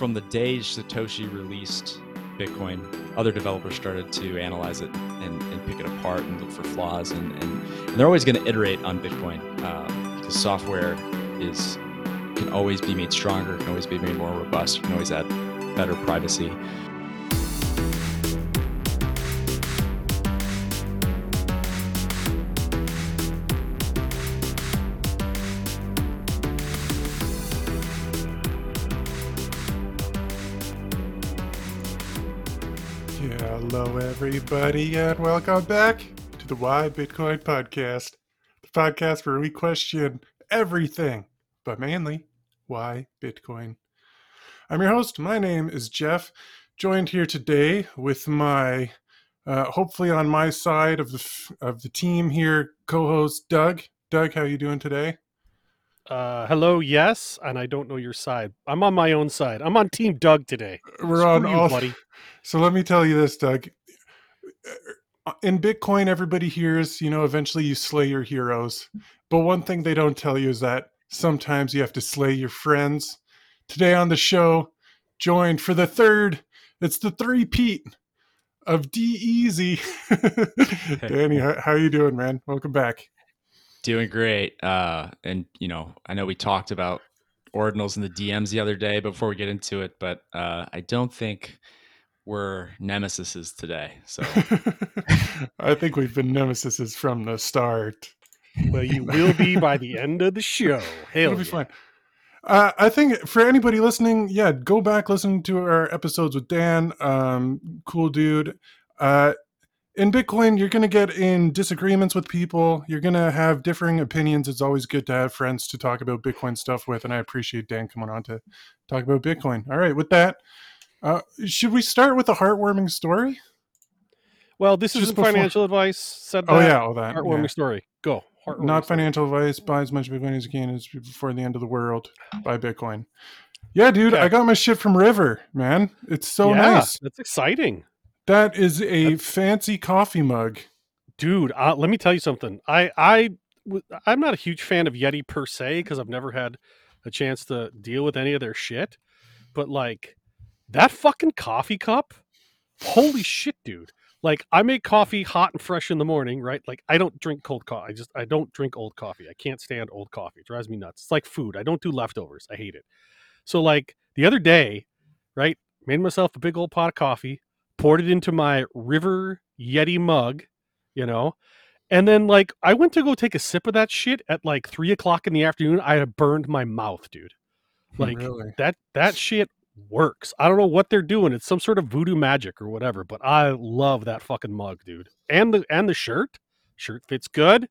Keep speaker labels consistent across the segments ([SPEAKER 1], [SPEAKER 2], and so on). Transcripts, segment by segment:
[SPEAKER 1] from the day Satoshi released Bitcoin, other developers started to analyze it and, and pick it apart and look for flaws. And, and, and they're always going to iterate on Bitcoin uh, because software is can always be made stronger, can always be made more robust, can always add better privacy.
[SPEAKER 2] Everybody, and welcome back to the Why Bitcoin podcast, the podcast where we question everything, but mainly why Bitcoin. I'm your host. My name is Jeff, joined here today with my, uh, hopefully on my side of the f- of the team here, co-host Doug. Doug, how you doing today?
[SPEAKER 3] Uh, hello, yes, and I don't know your side. I'm on my own side. I'm on Team Doug today.
[SPEAKER 2] We're
[SPEAKER 3] Screw
[SPEAKER 2] on
[SPEAKER 3] you,
[SPEAKER 2] all,
[SPEAKER 3] buddy.
[SPEAKER 2] So let me tell you this, Doug. In Bitcoin, everybody hears, you know, eventually you slay your heroes. But one thing they don't tell you is that sometimes you have to slay your friends. Today on the show, joined for the third, it's the three Pete of D Easy. Danny, how, how you doing, man? Welcome back.
[SPEAKER 1] Doing great. Uh, and, you know, I know we talked about ordinals in the DMs the other day before we get into it, but uh, I don't think we're nemesises today. So
[SPEAKER 2] I think we've been nemesises from the start.
[SPEAKER 3] Well, you will be by the end of the show. Hell
[SPEAKER 2] It'll be
[SPEAKER 3] yeah.
[SPEAKER 2] fine. Uh, I think for anybody listening, yeah, go back listen to our episodes with Dan. Um, cool dude. Uh, in Bitcoin, you're going to get in disagreements with people. You're going to have differing opinions. It's always good to have friends to talk about Bitcoin stuff with, and I appreciate Dan coming on to talk about Bitcoin. All right, with that, uh, should we start with a heartwarming story?
[SPEAKER 3] Well, this isn't financial advice. Said that.
[SPEAKER 2] Oh yeah, all that.
[SPEAKER 3] Heartwarming
[SPEAKER 2] yeah.
[SPEAKER 3] story. Go. Heartwarming
[SPEAKER 2] Not
[SPEAKER 3] story.
[SPEAKER 2] financial advice. Buy as much Bitcoin as you can. It's before the end of the world. Buy Bitcoin. Yeah, dude. I got my shit from River, man. It's so
[SPEAKER 3] yeah,
[SPEAKER 2] nice.
[SPEAKER 3] That's exciting,
[SPEAKER 2] That is a fancy coffee mug.
[SPEAKER 3] dude. Uh, let me tell you something. I I I'm not a huge fan of Yeti per se because I've never had a chance to deal with any of their shit. But like that fucking coffee cup, holy shit, dude. Like I make coffee hot and fresh in the morning, right? Like I don't drink cold coffee. I just I don't drink old coffee. I can't stand old coffee. It drives me nuts. It's like food. I don't do leftovers. I hate it. So like the other day, right? Made myself a big old pot of coffee, poured it into my River Yeti mug, you know, and then like I went to go take a sip of that shit at like three o'clock in the afternoon. I had burned my mouth, dude. Like
[SPEAKER 2] really?
[SPEAKER 3] that that shit works. I don't know what they're doing. It's some sort of voodoo magic or whatever, but I love that fucking mug, dude. And the and the shirt. Shirt fits good.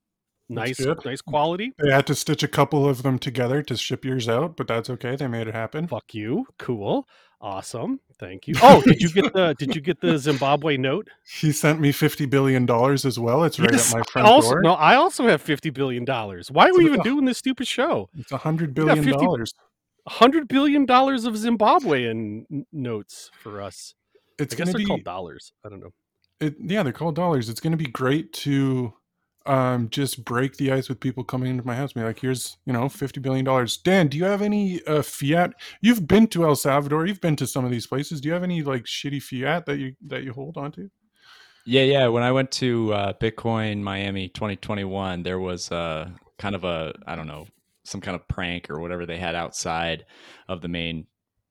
[SPEAKER 3] Nice
[SPEAKER 2] good.
[SPEAKER 3] nice quality.
[SPEAKER 2] They had to stitch a couple of them together to ship yours out, but that's okay. They made it happen.
[SPEAKER 3] Fuck you. Cool. Awesome. Thank you. Oh, did you get the did you get the Zimbabwe note?
[SPEAKER 2] He sent me fifty billion dollars as well. It's right
[SPEAKER 3] Yes,
[SPEAKER 2] at my
[SPEAKER 3] I
[SPEAKER 2] front
[SPEAKER 3] also,
[SPEAKER 2] door.
[SPEAKER 3] No, I also have fifty billion dollars. Why are
[SPEAKER 2] So
[SPEAKER 3] we even
[SPEAKER 2] a-
[SPEAKER 3] doing this stupid show?
[SPEAKER 2] It's a hundred billion
[SPEAKER 3] 50
[SPEAKER 2] dollars.
[SPEAKER 3] Hundred billion dollars of Zimbabwean n- notes for us.
[SPEAKER 2] It's
[SPEAKER 3] I guess
[SPEAKER 2] gonna
[SPEAKER 3] they're
[SPEAKER 2] be
[SPEAKER 3] called dollars. I don't know.
[SPEAKER 2] it, yeah, they're called dollars. It's going to be great to um, just break the ice with people coming into my house. Be like, here's you know, fifty billion dollars. Dan, do you have any uh, fiat? You've been to El Salvador. You've been to some of these places. Do you have any like shitty fiat that you that you hold on to?
[SPEAKER 1] Yeah, yeah. When I went to uh, Bitcoin Miami 2021, there was uh, kind of a I don't know some kind of prank or whatever they had outside of the main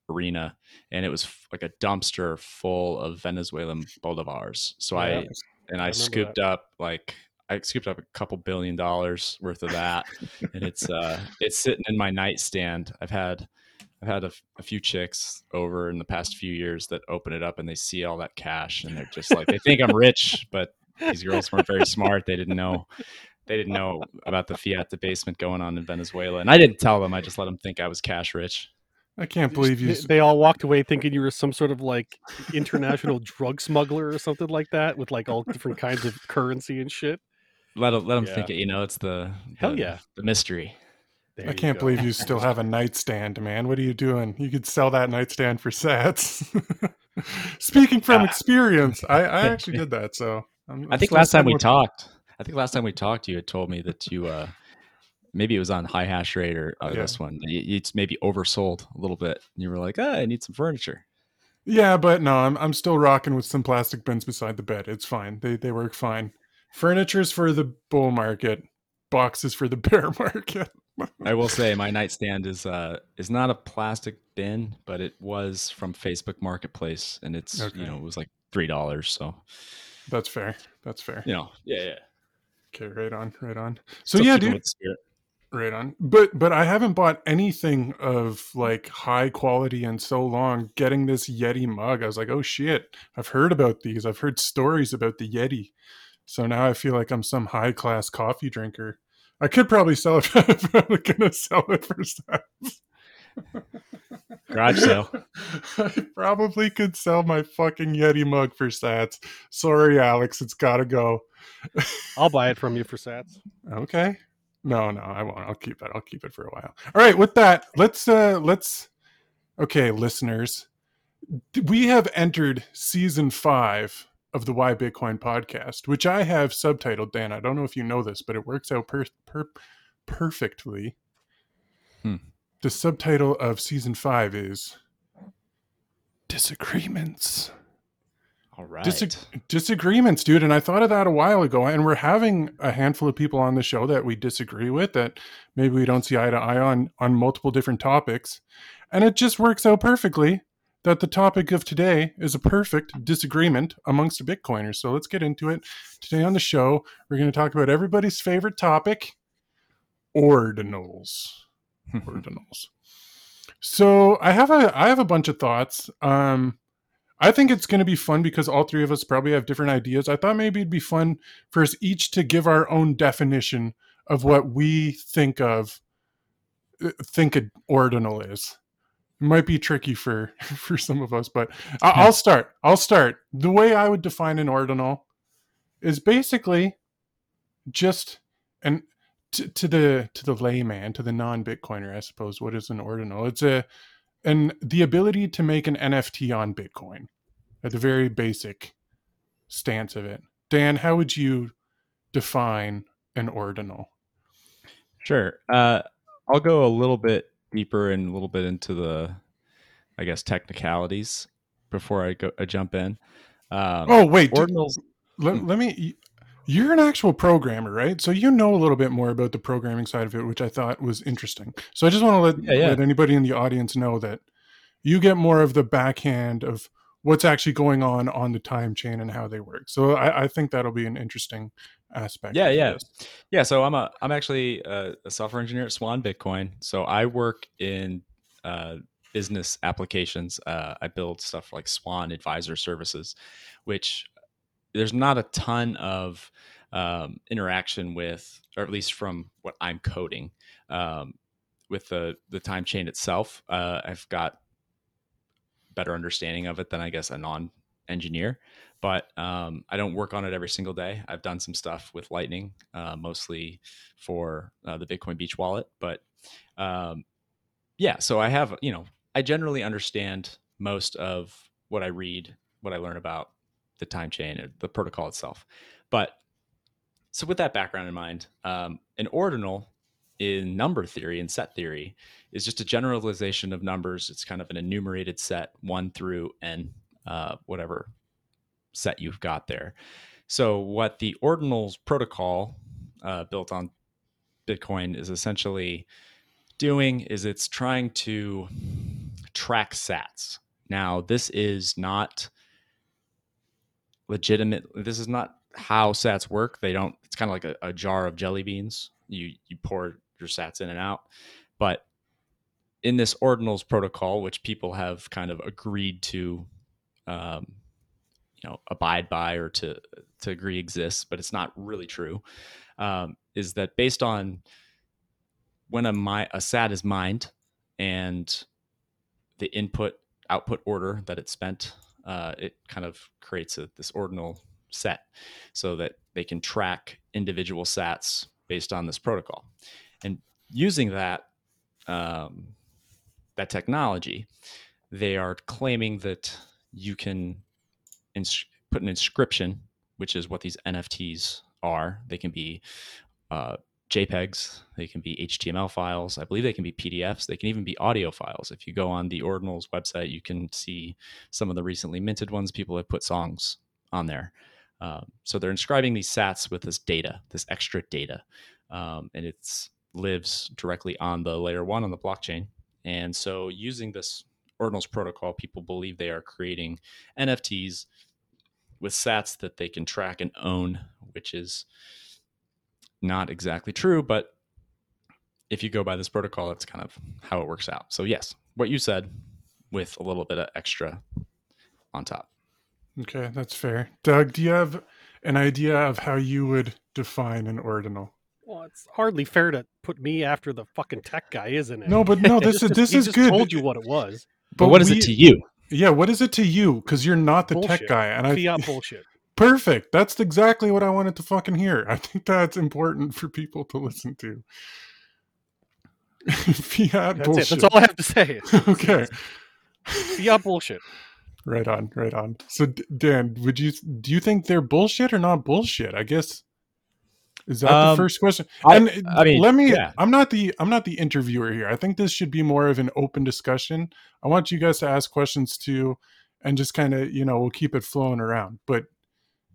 [SPEAKER 1] arena, and it was f- like a dumpster full of Venezuelan bolivars. So I
[SPEAKER 3] Yeah.
[SPEAKER 1] and
[SPEAKER 3] I
[SPEAKER 1] I, scooped up like I scooped up a couple billion dollars worth of that, and it's uh it's sitting in my nightstand. I've had I've had a few chicks over in the past few years that open it up and they see all that cash and they're just like they think I'm rich, but these girls weren't very smart. They didn't know they didn't know about the fiat debasement going on in Venezuela, and I didn't tell them. I just let them think I was cash rich.
[SPEAKER 2] I can't believe you.
[SPEAKER 3] They, they all walked away thinking you were some sort of like international drug smuggler or something like that, with like all different kinds of currency and shit.
[SPEAKER 1] Let 'em- let them
[SPEAKER 3] Yeah.
[SPEAKER 1] think it. You know, it's the,
[SPEAKER 3] Hell yeah.
[SPEAKER 1] the mystery.
[SPEAKER 3] There
[SPEAKER 2] I can't
[SPEAKER 3] go.
[SPEAKER 2] believe you still have a nightstand, man. What are you doing? You could sell that nightstand for sats. Speaking from
[SPEAKER 1] Ah.
[SPEAKER 2] experience, I, I actually did that. So I'm,
[SPEAKER 1] I
[SPEAKER 2] I'm
[SPEAKER 1] think last time we talked, I think last time we talked, you had told me that you uh, maybe it was on high hash rate or, or
[SPEAKER 2] Yeah.
[SPEAKER 1] this one. It's maybe oversold a little bit. And you were like, oh, I need some furniture.
[SPEAKER 2] Yeah, but no, I'm I'm still rocking with some plastic bins beside the bed. It's fine. They they work fine. Furniture's for the bull market. Boxes for the bear market.
[SPEAKER 1] I will say my nightstand is uh is not a plastic bin, but it was from Facebook Marketplace, and it's
[SPEAKER 2] Okay.
[SPEAKER 1] you know it was like three dollars. So
[SPEAKER 2] That's fair. That's fair.
[SPEAKER 1] you know, yeah, yeah.
[SPEAKER 2] Okay, right on, right on. So
[SPEAKER 1] Still
[SPEAKER 2] yeah, dude,
[SPEAKER 1] with the spirit.
[SPEAKER 2] right on. But but I haven't bought anything of like high quality in so long. Getting this Yeti mug, I was like, oh shit, I've heard about these. I've heard stories about the Yeti. So now I feel like I'm some high class coffee drinker. I could probably sell it I'm gonna sell it for sats.
[SPEAKER 1] Garage sale.
[SPEAKER 2] I probably could sell my fucking Yeti mug for sats. Sorry, Alex, it's gotta go.
[SPEAKER 3] I'll buy it from you for sats.
[SPEAKER 2] Okay. No, no, I won't. I'll keep it. I'll keep it for a while. All right, with that, let's uh let's okay, listeners. We have entered season five of the Why Bitcoin podcast, which I have subtitled, Dan. I don't know if you know this, but it works out per, per perfectly.
[SPEAKER 1] Hmm.
[SPEAKER 2] The subtitle of season five is Disagreements.
[SPEAKER 1] All right.
[SPEAKER 2] Dis- disagreements, dude. And I thought of that a while ago. And we're having a handful of people on the show that we disagree with, that maybe we don't see eye to eye on on multiple different topics. And it just works out perfectly that the topic of today is a perfect disagreement amongst the Bitcoiners. So let's get into it. Today on the show, we're going to talk about everybody's favorite topic ordinals ordinals. So I have a I have a bunch of thoughts. Um, I think it's going to be fun because all three of us probably have different ideas. I thought maybe it'd be fun for us each to give our own definition of what we think of uh, think an ordinal is. It might be tricky for for some of us, but I- I'll start. I'll start. The way I would define an ordinal is basically just an to, to the to the layman, to the non-Bitcoiner, I suppose. What is an ordinal? It's a and the ability to make an NFT on Bitcoin at the very basic stance of it. Dan, how would you define an ordinal?
[SPEAKER 1] Sure. Uh, I'll go a little bit deeper and a little bit into the, I guess, technicalities before I go I jump in. Um,
[SPEAKER 2] Oh, wait.
[SPEAKER 1] ordinals.
[SPEAKER 2] let,
[SPEAKER 1] mm.
[SPEAKER 2] let me you're an actual programmer, right? So you know a little bit more about the programming side of it, which I thought was interesting. So I just want to let,
[SPEAKER 1] Yeah, yeah.
[SPEAKER 2] let anybody in the audience know that you get more of the backhand of what's actually going on on the time chain and how they work. So I, I think that'll be an interesting aspect.
[SPEAKER 1] Yeah, yeah.
[SPEAKER 2] this.
[SPEAKER 1] Yeah, so I'm a I'm actually a, a software engineer at Swan Bitcoin. So I work in uh, business applications. Uh, I build stuff like Swan Advisor Services, which there's not a ton of um, interaction with, or at least from what I'm coding, um, with the the time chain itself. Uh, I've got better understanding of it than I guess a non engineer but um, I don't work on it every single day. I've done some stuff with Lightning, uh, mostly for uh, the Bitcoin Beach wallet. But um, yeah, so I have, you know, I generally understand most of what I read, what I learn about the time chain, and the protocol itself. But so with that background in mind, um, an ordinal in number theory and set theory is just a generalization of numbers. It's kind of an enumerated set, one through n, uh, whatever set you've got there. So, what the ordinals protocol uh, built on Bitcoin is essentially doing is it's trying to track sats. Now, this is not legitimate. This is not how sats work. They don't. It's kind of like a, a jar of jelly beans. You you pour your sats in and out, but in this ordinals protocol, which people have kind of agreed to um, you know abide by or to to agree exists but it's not really true um, is that based on when a mi- a sat is mined and the input output order that it spent uh, it kind of creates a, this ordinal set so that they can track individual sats based on this protocol and using that um, that technology they are claiming that you can ins- put an inscription, which is what these NFTs are. They can be uh, JPEGs, they can be HTML files. I believe they can be PDFs. They can even be audio files. If you go on the Ordinals website, you can see some of the recently minted ones. People have put songs on there. Um, so they're inscribing these sats with this data, this extra data, um, and it lives directly on the layer one on the blockchain. And so using this Ordinals protocol, people believe they are creating NFTs with sats that they can track and own, which is not exactly true, but if you go by this protocol, that's kind of how it works out. So, yes, what you said with a little bit of extra on top.
[SPEAKER 2] Okay, that's fair. Doug, do you have an idea of how you would define an ordinal?
[SPEAKER 3] Well, it's hardly fair to put me after the fucking tech guy, isn't it?
[SPEAKER 2] No, but no, this is this
[SPEAKER 3] he
[SPEAKER 2] is
[SPEAKER 3] just
[SPEAKER 2] good.
[SPEAKER 3] Told you what it was.
[SPEAKER 1] But, but what is
[SPEAKER 2] we,
[SPEAKER 1] it to you?
[SPEAKER 2] Yeah, what is it to you? Because you're not the
[SPEAKER 3] bullshit.
[SPEAKER 2] tech guy, and I
[SPEAKER 3] fiat bullshit.
[SPEAKER 2] Perfect. That's exactly what I wanted to fucking hear. I think that's important for people to listen to. Fiat
[SPEAKER 3] That's
[SPEAKER 2] bullshit.
[SPEAKER 3] it. That's all I have to say.
[SPEAKER 2] okay.
[SPEAKER 3] Fiat bullshit.
[SPEAKER 2] Right on, right on. So Dan, would you do you think they're bullshit or not bullshit? I guess is that
[SPEAKER 1] Um,
[SPEAKER 2] the first question?
[SPEAKER 1] I-
[SPEAKER 2] and
[SPEAKER 1] I mean,
[SPEAKER 2] let me
[SPEAKER 1] yeah.
[SPEAKER 2] I'm not the I'm not the interviewer here. I think this should be more of an open discussion. I want you guys to ask questions too and just kind of, you know, we'll keep it flowing around. But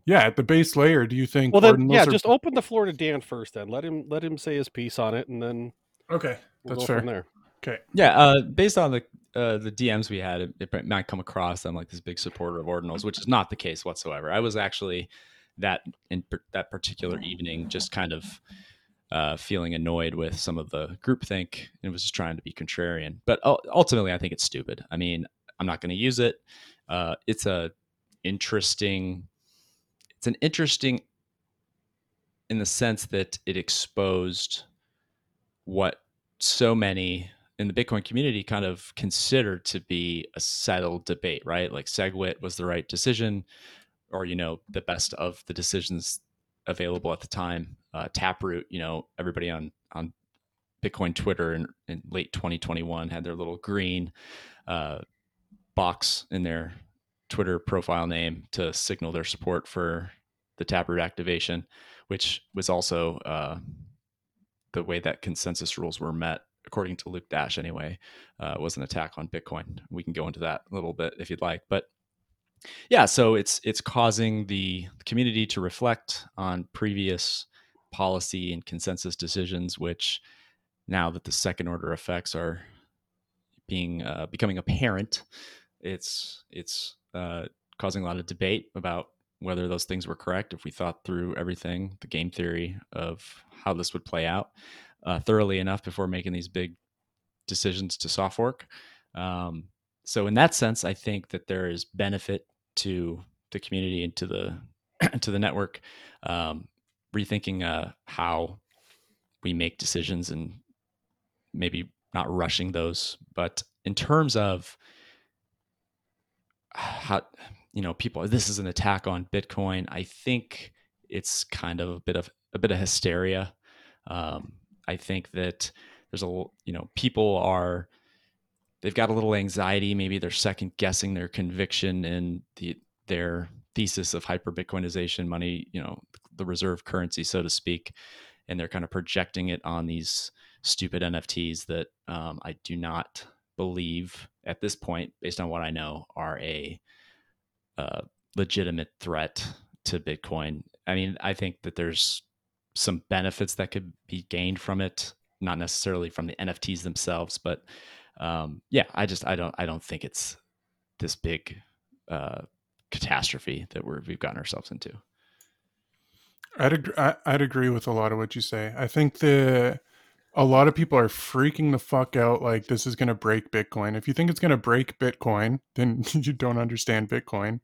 [SPEAKER 2] yeah, at the base layer, do you think
[SPEAKER 3] Well then, yeah,
[SPEAKER 2] are-
[SPEAKER 3] just open the floor to Dan first. Then let him let him say his piece on it, and then
[SPEAKER 2] Okay,
[SPEAKER 3] we'll
[SPEAKER 2] that's
[SPEAKER 3] go
[SPEAKER 2] fair.
[SPEAKER 3] from there.
[SPEAKER 2] Okay.
[SPEAKER 1] Yeah, uh, based on the uh, the DMs we had, it, it might come across I'm like this big supporter of ordinals, which is not the case whatsoever. I was actually that in per- that particular evening just kind of uh, feeling annoyed with some of the groupthink and was just trying to be contrarian. But ultimately, I think it's stupid. I mean, I'm not going to use it. Uh, it's a interesting. It's an interesting in the sense that it exposed what so many in the Bitcoin community kind of considered to be a settled debate, right? Like SegWit was the right decision, or you know, the best of the decisions available at the time. Uh, Taproot, you know, everybody on on Bitcoin Twitter in, in late 2021 had their little green uh, box in their Twitter profile name to signal their support for the Taproot activation, which was also uh, the way that consensus rules were met, according to Luke Dash, anyway, uh, was an attack on Bitcoin. We can go into that a little bit if you'd like, but yeah, so it's it's causing the community to reflect on previous policy and consensus decisions, which now that the second order effects are being uh, becoming apparent, it's it's uh, causing a lot of debate about whether those things were correct. If we thought through everything, the game theory of how this would play out uh, thoroughly enough before making these big decisions to soft fork. Um, so in that sense, I think that there is benefit to the community and to the to the network, um, rethinking uh, how we make decisions and maybe not rushing those. But in terms of how you know people, this is an attack on Bitcoin. I think it's kind of a bit of a bit of hysteria. Um, I think that there's a you know people are they've got a little anxiety. Maybe they're second guessing their conviction in the their thesis of hyper Bitcoinization, money, you know, the reserve currency, so to speak, and they're kind of projecting it on these stupid NFTs that um, I do not believe at this point, based on what I know, are a uh, legitimate threat to Bitcoin. I mean, I think that there's some benefits that could be gained from it, not necessarily from the NFTs themselves, but um, yeah, I just I don't I don't think it's this big uh, catastrophe that we're we've gotten ourselves into.
[SPEAKER 2] I'd agree, I'd agree with a lot of what you say. I think the a lot of people are freaking the fuck out like this is going to break Bitcoin. If you think it's going to break Bitcoin, then you don't understand Bitcoin.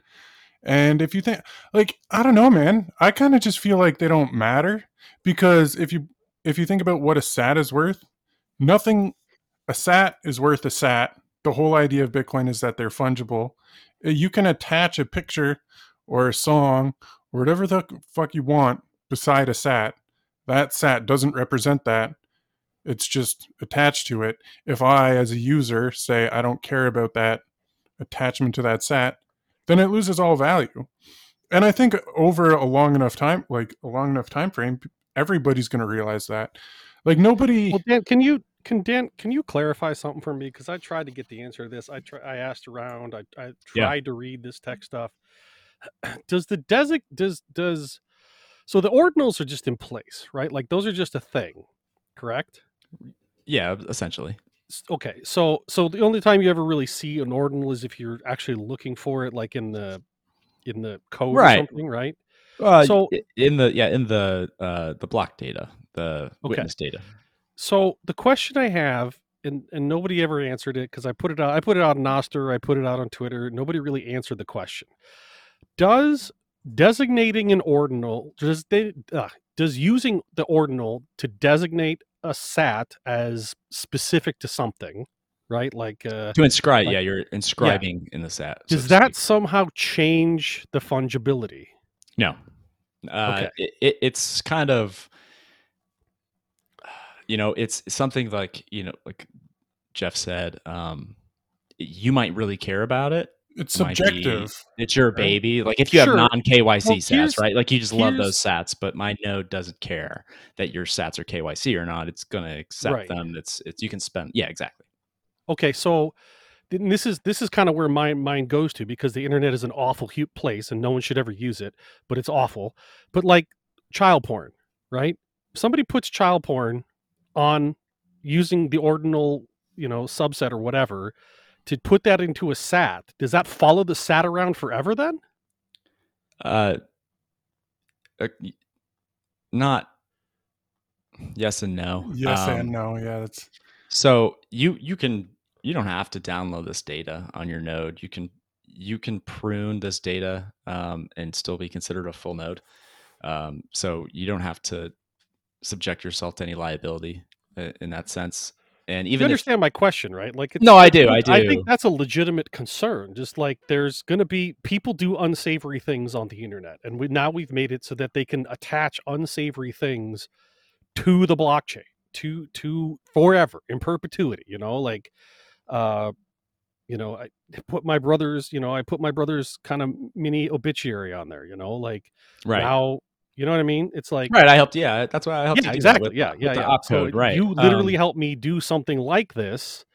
[SPEAKER 2] And if you think like I don't know, man, I kind of just feel like they don't matter because if you if you think about what a sat is worth, nothing a sat is worth a sat. The whole idea of Bitcoin is that they're fungible. Uh, You can attach a picture or a song or whatever the fuck you want beside a sat. That sat doesn't represent that. It's just attached to it. If I, as a user, say I don't care about that attachment to that sat, then it loses all value. And I think over a long enough time, like a long enough time frame, everybody's going to realize that. Like nobody.
[SPEAKER 3] Well, Dan, can you can Dan can you clarify something for me? Because I tried to get the answer to this. I try, I asked around. I, I
[SPEAKER 1] Yeah.
[SPEAKER 3] tried to read this tech stuff. Does the desig does does so the ordinals are just in place, right? Like those are just a thing, correct?
[SPEAKER 1] Yeah, essentially.
[SPEAKER 3] Okay, so so the only time you ever really see an ordinal is if you're actually looking for it, like in the in the code or
[SPEAKER 1] Right.
[SPEAKER 3] something, right?
[SPEAKER 1] Uh,
[SPEAKER 3] So-
[SPEAKER 1] in the yeah in the uh, the block data, the
[SPEAKER 3] Okay.
[SPEAKER 1] witness data.
[SPEAKER 3] So the question I have, and and nobody ever answered it because I put it out. I put it out on Nostr. I put it out on Twitter. Nobody really answered the question. Does designating an ordinal does they, uh, does using the ordinal to designate a sat as specific to something, right? Like, uh,
[SPEAKER 1] To inscribe,
[SPEAKER 3] Like-
[SPEAKER 1] yeah, you're inscribing in the sat. so
[SPEAKER 3] does that
[SPEAKER 1] speak.
[SPEAKER 3] somehow change the fungibility?
[SPEAKER 1] No. Uh,
[SPEAKER 3] Okay.
[SPEAKER 1] it, it, it's kind of, you know, it's something like, you know, like Jeff said, um, you might really care about it.
[SPEAKER 2] It's
[SPEAKER 1] might be-
[SPEAKER 2] subjective.
[SPEAKER 1] It's your
[SPEAKER 2] Right.
[SPEAKER 1] baby. Like if you
[SPEAKER 3] Sure.
[SPEAKER 1] have non KYC
[SPEAKER 3] Well,
[SPEAKER 1] sats, right? Like you just love those sats, but my node doesn't care that your sats are KYC or not. It's going to accept
[SPEAKER 3] Right.
[SPEAKER 1] them. It's, it's, you can spend, yeah, exactly.
[SPEAKER 3] Okay, so th- this is this is kind of where my mind goes to because the internet is an awful place and no one should ever use it, but it's awful. But like child porn, right? Somebody puts child porn on using the ordinal, you know, subset or whatever to put that into a SAT. Does that follow the SAT around forever then?
[SPEAKER 1] Uh, uh, not yes and no.
[SPEAKER 2] Yes
[SPEAKER 1] Um,
[SPEAKER 2] and no. Yeah, that's
[SPEAKER 1] So you you can you don't have to download this data on your node. You can you can prune this data um, and still be considered a full node. Um, so you don't have to subject yourself to any liability uh, in that sense. And
[SPEAKER 3] You
[SPEAKER 1] even if
[SPEAKER 3] understand my question, right? Like, it's,
[SPEAKER 1] No, I do, I do.
[SPEAKER 3] I think that's a legitimate concern. Just like there's going to be people do unsavory things on the internet, and we now we've made it so that they can attach unsavory things to the blockchain, to to forever in perpetuity. You know, like, uh, you know, I put my brother's, you know, I put my brother's kind of mini obituary on there. You know, like
[SPEAKER 1] right,
[SPEAKER 3] now, you know what I mean? It's like
[SPEAKER 1] right, I helped. Yeah, that's why I helped.
[SPEAKER 3] yeah,
[SPEAKER 1] you
[SPEAKER 3] exactly.
[SPEAKER 1] with-
[SPEAKER 3] yeah, yeah,
[SPEAKER 1] the
[SPEAKER 3] yeah.
[SPEAKER 1] opcode,
[SPEAKER 3] so
[SPEAKER 1] right?
[SPEAKER 3] You literally
[SPEAKER 1] Um,
[SPEAKER 3] helped me do something like this,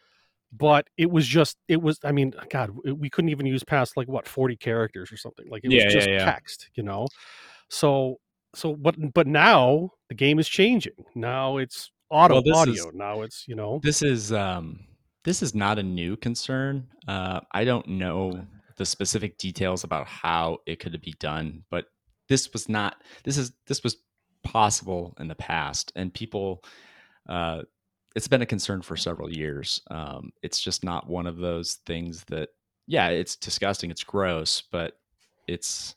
[SPEAKER 3] but it was just it was. I mean, God, we couldn't even use past like what forty characters or something. Like it
[SPEAKER 1] Yeah,
[SPEAKER 3] was just
[SPEAKER 1] yeah.
[SPEAKER 3] text, you know. So so but but now the game is changing. Now it's auto
[SPEAKER 1] Well,
[SPEAKER 3] audio.
[SPEAKER 1] is-
[SPEAKER 3] now it's you know.
[SPEAKER 1] this is um this is not a new concern uh i don't know the specific details about how it could be done but this was not this is this was possible in the past and people uh it's been a concern for several years um it's just not one of those things that yeah it's disgusting it's gross but it's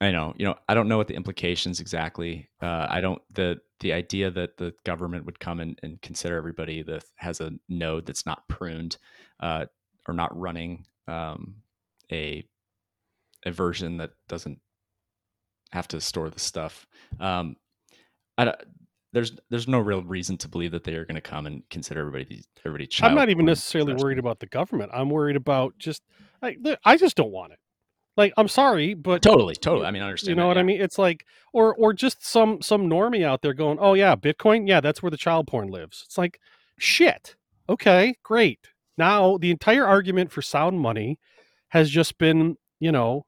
[SPEAKER 1] I know, you know, I don't know what the implications exactly. Uh, I don't the the idea that the government would come and, and consider everybody that has a node that's not pruned uh, or not running um, a a version that doesn't have to store the stuff. Um, I there's there's no real reason to believe that they are going to come and consider everybody everybody.
[SPEAKER 3] I'm not even necessarily worried about the government. I'm worried about just I, I just don't want it. Like I'm sorry, but
[SPEAKER 1] Totally, totally. I mean, I understand.
[SPEAKER 3] you know
[SPEAKER 1] that,
[SPEAKER 3] what
[SPEAKER 1] yeah.
[SPEAKER 3] I mean? It's like, or or just some some normie out there going, "Oh yeah, Bitcoin, yeah, that's where the child porn lives." It's like, shit. Okay, great. Now the entire argument for sound money has just been, you know,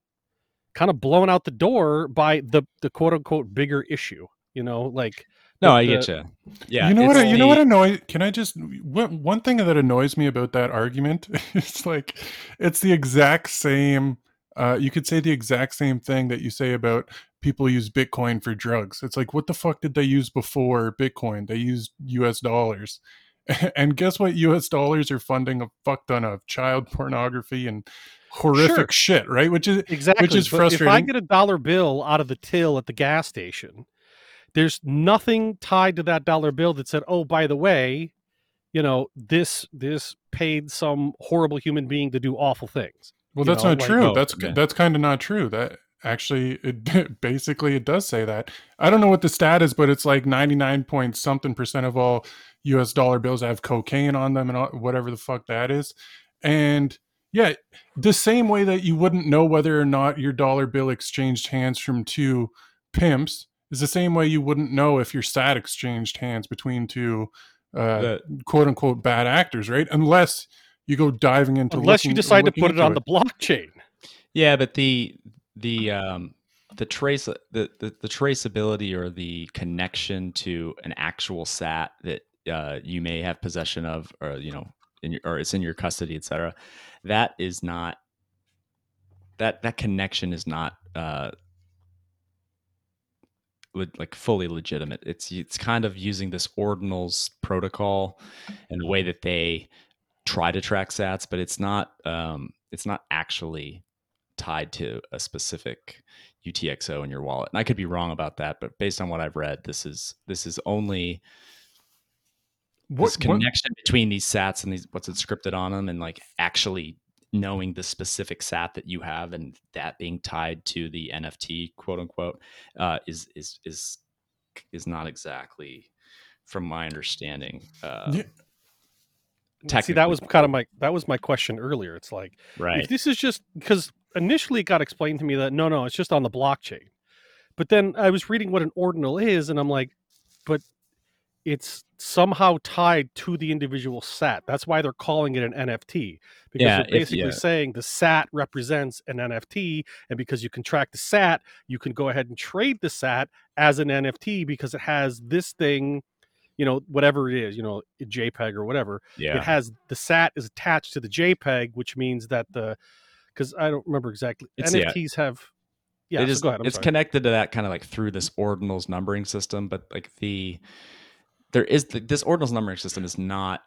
[SPEAKER 3] kind of blown out the door by the the quote unquote bigger issue. You know, like
[SPEAKER 1] No,
[SPEAKER 3] the-
[SPEAKER 1] I get you. Yeah,
[SPEAKER 2] you know what?
[SPEAKER 1] it's
[SPEAKER 2] You know what
[SPEAKER 1] the-
[SPEAKER 2] annoys? Can I just one one thing that annoys me about that argument? It's like it's the exact same. Uh, you could say the exact same thing that you say about people use Bitcoin for drugs. It's like, what the fuck did they use before Bitcoin? They used U.S. dollars, and guess what? U.S. dollars are funding a fuck ton of child pornography and horrific shit, right? Which is
[SPEAKER 3] Exactly.
[SPEAKER 2] Which is
[SPEAKER 3] but If I get a dollar bill out of the till at the gas station, there's nothing tied to that dollar bill that said, "Oh, by the way, you know, this this paid some horrible human being to do awful things."
[SPEAKER 2] Well,
[SPEAKER 3] you
[SPEAKER 2] that's
[SPEAKER 3] know,
[SPEAKER 2] not
[SPEAKER 3] like-
[SPEAKER 2] true.
[SPEAKER 1] Oh,
[SPEAKER 2] that's
[SPEAKER 1] okay.
[SPEAKER 2] that's kind of not true. That actually, it basically it does say that. I don't know what the stat is, but it's like ninety nine point something percent of all U.S. dollar bills have cocaine on them and all, whatever the fuck that is. And yeah, the same way that you wouldn't know whether or not your dollar bill exchanged hands from two pimps is the same way you wouldn't know if your sat exchanged hands between two uh,
[SPEAKER 1] The-
[SPEAKER 2] quote unquote bad actors, right? Unless you go diving into
[SPEAKER 3] Unless you decide to put it
[SPEAKER 2] into
[SPEAKER 3] on the blockchain.
[SPEAKER 1] Yeah, but the the um the trace the, the the traceability or the connection to an actual sat that uh, you may have possession of or you know in your, or it's in your custody etc that is not that that connection is not uh like fully legitimate it's it's kind of using this ordinals protocol and the way that they try to track sats but it's not um it's not actually tied to a specific UTXO in your wallet. And I could be wrong about that, but based on what I've read, this is this is only
[SPEAKER 2] What,
[SPEAKER 1] this connection between these sats and these what's inscripted on them and like actually knowing the specific sat that you have and that being tied to the NFT quote unquote uh, is is is is not exactly from my understanding uh,
[SPEAKER 2] Yeah.
[SPEAKER 3] See, that was kind of my that was my question earlier. It's like
[SPEAKER 1] right
[SPEAKER 3] if this is just because initially it got explained to me that no, no, it's just on the blockchain. But then I was reading what an ordinal is, and I'm like, but it's somehow tied to the individual sat. That's why they're calling it an NFT because
[SPEAKER 1] Yeah,
[SPEAKER 3] they're
[SPEAKER 1] if-
[SPEAKER 3] basically
[SPEAKER 1] yeah.
[SPEAKER 3] saying the sat represents an NFT, and because you can track the sat, you can go ahead and trade the sat as an NFT because it has this thing, you know, whatever it is, you know, JPEG or whatever
[SPEAKER 1] yeah
[SPEAKER 3] it has the sat is attached to the jpeg which means that the because i don't remember exactly
[SPEAKER 1] It's- yeah.
[SPEAKER 3] nfts have yeah
[SPEAKER 1] it
[SPEAKER 3] so
[SPEAKER 1] is
[SPEAKER 3] ahead
[SPEAKER 1] it's
[SPEAKER 3] sorry.
[SPEAKER 1] connected to that kind of like through this ordinals numbering system but like the there is the, this ordinals numbering system is not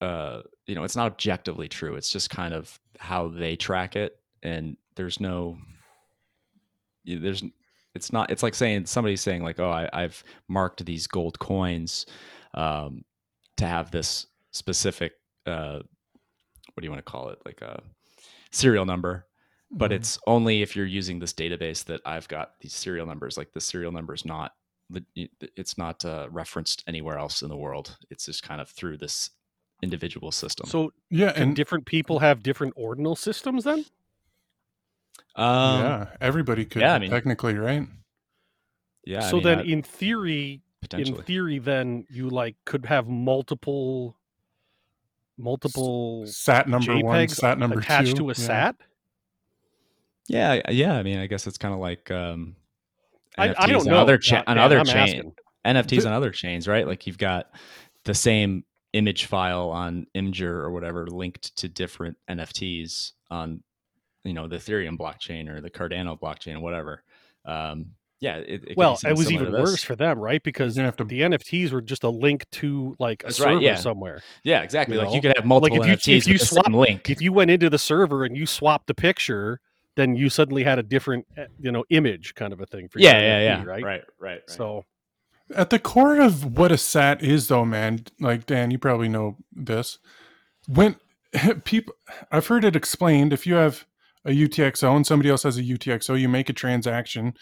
[SPEAKER 1] uh you know it's not objectively true it's just kind of how they track it and there's no there's it's not it's like saying somebody's saying like oh I, i've marked these gold coins um to have this specific uh what do you want to call it like a serial number but
[SPEAKER 2] Mhm.
[SPEAKER 1] it's only if you're using this database that I've got these serial numbers. Like the serial number is not, it's not uh, referenced anywhere else in the world. It's just kind of through this individual system.
[SPEAKER 3] so
[SPEAKER 2] yeah,
[SPEAKER 3] can
[SPEAKER 2] and
[SPEAKER 3] different people have different ordinal systems then
[SPEAKER 1] um, yeah,
[SPEAKER 2] yeah, everybody could
[SPEAKER 1] yeah, I mean-
[SPEAKER 2] technically, right?
[SPEAKER 1] yeah. I
[SPEAKER 3] so
[SPEAKER 1] mean,
[SPEAKER 3] then
[SPEAKER 1] I-
[SPEAKER 3] in theory
[SPEAKER 1] potentially,
[SPEAKER 3] in theory then you like could have multiple multiple
[SPEAKER 2] Sat number one, sat number
[SPEAKER 3] attached
[SPEAKER 2] two.
[SPEAKER 3] to a
[SPEAKER 2] yeah.
[SPEAKER 3] sat
[SPEAKER 1] yeah, yeah. I mean, I guess it's kind of like um,
[SPEAKER 3] I, I
[SPEAKER 1] NFTs
[SPEAKER 3] don't
[SPEAKER 1] on
[SPEAKER 3] know
[SPEAKER 1] other cha-
[SPEAKER 3] Dan,
[SPEAKER 1] on other chain
[SPEAKER 3] asking.
[SPEAKER 1] NFTs on other chains, right? Like you've got the same image file on Imgur or whatever linked to different NFTs on, you know, the Ethereum blockchain or the Cardano blockchain or whatever. Um, yeah, it, it
[SPEAKER 3] well it was even worse for them right because
[SPEAKER 2] You're gonna have to
[SPEAKER 3] the nfts were just a link to like a
[SPEAKER 1] That's right,
[SPEAKER 3] server
[SPEAKER 1] yeah.
[SPEAKER 3] somewhere
[SPEAKER 1] Yeah, exactly.
[SPEAKER 3] you
[SPEAKER 1] like you could have multiple
[SPEAKER 3] if you-
[SPEAKER 1] NFTs
[SPEAKER 3] if you
[SPEAKER 1] with the
[SPEAKER 3] swap-
[SPEAKER 1] same link.
[SPEAKER 3] if you went into the server and you swapped the picture, then you suddenly had a different, eh, you know, image kind of a thing for your
[SPEAKER 1] yeah, yeah,
[SPEAKER 3] NFT,
[SPEAKER 1] yeah.
[SPEAKER 3] right?
[SPEAKER 1] Right, right, right.
[SPEAKER 3] So
[SPEAKER 2] At the core of what a sat is, though, man, like Dan, you probably know this. When people, I've heard it explained. If you have a UTXO and somebody else has a UTXO, you make a transaction.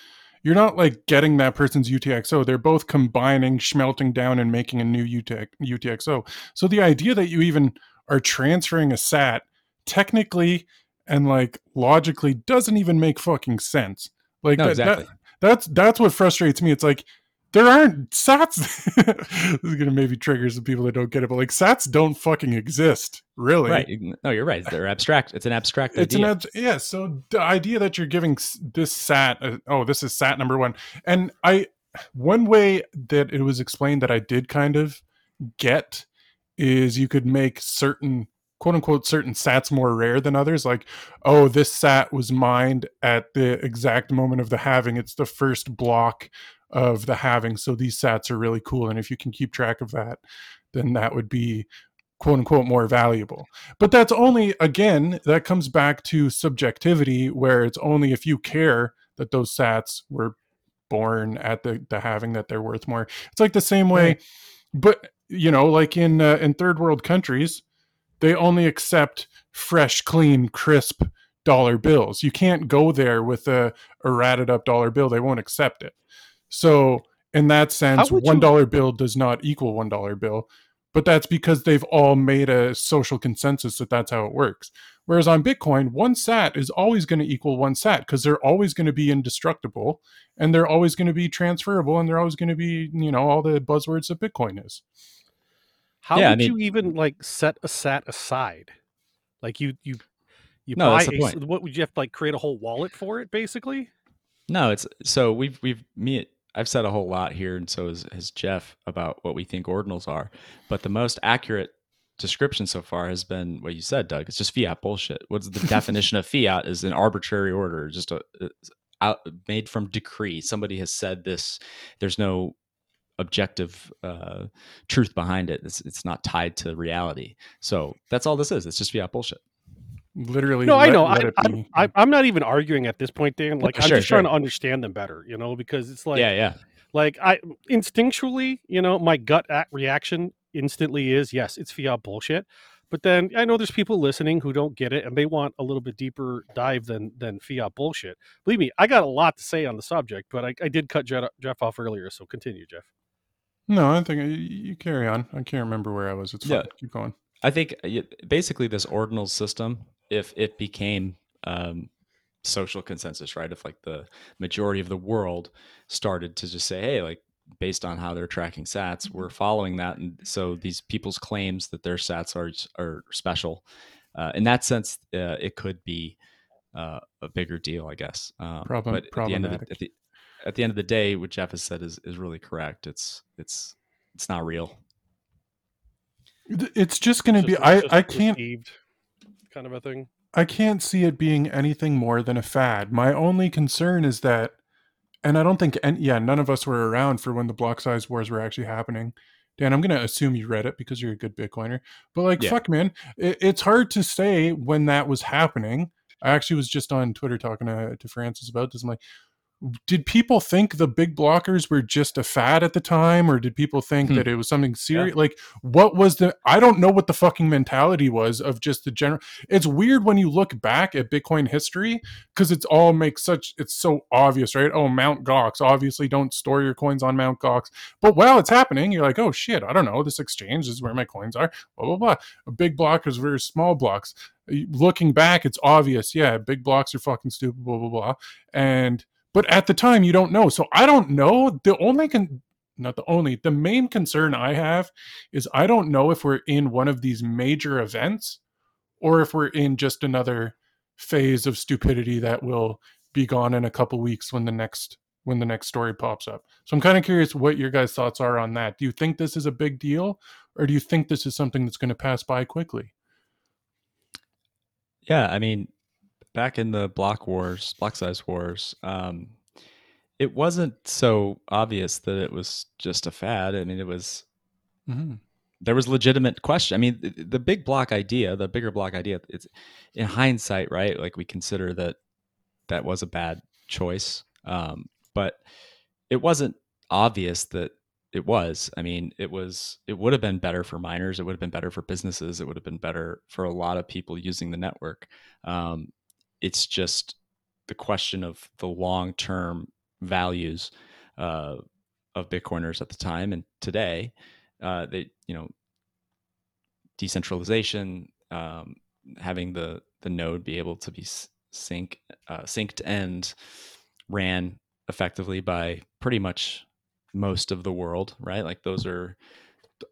[SPEAKER 2] You're not like getting that person's UTXO. They're both combining, schmelting down, and making a new UTX, UTXO. So the idea that you even are transferring a SAT technically and like logically doesn't even make fucking sense. Like
[SPEAKER 1] No,
[SPEAKER 2] that, that- that's that's what frustrates me. It's like there aren't sats. this is gonna maybe trigger some people that don't get it, but like sats don't fucking exist, really.
[SPEAKER 1] Right. No, you're right. They're abstract. It's an abstract
[SPEAKER 2] It's
[SPEAKER 1] idea.
[SPEAKER 2] an abs- yeah. So the idea that you're giving this sat, uh, oh, this is sat number one, and I one way that it was explained that I did kind of get is you could make certain quote unquote certain sats more rare than others like oh this sat was mined at the exact moment of the halving. It's the first block of the halving so these sats are really cool and if you can keep track of that then that would be quote unquote more valuable. But that's only again that comes back to subjectivity where it's only if you care that those sats were born at the the halving that they're worth more. It's like the same way but you know like in uh, in third world countries they only accept fresh clean crisp dollar bills you can't go there with a, a ratted up dollar bill they won't accept it so in that sense one
[SPEAKER 3] you-
[SPEAKER 2] bill does not equal one dollar bill but that's because they've all made a social consensus that that's how it works. Whereas on Bitcoin, one sat is always going to equal one sat because they're always going to be indestructible and they're always going to be transferable and they're always going to be, you know, all the buzzwords that Bitcoin is.
[SPEAKER 3] How
[SPEAKER 1] Yeah, I mean-
[SPEAKER 3] you even like set a sat aside? Like you you you
[SPEAKER 1] No,
[SPEAKER 3] buy
[SPEAKER 1] that's the
[SPEAKER 3] a-
[SPEAKER 1] point.
[SPEAKER 3] what would you have to like create a whole wallet for it basically?
[SPEAKER 1] No, it's so we've we've me I've said a whole lot here, and so has, has Jeff about what we think ordinals are. But the most accurate description so far has been what you said, Doug. It's just fiat bullshit. What's the definition of fiat? Is an arbitrary order, just a, a- out, made from decree. Somebody has said this. There's no objective uh, truth behind it. It's, it's not tied to reality. So that's all this is. It's just fiat bullshit.
[SPEAKER 2] Literally,
[SPEAKER 3] No, I
[SPEAKER 2] let-
[SPEAKER 3] know. I,
[SPEAKER 2] it
[SPEAKER 3] I'm,
[SPEAKER 2] be.
[SPEAKER 3] I, I'm not even arguing at this point, Dan. Like I'm
[SPEAKER 1] sure,
[SPEAKER 3] just trying to understand them better, you know, because it's like
[SPEAKER 1] yeah, yeah.
[SPEAKER 3] like I instinctually, you know, my gut a- reaction instantly is yes, it's fiat bullshit. But then I know there's people listening who don't get it and they want a little bit deeper dive than than fiat bullshit. Believe me, I got a lot to say on the subject, but I, I did cut Jeff, Jeff off earlier, so continue, Jeff.
[SPEAKER 2] No, I think you, you carry on. I can't remember where I was. It's fine.
[SPEAKER 1] Yeah.
[SPEAKER 2] Keep going.
[SPEAKER 1] I think uh, basically this ordinal system, if it became um, social consensus, right? If like the majority of the world started to just say, hey, like based on how they're tracking sats, we're following that, and so these people's claims that their sats are are special. Uh, in that sense, uh, it could be uh, a bigger deal, I guess. Um,
[SPEAKER 2] Problem-
[SPEAKER 1] but at the end of the, at the at the end of the day, what Jeff has said is is really correct. It's it's it's not real.
[SPEAKER 2] It's just going to be.
[SPEAKER 3] Just-
[SPEAKER 2] I I can't.
[SPEAKER 3] kind of a thing.
[SPEAKER 2] I can't see it being anything more than a fad. My only concern is that, and I don't think, and yeah, none of us were around for when the block size wars were actually happening. Dan, I'm going to assume you read it because you're a good Bitcoiner. But like,
[SPEAKER 1] Yeah.
[SPEAKER 2] fuck, man, it, it's hard to say when that was happening. I actually was just on Twitter talking to, to Francis about this. I'm like, did people think the big blockers were just a fad at the time, or did people think
[SPEAKER 1] Hmm.
[SPEAKER 2] that it was something serious? Like, what was the? I don't know what the fucking mentality was of just the general it's weird when you look back at bitcoin history because it's all makes such it's so obvious right oh mount gox obviously don't store your coins on mount gox but while it's happening you're like oh shit i don't know this exchange is where my coins are blah blah blah big blockers versus small blocks looking back it's obvious yeah big blocks are fucking stupid blah blah blah and but at the time you don't know so i don't know the only con not the only the main concern i have is i don't know if we're in one of these major events or if we're in just another phase of stupidity that will be gone in a couple weeks when the next when the next story pops up. So I'm kind of curious what your guys' thoughts are on that. Do you think this is a big deal or do you think this is something that's going to pass by quickly?
[SPEAKER 1] Yeah, I mean, back in the block wars, block size wars, um, it wasn't so obvious that it was just a fad. I mean, it was
[SPEAKER 2] Mm-hmm.
[SPEAKER 1] there was legitimate question. I mean, the, the big block idea, the bigger block idea, it's in hindsight, right? Like we consider that that was a bad choice, um, but it wasn't obvious that it was. I mean, it was. It would have been better for miners. It would have been better for businesses. It would have been better for a lot of people using the network. Um, it's just the question of the long term values uh, of Bitcoiners at the time and today. Uh, they, you know, decentralization, um, having the the node be able to be sync uh, synced and ran effectively by pretty much most of the world, right? Like those are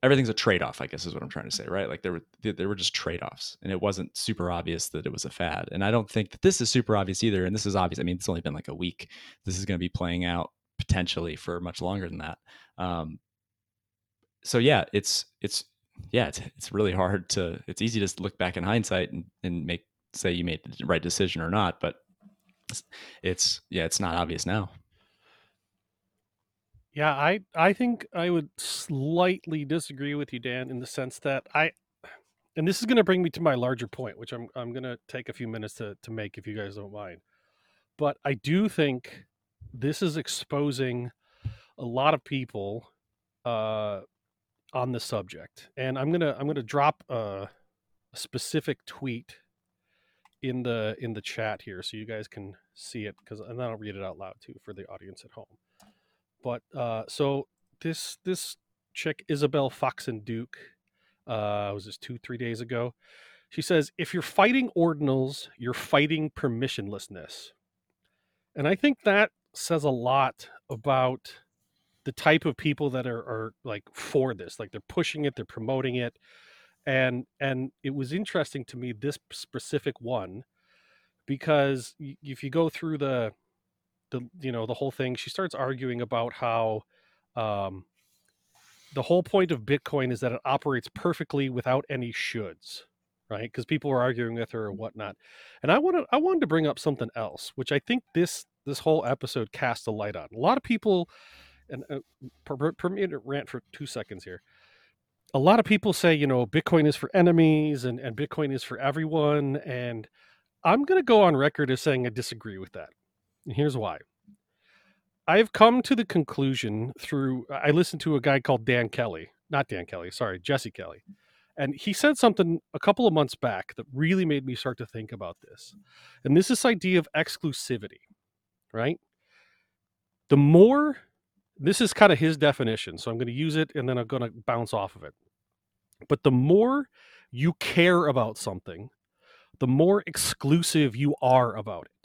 [SPEAKER 1] everything's a trade-off, I guess is what I'm trying to say, right? Like there were there were just trade-offs and it wasn't super obvious that it was a fad. And I don't think that this is super obvious either. And this is obvious. I mean, it's only been like a week. This is going to be playing out potentially for much longer than that. Um, so yeah, it's it's yeah, it's it's really hard to. It's easy to look back in hindsight and, and make say you made the right decision or not, but it's, it's yeah, it's not obvious now.
[SPEAKER 3] Yeah, I I think I would slightly disagree with you, Dan, in the sense that I, and this is going to bring me to my larger point, which I'm I'm going to take a few minutes to to make if you guys don't mind. But I do think this is exposing a lot of people uh, on the subject, and I'm gonna I'm gonna drop a, a specific tweet in the in the chat here so you guys can see it because and then I'll read it out loud too for the audience at home but uh so this this chick isabel Foxen Duke Uh, was this two, three days ago? She says, if you're fighting ordinals, you're fighting permissionlessness. And I think that says a lot about the type of people that are, are like for this. Like they're pushing it, they're promoting it. And and it was interesting to me this specific one because if you go through the the you know the whole thing, she starts arguing about how um, the whole point of Bitcoin is that it operates perfectly without any shoulds, right? Because people were arguing with her or whatnot. And I wanted I wanted to bring up something else, which I think this this whole episode casts a light on. A lot of people, and uh, per, per, per rant for two seconds here. A lot of people say, you know, Bitcoin is for enemies and, and Bitcoin is for everyone. And I'm going to go on record as saying I disagree with that. And here's why. I've come to the conclusion through I listened to a guy called Dan Kelly, not Dan Kelly, sorry, Jesse Kelly. And he said something a couple of months back that really made me start to think about this. And this is this idea of exclusivity, right? The more this is kind of his definition, so I'm going to use it and then I'm going to bounce off of it. But the more you care about something, the more exclusive you are about it.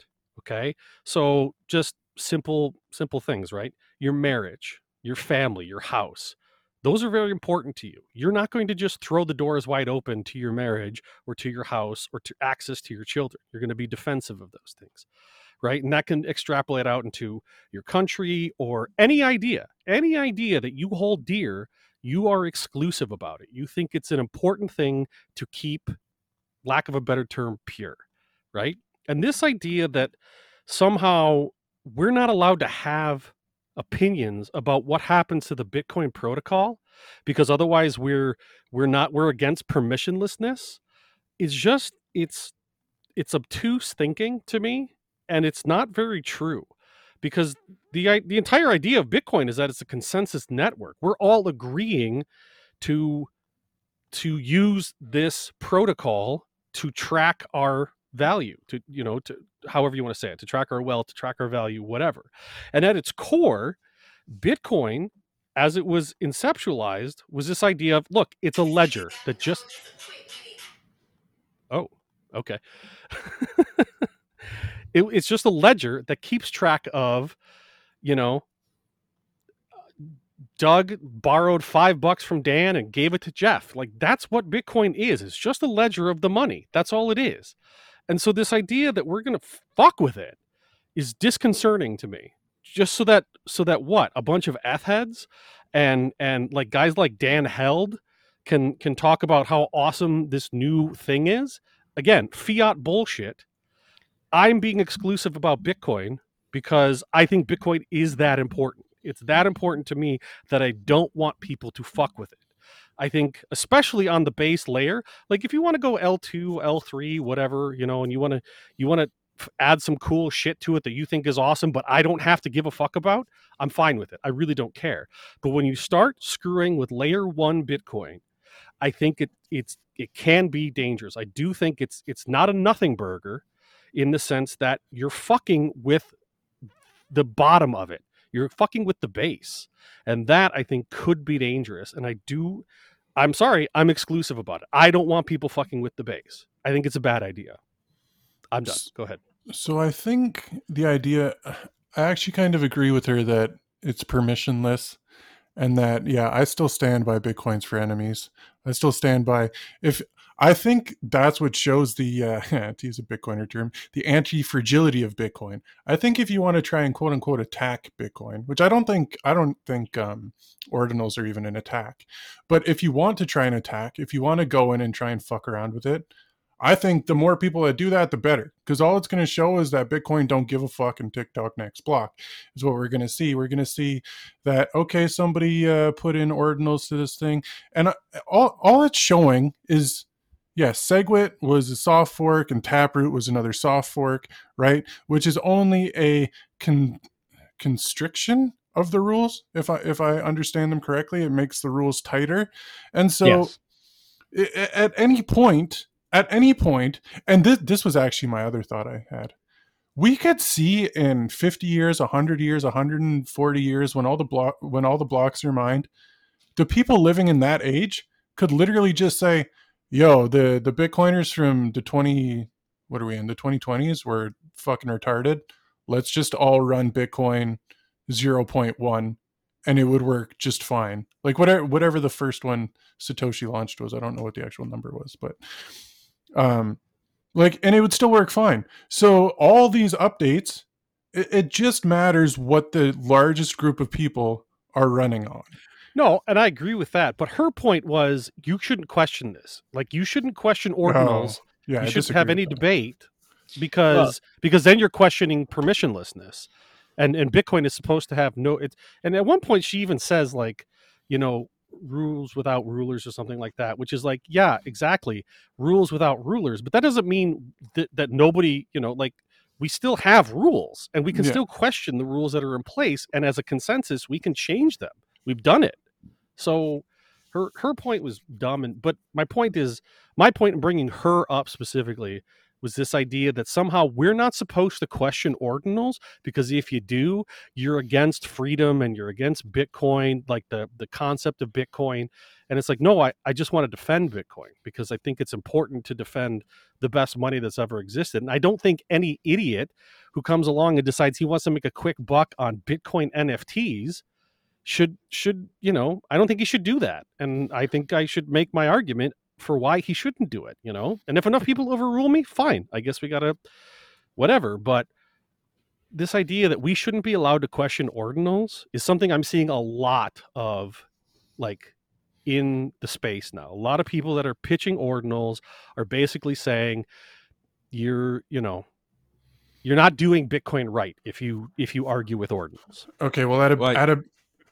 [SPEAKER 3] Okay? So just simple simple things right? Your marriage your family your house those are very important to you. You're not going to just throw the doors wide open to your marriage or to your house or to access to your children. You're going to be defensive of those things right? And that can extrapolate out into your country or any idea any idea that you hold dear you are exclusive about it. You think it's an important thing to keep lack of a better term pure right and this idea that somehow we're not allowed to have opinions about what happens to the Bitcoin protocol because otherwise we're we're not we're against permissionlessness is just it's it's obtuse thinking to me and it's not very true because the the entire idea of Bitcoin is that it's a consensus network. We're all agreeing to to use this protocol to track our value to you know to however you want to say it to track our wealth to track our value whatever and at its core bitcoin as it was conceptualized was this idea of look it's a ledger that just oh okay it, it's just a ledger that keeps track of you know Doug borrowed five bucks from Dan and gave it to Jeff. Like that's what Bitcoin is. It's just a ledger of the money. That's all it is. And so this idea that we're going to fuck with it is disconcerting to me. Just so that so that what a bunch of f heads and and like guys like Dan Held can can talk about how awesome this new thing is. Again, fiat bullshit. I'm being exclusive about Bitcoin because I think Bitcoin is that important. It's that important to me that I don't want people to fuck with it. I think, especially on the base layer, like if you want to go L2, L3, whatever, you know, and you want to, you want to add some cool shit to it that you think is awesome, but I don't have to give a fuck about, I'm fine with it. I really don't care. But when you start screwing with layer one Bitcoin, I think it it's it can be dangerous. I do think it's it's not a nothing burger in the sense that you're fucking with the bottom of it. You're fucking with the base. And that I think could be dangerous. And I do I'm sorry, I'm exclusive about it. I don't want people fucking with the base. I think it's a bad idea. I'm done. Go ahead.
[SPEAKER 2] So I think the idea, I actually kind of agree with her that it's permissionless and that, yeah, I still stand by Bitcoins for enemies. I still stand by, if I think that's what shows the, uh, to use a Bitcoiner term, the anti fragility of Bitcoin. I think if you want to try and quote unquote attack Bitcoin, which I don't think, I don't think um, ordinals are even an attack, but if you want to try and attack, if you want to go in and try and fuck around with it, I think the more people that do that, the better. Because all it's going to show is that Bitcoin don't give a fuck and tick tock next block is what we're going to see. We're going to see that okay, somebody uh, put in ordinals to this thing, and uh, all all it's showing is yes, SegWit was a soft fork and Taproot was another soft fork, right? Which is only a con- constriction of the rules. If I if I understand them correctly, it makes the rules tighter, and so
[SPEAKER 3] Yes.
[SPEAKER 2] i- at any point at any point and this this was actually my other thought i had we could see in 50 years 100 years 140 years when all the block when all the blocks are mined the people living in that age could literally just say, "Yo, the the Bitcoiners from the twenty, what are we in the twenty twenties were fucking retarded. Let's just all run Bitcoin zero point one, and it would work just fine. Like whatever whatever the first one Satoshi launched was. I don't know what the actual number was, but um, like, and it would still work fine. So all these updates, it, it just matters what the largest group of people are running on.
[SPEAKER 3] No, and I agree with that. But her point was you shouldn't question this. Like you shouldn't question ordinals.
[SPEAKER 2] Oh, yeah, I
[SPEAKER 3] you shouldn't have any debate because because then you're questioning permissionlessness. And and Bitcoin is supposed to have no it's and at one point she even says like, you know, rules without rulers or something like that, which is like, yeah, exactly. Rules without rulers. But that doesn't mean that, that nobody, you know, like we still have rules and we can
[SPEAKER 2] Yeah.
[SPEAKER 3] still question the rules that are in place. And as a consensus, we can change them. We've done it. So her her point was dumb and but my point is my point in bringing her up specifically was this idea that somehow we're not supposed to question ordinals because if you do you're against freedom and you're against bitcoin like the the concept of bitcoin. And it's like no i, I just want to defend bitcoin because i think it's important to defend the best money that's ever existed. And i don't think any idiot who comes along and decides he wants to make a quick buck on bitcoin nfts should should you know i don't think he should do that and i think i should make my argument for why he shouldn't do it you know? And if enough people overrule me fine i guess we gotta whatever but this idea that we shouldn't be allowed to question ordinals is something i'm seeing a lot of like in the space now. A lot of people that are pitching ordinals are basically saying you're you know you're not doing bitcoin right if you if you argue with ordinals.
[SPEAKER 2] Okay, well, at a
[SPEAKER 1] Like-
[SPEAKER 2] at a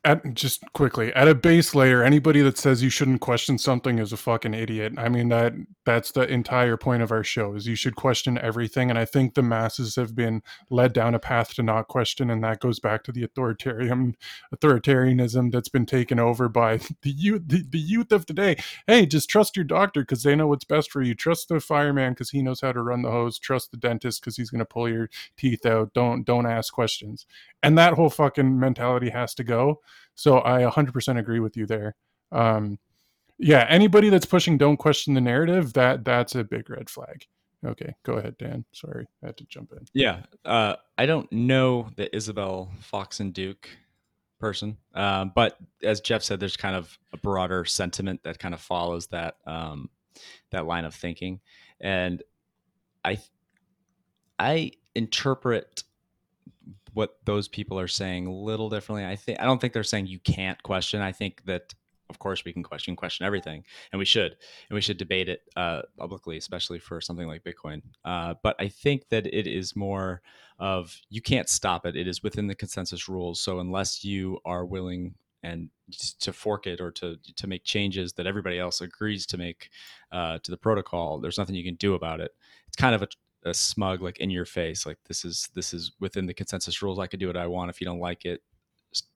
[SPEAKER 2] at just quickly at a base layer, anybody that says you shouldn't question something is a fucking idiot. I mean that that's the entire point of our show is you should question everything, and I think the masses have been led down a path to not question, and that goes back to the authoritarian authoritarianism that's been taken over by the youth the, the youth of today. Hey, just trust your doctor because they know what's best for you. Trust the fireman because he knows how to run the hose. Trust the dentist because he's going to pull your teeth out. Don't don't ask questions and that whole fucking mentality has to go so i 100% agree with you there. Um yeah anybody that's pushing don't question the narrative that that's a big red flag. Okay go ahead dan. Sorry i had to jump in.
[SPEAKER 1] Yeah, uh, I don't know the Isabel Foxen Duke person, um, but as Jeff said, there's kind of a broader sentiment that kind of follows that um, that line of thinking, and I I interpret what those people are saying a little differently. I think I don't think they're saying you can't question. I think that of course we can question question everything, and we should, and we should debate it uh, publicly, especially for something like Bitcoin. Uh, but I think that it is more of you can't stop it. It is within the consensus rules. So unless you are willing and to fork it or to to make changes that everybody else agrees to make uh, to the protocol, there's nothing you can do about it. It's kind of a a smug like in your face like this is this is within the consensus rules i can do what i want if you don't like it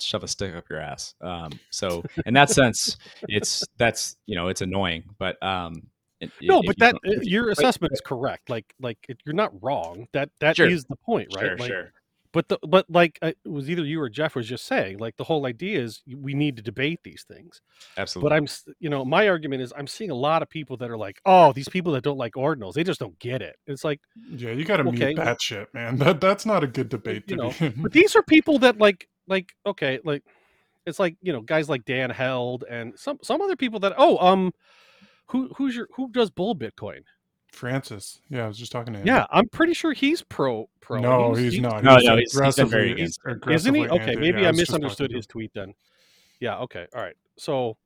[SPEAKER 1] shove a stick up your ass. Um so in that sense it's that's you know it's annoying but um it-
[SPEAKER 3] no but
[SPEAKER 1] you
[SPEAKER 3] that uh, your assessment is correct like like it, you're not wrong that that is
[SPEAKER 1] Sure.
[SPEAKER 3] the point right?
[SPEAKER 1] Sure
[SPEAKER 3] like
[SPEAKER 1] sure
[SPEAKER 3] but the but like it was either you or jeff was just saying like the whole idea is we need to debate these things.
[SPEAKER 1] Absolutely.
[SPEAKER 3] But i'm you know my argument is i'm seeing a lot of people that are like oh these people that don't like ordinals they just don't get it. It's like
[SPEAKER 2] yeah you gotta
[SPEAKER 3] Okay,
[SPEAKER 2] mute
[SPEAKER 3] well-
[SPEAKER 2] that shit man. That that's not a good debate
[SPEAKER 3] You know,
[SPEAKER 2] be
[SPEAKER 3] but these are people that like like okay like it's like you know guys like dan held and some some other people that oh um who who's your who does bull bitcoin
[SPEAKER 2] francis. Yeah i was just talking to him.
[SPEAKER 3] Yeah i'm pretty sure he's pro pro.
[SPEAKER 2] No he's, not.
[SPEAKER 1] No, no, he's- he's been
[SPEAKER 2] aggressively-
[SPEAKER 1] very against it.
[SPEAKER 3] isn't he? okay
[SPEAKER 2] anti-
[SPEAKER 3] maybe
[SPEAKER 2] yeah,
[SPEAKER 3] i
[SPEAKER 2] was just
[SPEAKER 3] misunderstood his tweet then. Yeah okay all right. So all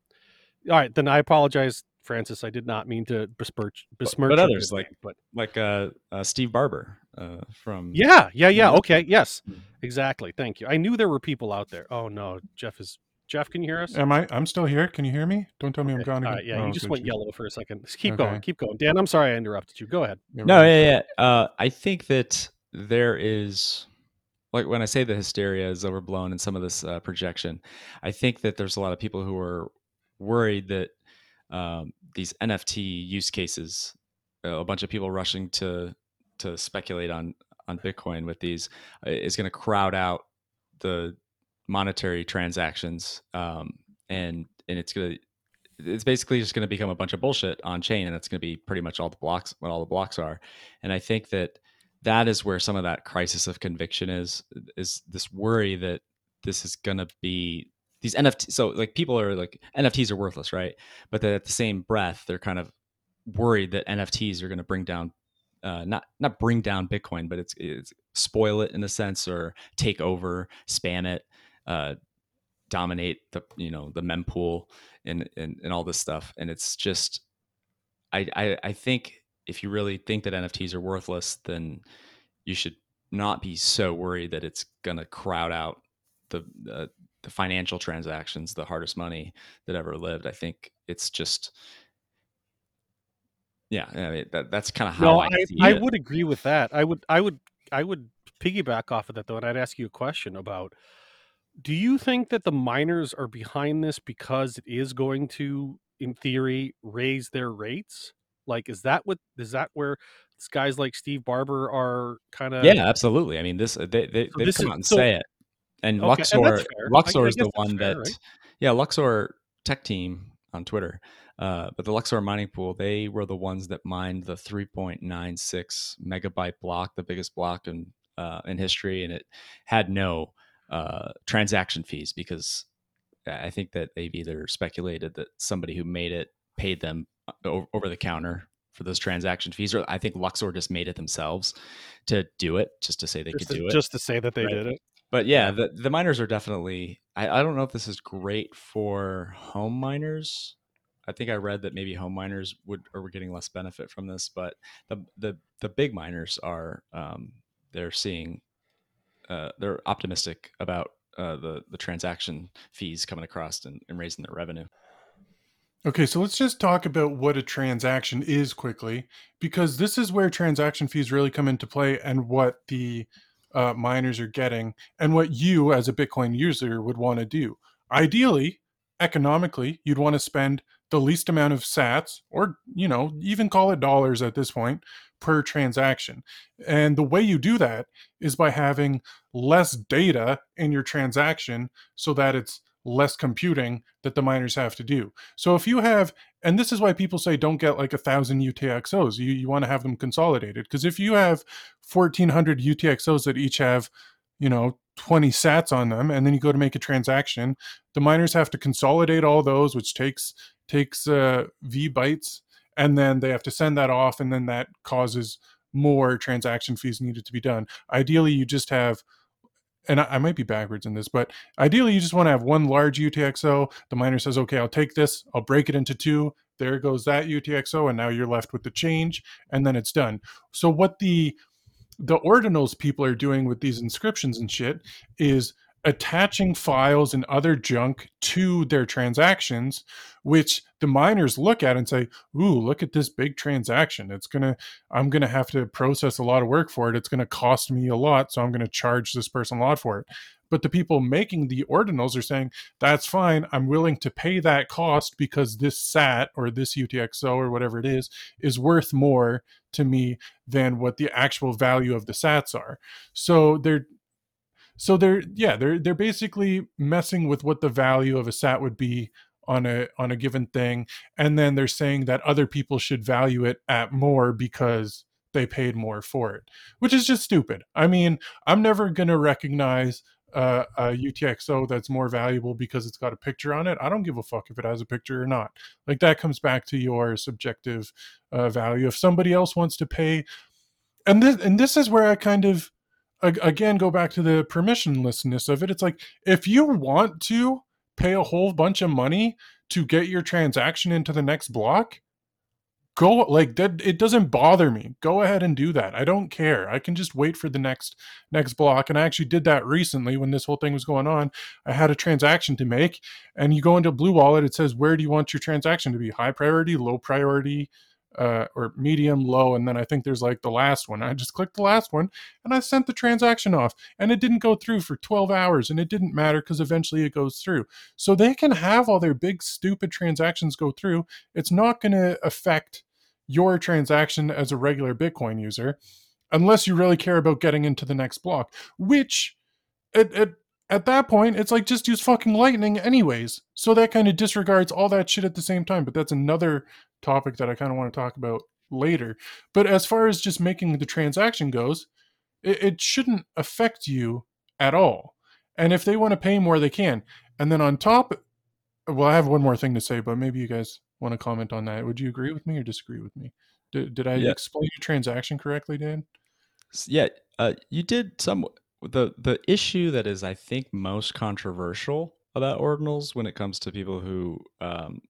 [SPEAKER 3] right then i apologize francis. I did not mean to besmirch besmirch
[SPEAKER 1] but
[SPEAKER 3] your
[SPEAKER 1] others, like-
[SPEAKER 3] but
[SPEAKER 1] like uh, uh steve barbour uh from
[SPEAKER 3] yeah yeah yeah
[SPEAKER 1] Yeah.
[SPEAKER 3] okay yes.
[SPEAKER 1] Mm.
[SPEAKER 3] exactly thank you. I knew there were people out there. Oh no jeff is jeff can you hear us
[SPEAKER 2] am i i'm still here can you hear me don't tell me i'm gone again
[SPEAKER 3] right, yeah,
[SPEAKER 2] Oh,
[SPEAKER 3] you just went
[SPEAKER 2] shit.
[SPEAKER 3] yellow for a second. Just keep
[SPEAKER 2] Okay.
[SPEAKER 3] going, keep going. Dan, I'm sorry I interrupted you. Go ahead.
[SPEAKER 2] Yeah,
[SPEAKER 1] No,
[SPEAKER 2] right.
[SPEAKER 1] yeah, yeah. Uh, I think that there is, like, when I say the hysteria is overblown and some of this uh, projection, I think that there's a lot of people who are worried that um, these NFT use cases, uh, a bunch of people rushing to to speculate on on Bitcoin with these, uh, is going to crowd out the monetary transactions, um, and and it's to it's basically just going to become a bunch of bullshit on chain, and that's going to be pretty much all the blocks what all the blocks are. And I think that that is where some of that crisis of conviction is is this worry that this is going to be these NFT. So like people are like NFTs are worthless, right? But that at the same breath, they're kind of worried that NFTs are going to bring down, uh, not not bring down Bitcoin, but it's, it's spoil it in a sense or take over, spam it, uh, dominate the you know the mempool and, and and all this stuff. And it's just, I, I I think if you really think that NFTs are worthless, then you should not be so worried that it's going to crowd out the uh, the financial transactions, the hardest money that ever lived. I think it's just, yeah, I mean, that, that's kind of how
[SPEAKER 3] No,
[SPEAKER 1] I,
[SPEAKER 3] I, I would agree with that. I would I would I would piggyback off of that though, and I'd ask you a question about do you think that the miners are behind this because it is going to, in theory, raise their rates? Like, is that what is that where guys like Steve Barbour are kind of
[SPEAKER 1] yeah, absolutely. I mean, this they they
[SPEAKER 3] So this
[SPEAKER 1] come
[SPEAKER 3] is-
[SPEAKER 1] out and
[SPEAKER 3] so-
[SPEAKER 1] say it, and
[SPEAKER 3] Okay, and
[SPEAKER 1] Luxor.
[SPEAKER 3] I-
[SPEAKER 1] Luxor
[SPEAKER 3] I
[SPEAKER 1] is the one
[SPEAKER 3] fair,
[SPEAKER 1] that
[SPEAKER 3] right?
[SPEAKER 1] yeah Luxor tech team on Twitter, uh, but the Luxor mining pool they were the ones that mined the 3.96 megabyte block, the biggest block in uh, in history, and it had no uh, transaction fees because I think that they've either speculated that somebody who made it paid them uh, over the counter for those transaction fees, or I think Luxor just made it themselves to do it, just to say they
[SPEAKER 3] just
[SPEAKER 1] could
[SPEAKER 3] to,
[SPEAKER 1] do it.
[SPEAKER 3] just to say that they
[SPEAKER 1] Right.
[SPEAKER 3] did it.
[SPEAKER 1] But yeah, the the miners are definitely. I, I don't know if this is great for home miners. I think I read that maybe home miners would or were getting less benefit from this, but the the the big miners are um, they're seeing uh, they're optimistic about uh, the the transaction fees coming across and, and raising their revenue.
[SPEAKER 2] Okay, so let's just talk about what a transaction is quickly, because this is where transaction fees really come into play and what the uh, miners are getting and what you as a Bitcoin user would want to do. Ideally, economically, you'd want to spend the least amount of sats or, you know, even call it dollars at this point per transaction. And the way you do that is by having less data in your transaction so that it's less computing that the miners have to do. So if you have, and this is why people say don't get like a thousand UTXOs, you, you want to have them consolidated. Because if you have 1400 UTXOs that each have, you know, 20 sats on them, and then you go to make a transaction, the miners have to consolidate all those, which takes takes uh, V bytes, and then they have to send that off, and then that causes more transaction fees needed to be done. Ideally, you just have and I, I, might be backwards in this, but ideally you just want to have one large UTXO. The miner says, okay, I'll take this, I'll break it into two. There goes that UTXO, and now you're left with the change, and then it's done. So what the the ordinals people are doing with these inscriptions and shit is attaching files and other junk to their transactions, which the miners look at and say, Ooh, look at this big transaction. It's gonna, I'm gonna have to process a lot of work for it. It's gonna cost me a lot. So I'm gonna charge this person a lot for it. But the people making the ordinals are saying, That's fine. I'm willing to pay that cost because this SAT or this UTXO or whatever it is is worth more to me than what the actual value of the sats are. So they're so they're yeah they're they're basically messing with what the value of a sat would be on a on a given thing and then they're saying that other people should value it at more because they paid more for it which is just stupid i mean i'm never going to recognize uh, a UTXO that's more valuable because it's got a picture on it. I don't give a fuck if it has a picture or not. Like that comes back to your subjective uh, value. If somebody else wants to pay, and this and this is where I kind of again go back to the permissionlessness of it. It's like if you want to pay a whole bunch of money to get your transaction into the next block, go like that it doesn't bother me. Go ahead and do that. I don't care. I can just wait for the next next block. And i actually did that recently when this whole thing was going on. I had a transaction to make and you go into blue wallet it says where do you want your transaction to be? High priority low priority uh, or medium low and then i think there's like the last one. I just clicked the last one and i sent the transaction off and it didn't go through for 12 hours and it didn't matter because eventually it goes through. So they can have all their big stupid transactions go through. It's not going to affect your transaction as a regular bitcoin user unless you really care about getting into the next block which at, at, at that point, it's like just use fucking lightning anyways. So that kind of disregards all that shit at the same time. But that's another topic that I kind of want to talk about later. But as far as just making the transaction goes, it, it shouldn't affect you at all. And if they want to pay more, they can. And then on top, well, I have one more thing to say, but maybe you guys want to comment on that. Would you agree with me or disagree with me? Did, did I
[SPEAKER 1] Yeah.
[SPEAKER 2] explain your transaction correctly, Dan?
[SPEAKER 1] Yeah, uh, you did some. The the issue that is, I think, most controversial about ordinals when it comes to people who um,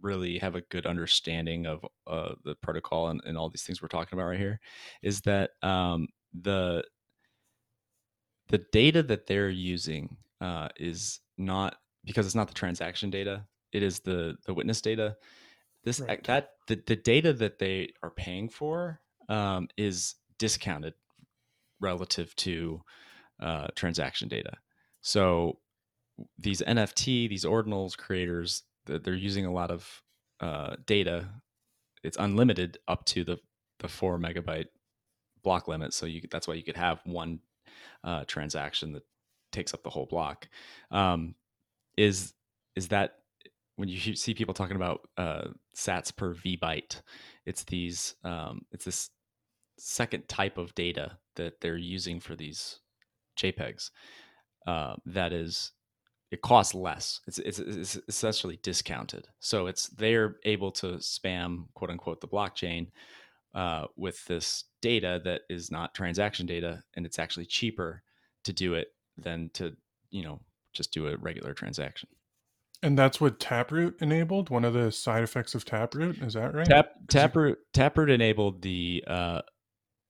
[SPEAKER 1] really have a good understanding of uh, the protocol and, and all these things we're talking about right here, is that um, the the data that they're using uh, is not because it's not the transaction data; it is the the witness data. This
[SPEAKER 2] Right.
[SPEAKER 1] that the, the data that they are paying for um, is discounted relative to uh, transaction data. So these NFT, these ordinals creators, th- they're using a lot of uh, data. It's unlimited up to the the four megabyte block limit. So you that's why you could have one uh, transaction that takes up the whole block. Um, is is that when you see people talking about uh, Sats per V byte, it's these um, it's this second type of data that they're using for these JPEGs. Uh, that is, it costs less. It's, it's it's essentially discounted. So it's they're able to spam quote unquote the blockchain uh, with this data that is not transaction data, and it's actually cheaper to do it than to you know just do a regular transaction.
[SPEAKER 2] And that's what Taproot enabled. One of the side effects of Taproot is that right?
[SPEAKER 1] Tap Taproot Taproot enabled the uh,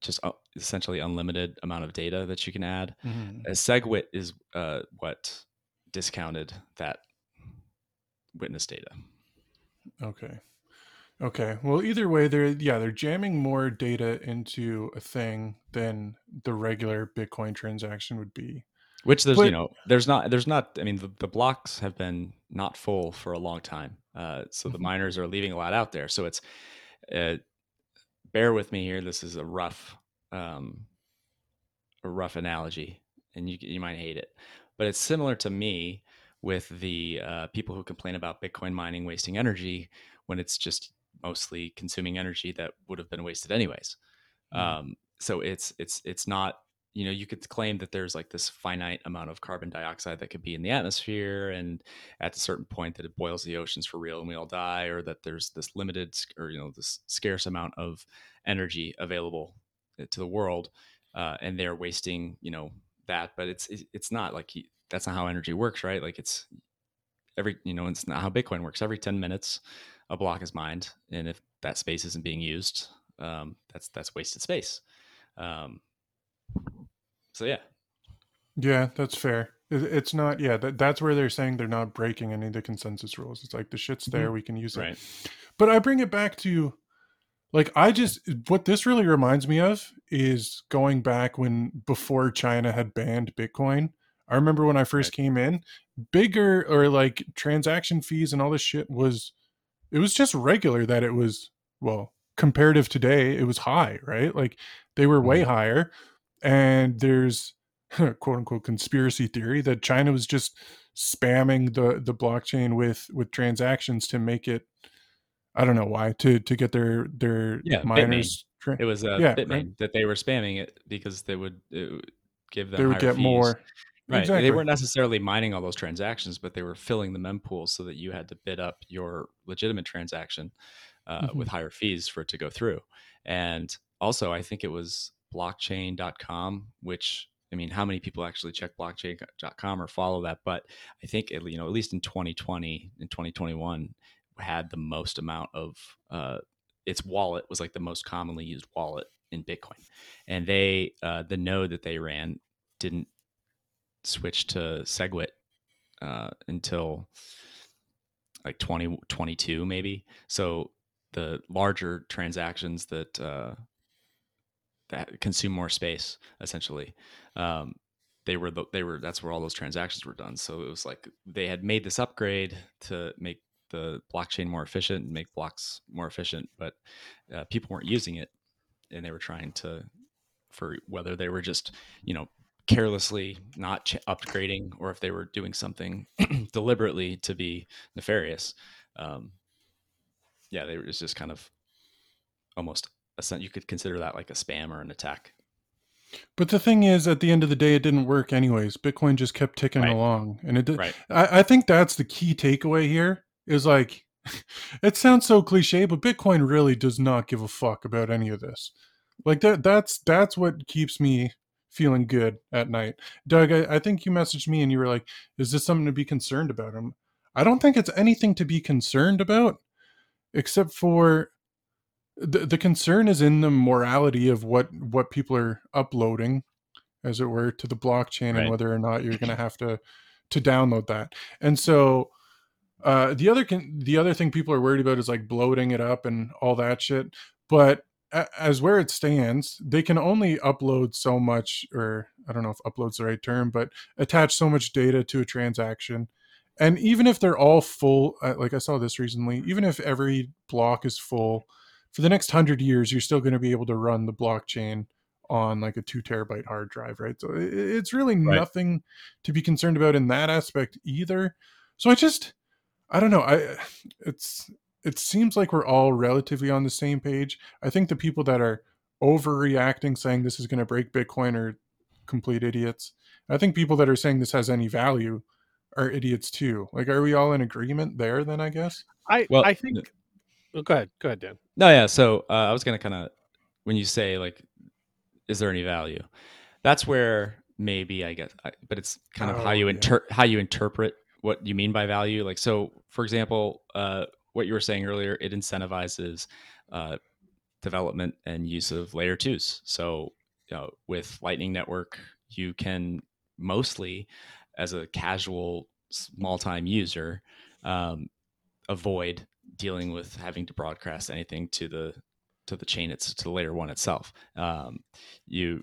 [SPEAKER 1] just uh, essentially unlimited amount of data that you can add.
[SPEAKER 2] Mhm.
[SPEAKER 1] Uh, SegWit is uh, what discounted that witness data.
[SPEAKER 2] Okay. Okay. Well, either way, they're yeah they're jamming more data into a thing than the regular Bitcoin transaction would be.
[SPEAKER 1] Which there's
[SPEAKER 2] But-
[SPEAKER 1] you know there's not there's not I mean the, the blocks have been not full for a long time, uh, so the
[SPEAKER 2] Mhm.
[SPEAKER 1] miners are leaving a lot out there. So it's uh, bear with me here. This is a rough um, a rough analogy, and you you might hate it, but it's similar to me with the uh, people who complain about Bitcoin mining wasting energy when it's just mostly consuming energy that would have been wasted anyways.
[SPEAKER 2] Mhm.
[SPEAKER 1] Um, so it's it's it's not you know you could claim that there's like this finite amount of carbon dioxide that could be in the atmosphere and at a certain point that it boils the oceans for real and we all die or that there's this limited or you know this scarce amount of energy available to the world uh, and they're wasting you know that but it's it's not like he, that's not how energy works right like it's every you know it's not how bitcoin works every 10 minutes a block is mined and if that space isn't being used um, that's that's wasted space um, so yeah
[SPEAKER 2] Yeah, that's fair. It's not. Yeah, that, that's where they're saying they're not breaking any of the consensus rules. It's like the shit's there, we can use it.
[SPEAKER 1] right
[SPEAKER 2] But I bring it back to like I just what this really reminds me of is going back when before China had banned Bitcoin. I remember when I first came in, bigger or like transaction fees and all this shit was it was just regular that it was well, comparative today, it was high, right? Like they were way mm-hmm. higher. And there's quote unquote conspiracy theory that China was just spamming the the blockchain with with transactions to make it I don't know why to to get their their
[SPEAKER 1] Yeah,
[SPEAKER 2] miners. Tra-
[SPEAKER 1] it was uh,
[SPEAKER 2] Yeah,
[SPEAKER 1] Bitmain
[SPEAKER 2] right.
[SPEAKER 1] that they were spamming it because they would, it would give them
[SPEAKER 2] they would get
[SPEAKER 1] fees.
[SPEAKER 2] more.
[SPEAKER 1] Right.
[SPEAKER 2] Exactly.
[SPEAKER 1] They weren't necessarily mining all those transactions, but they were filling the mempools so that you had to bid up your legitimate transaction uh,
[SPEAKER 2] Mm-hmm.
[SPEAKER 1] with higher fees for it to go through. And also, I think it was blockchain.com, which I mean, how many people actually check blockchain.com or follow that? But I think, you know, at least in 2020 and 2021, had the most amount of uh, its wallet was like the most commonly used wallet in Bitcoin. And they, uh, the node that they ran didn't switch to SegWit uh, until like 2022 maybe. So the larger transactions that uh, that consume more space essentially um, they were the, they were that's where all those transactions were done so it was like they had made this upgrade to make the blockchain more efficient and make blocks more efficient but uh, people weren't using it and they were trying to for whether they were just you know carelessly not ch- upgrading or if they were doing something deliberately to be nefarious. Um, yeah, they were just kind of almost a, you could consider that like a spam or an attack.
[SPEAKER 2] But the thing is, at the end of the day, it didn't work anyways. Bitcoin just kept ticking
[SPEAKER 1] Right.
[SPEAKER 2] along, and it did.
[SPEAKER 1] Right.
[SPEAKER 2] I, I think that's the key takeaway here. Is like, it sounds so cliche, but Bitcoin really does not give a fuck about any of this. Like that. That's that's what keeps me feeling good at night. Doug, I, I think you messaged me and you were like, "Is this something to be concerned about?" i I don't think it's anything to be concerned about, except for the, the concern is in the morality of what what people are uploading as it were to the blockchain
[SPEAKER 1] Right.
[SPEAKER 2] and whether or not you're going to have to to download that and so uh the other can the other thing people are worried about is like bloating it up and all that shit but a- as where it stands they can only upload so much or i don't know if upload's the right term but attach so much data to a transaction and even if they're all full uh, like i saw this recently even if every block is full for the next hundred years, you're still going to be able to run the blockchain on like a two terabyte hard drive, right? So it's really
[SPEAKER 1] Right.
[SPEAKER 2] nothing to be concerned about in that aspect either. So I just, I don't know. I, it's, it seems like we're all relatively on the same page. I think the people that are overreacting, saying this is going to break Bitcoin, are complete idiots. I think people that are saying this has any value are idiots too. Like, are we all in agreement there? Then I guess.
[SPEAKER 3] I
[SPEAKER 1] Well,
[SPEAKER 3] I think. Oh, go ahead, go ahead, Dan.
[SPEAKER 1] No, yeah. So uh, I was gonna kind of when you say like, is there any value? That's where maybe I guess, I, but it's kind of how
[SPEAKER 2] Oh,
[SPEAKER 1] you
[SPEAKER 2] yeah.
[SPEAKER 1] inter- how you interpret what you mean by value. Like, so for example, uh, what you were saying earlier, it incentivizes uh, development and use of layer twos. So you know, with Lightning Network, you can mostly, as a casual small time user, um, avoid dealing with having to broadcast anything to the to the chain it's to layer one itself um, you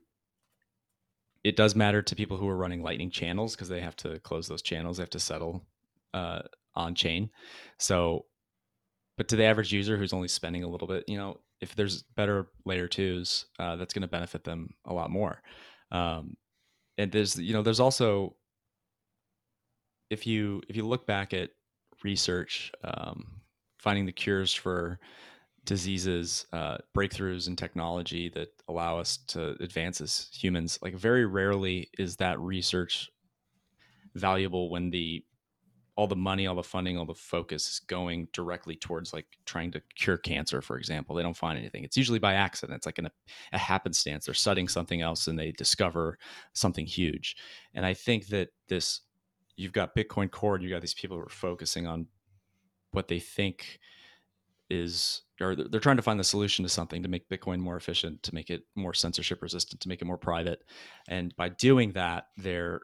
[SPEAKER 1] it does matter to people who are running lightning channels because they have to close those channels they have to settle uh, on chain. So but to the average user who's only spending a little bit you know if there's better layer twos uh, that's going to benefit them a lot more. Um, and there's you know there's also if you if you look back at research um, finding the cures for diseases uh, breakthroughs in technology that allow us to advance as humans like very rarely is that research valuable when the all the money all the funding all the focus is going directly towards like trying to cure cancer for example. They don't find anything. It's usually by accident. It's like a happenstance. They're studying something else and they discover something huge. And i think that this you've got bitcoin core and you've got these people who are focusing on what they think is or they're trying to find the solution to something to make bitcoin more efficient to make it more censorship resistant to make it more private. And by doing that they're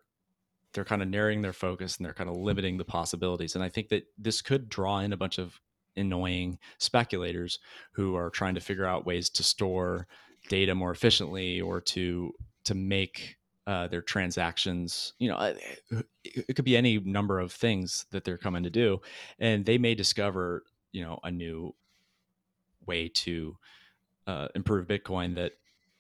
[SPEAKER 1] they're kind of narrowing their focus and they're kind of limiting the possibilities. And i think that this could draw in a bunch of annoying speculators who are trying to figure out ways to store data more efficiently or to to make uh, their transactions you know it, it could be any number of things that they're coming to do. And they may discover you know a new way to uh, improve bitcoin that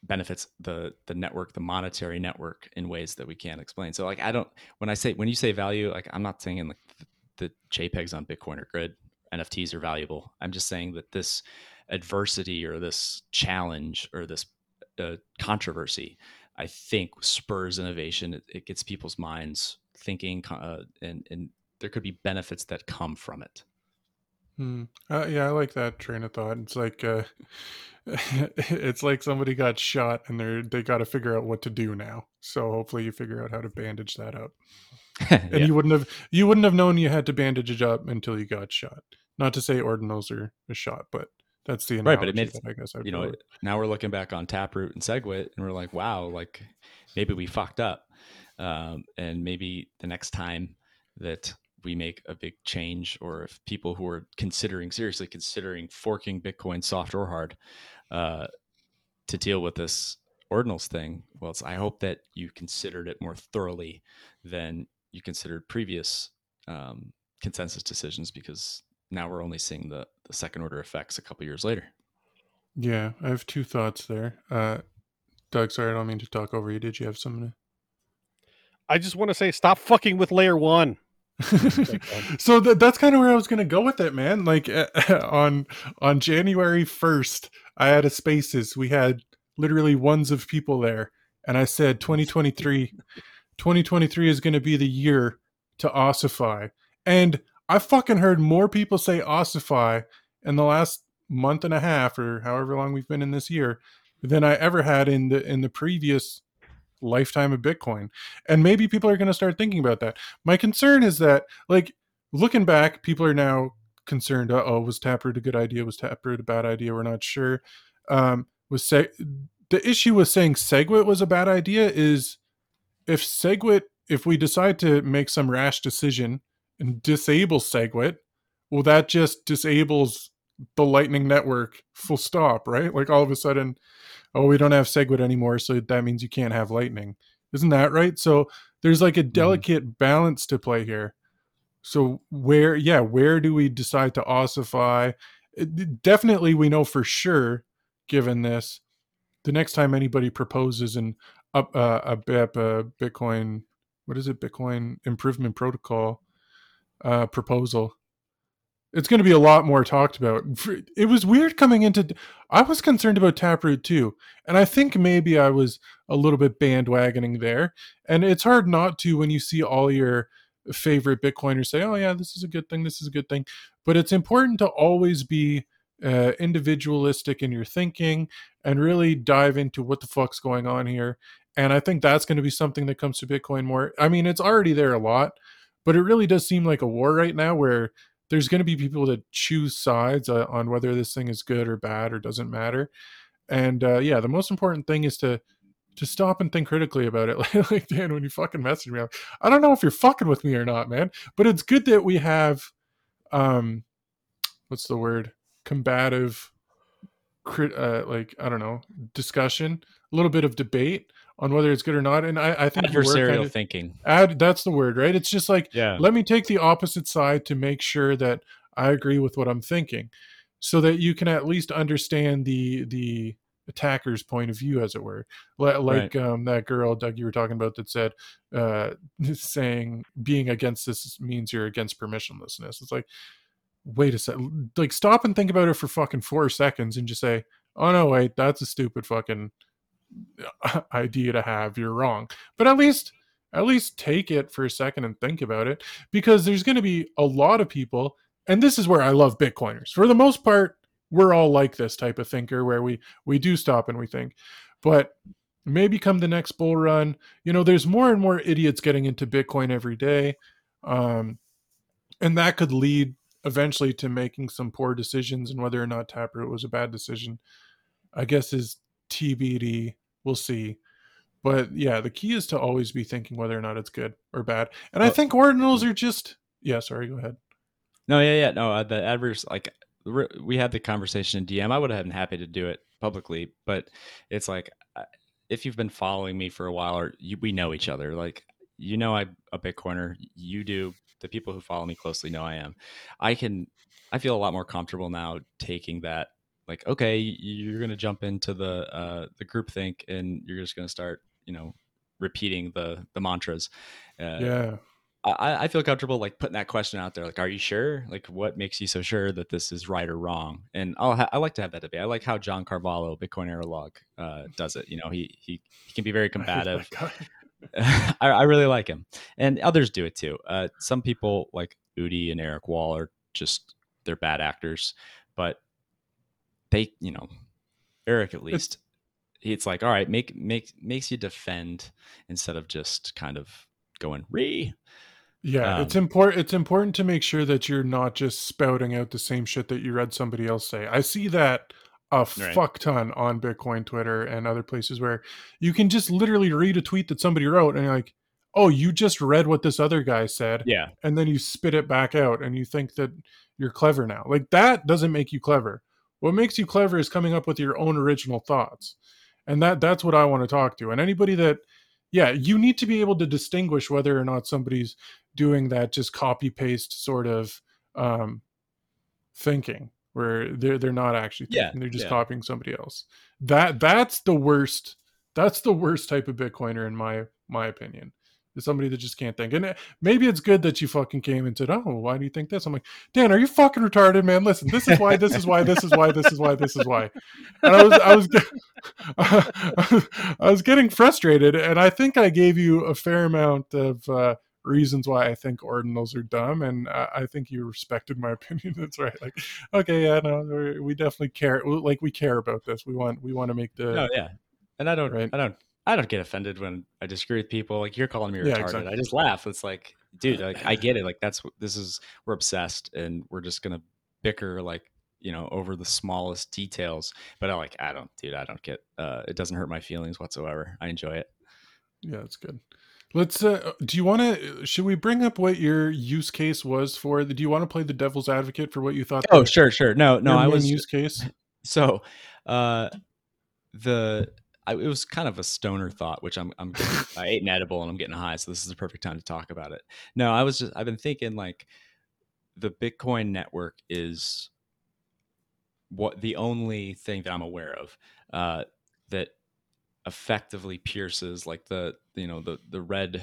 [SPEAKER 1] benefits the the network the monetary network in ways that we can't explain. So like i don't when i say when you say value like i'm not saying like the, the jpegs on bitcoin are good. Nfts are valuable. I'm just saying that this adversity or this challenge or this uh, controversy i think spurs innovation. It, it gets people's minds thinking uh, and and there could be benefits that come from it
[SPEAKER 2] Hmm. Uh, yeah, I like that train of thought. It's like uh, it's like somebody got shot and they're they got to figure out what to do now. So hopefully you figure out how to bandage that up. And
[SPEAKER 1] yeah.
[SPEAKER 2] you wouldn't have you wouldn't have known you had to bandage it up until you got shot. Not to say ordinals are a shot, but that's the
[SPEAKER 1] Right, but it made-
[SPEAKER 2] I guess I'd
[SPEAKER 1] you know
[SPEAKER 2] with.
[SPEAKER 1] now we're looking back on taproot and segwit and we're like wow like maybe we fucked up um, and maybe the next time that we make a big change or if people who are considering seriously considering forking bitcoin soft or hard uh, to deal with this ordinals thing well it's, i hope that you considered it more thoroughly than you considered previous um, consensus decisions because now we're only seeing the, the second order effects a couple years later
[SPEAKER 2] Yeah, I have two thoughts there. Uh, Doug, sorry, I don't mean to talk over you. Did you have something? To...
[SPEAKER 3] I just want to say, stop fucking with layer one.
[SPEAKER 2] So th- that's kind of where I was going to go with it, man. Like uh, on on January 1st, I had a spaces. We had literally ones of people there and I said 2023 2023 is going to be the year to ossify. And I fucking heard more people say ossify in the last month and a half or however long we've been in this year than I ever had in the in the previous lifetime of Bitcoin. And maybe people are going to start thinking about that. My concern is that, like, looking back, people are now concerned. Uh oh, was Taproot a good idea? Was Taproot a bad idea? We're not sure. Um, was say the issue with saying SegWit was a bad idea is if SegWit, if we decide to make some rash decision and disable SegWit, well, that just disables the Lightning Network full stop, right? Like all of a sudden, oh, we don't have SegWit anymore, so that means you can't have Lightning. Isn't that right? So there's like a mm-hmm. delicate mm-hmm. balance to play here. So where, yeah, where do we decide to ossify? It, definitely, we know for sure, given this, the next time anybody proposes an up uh, a, a, a Bitcoin, what is it, Bitcoin Improvement Protocol uh, proposal, it's going to be a lot more talked about. It was weird coming into. I was concerned about Taproot too, and I think maybe I was a little bit bandwagoning there. And it's hard not to when you see all your favorite Bitcoiners say, "Oh yeah, this is a good thing. This is a good thing." But it's important to always be uh, individualistic in your thinking and really dive into what the fuck's going on here. And I think that's going to be something that comes to Bitcoin more. I mean, it's already there a lot, but it really does seem like a war right now where there's going to be people that choose sides uh, on whether this thing is good or bad or doesn't matter. And uh, yeah, the most important thing is to to stop and think critically about it. Like, Dan, when you fucking message me, I don't know if you're fucking with me or not, man. But it's good that we have, um, what's the word? Combative, crit, uh, like I don't know, discussion, a little bit of debate on whether it's good or not. And I, I think
[SPEAKER 1] adversarial kind of, thinking.
[SPEAKER 2] Add that's the word, right? It's just like yeah. let me take the opposite side to make sure that I agree with what I'm thinking, so that you can at least understand the the attacker's point of view, as it were. Like right. um, that girl Doug you were talking about that said, uh, saying being against this means you're against permissionlessness. It's like, wait a second, like stop and think about it for fucking four seconds and just say, oh no, wait, that's a stupid fucking idea to have you're wrong. But at least at least take it for a second and think about it because there's going to be a lot of people and this is where i love bitcoiners. For the most part we're all like this type of thinker where we we do stop and we think. But maybe come the next bull run you know there's more and more idiots getting into bitcoin every day um and that could lead eventually to making some poor decisions and whether or not taproot was a bad decision i guess is tbd we'll see. But yeah, the key is to always be thinking whether or not it's good or bad. And I think ordinals are just yeah. Sorry, go ahead.
[SPEAKER 1] No, yeah, yeah, no. Uh, the adverse, like we had the conversation in DM. I would have been happy to do it publicly, but it's like uh, if you've been following me for a while, or you, we know each other, like you know I'm a Bitcoiner. You do. The people who follow me closely know I am. I can. I feel a lot more comfortable now taking that like okay you're going to jump into the uh, the group think and you're just going to start you know repeating the the mantras.
[SPEAKER 2] Uh, yeah.
[SPEAKER 1] I, I feel comfortable like putting that question out there like are you sure? Like what makes you so sure that this is right or wrong? And I'll ha- i like to have that debate. I like how john carvalho bitcoin log uh, does it you know? He he, he can be very combative. I, I, really like him and others do it too. Uh, some people like udi and eric wall are just they're bad actors but they, you know, Eric at least, it's like, all right, make make makes you defend instead of just kind of going re.
[SPEAKER 2] Yeah, um, it's important. It's important to make sure that you're not just spouting out the same shit that you read somebody else say. I see that a right. fuck ton on Bitcoin Twitter and other places where you can just literally read a tweet that somebody wrote and you're like, oh, you just read what this other guy said.
[SPEAKER 1] Yeah.
[SPEAKER 2] And then you spit it back out and you think that you're clever now. Like that doesn't make you clever. What makes you clever is coming up with your own original thoughts. And that that's what I want to talk to. And anybody that yeah, you need to be able to distinguish whether or not somebody's doing that just copy paste sort of um thinking where they're they're not actually thinking, yeah, they're just yeah. copying somebody else. That that's the worst that's the worst type of Bitcoiner in my my opinion. Is somebody that just can't think. And uh, maybe it's good that you fucking came and said, "Oh, why do you think this?" I'm like, Dan, are you fucking retarded, man? Listen, this is why, this is why, this is why, this is why, this is why. And I was, I was, I was getting frustrated, and I think I gave you a fair amount of uh, reasons why I think ordinals are dumb, and I, I think you respected my opinion. That's right. Like, okay, yeah, no, we- we definitely care. Like, we care about this. We want, we want to make the
[SPEAKER 1] No, yeah, and I don't,
[SPEAKER 2] Right.
[SPEAKER 1] I don't, I don't get offended when I disagree with people. Like you're calling me retarded.
[SPEAKER 2] Yeah, exactly.
[SPEAKER 1] I just laugh. It's like, dude, like I get it. Like that's this is. We're obsessed, and we're just gonna bicker like you know over the smallest details. But I like, I don't, dude, I don't get. uh It doesn't hurt my feelings whatsoever. I enjoy it.
[SPEAKER 2] Yeah, it's good. Let's. Uh, do you want to? Should we bring up what your use case was for? the Do you want to play the devil's advocate for what you thought?
[SPEAKER 1] Oh, sure, sure. No, no, I was
[SPEAKER 2] use case.
[SPEAKER 1] so uh the I, it was kind of a stoner thought which i'm i'm i ate an edible and i'm getting high so this is the perfect time to talk about it. No i was just i've been thinking like the bitcoin network is what the only thing that i'm aware of uh that effectively pierces like the you know the the red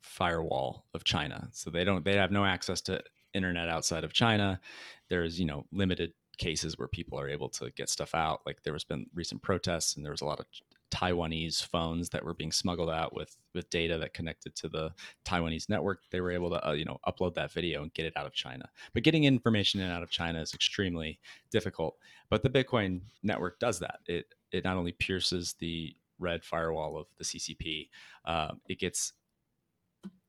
[SPEAKER 1] firewall of china. So they don't they have no access to internet outside of china. There's you know limited cases where people are able to get stuff out. Like there was been recent protests and there was a lot of taiwanese phones that were being smuggled out with with data that connected to the taiwanese network they were able to uh, you know upload that video and get it out of china. But getting information in and out of china is extremely difficult. But the bitcoin network does that. It it not only pierces the red firewall of the ccp uh, it gets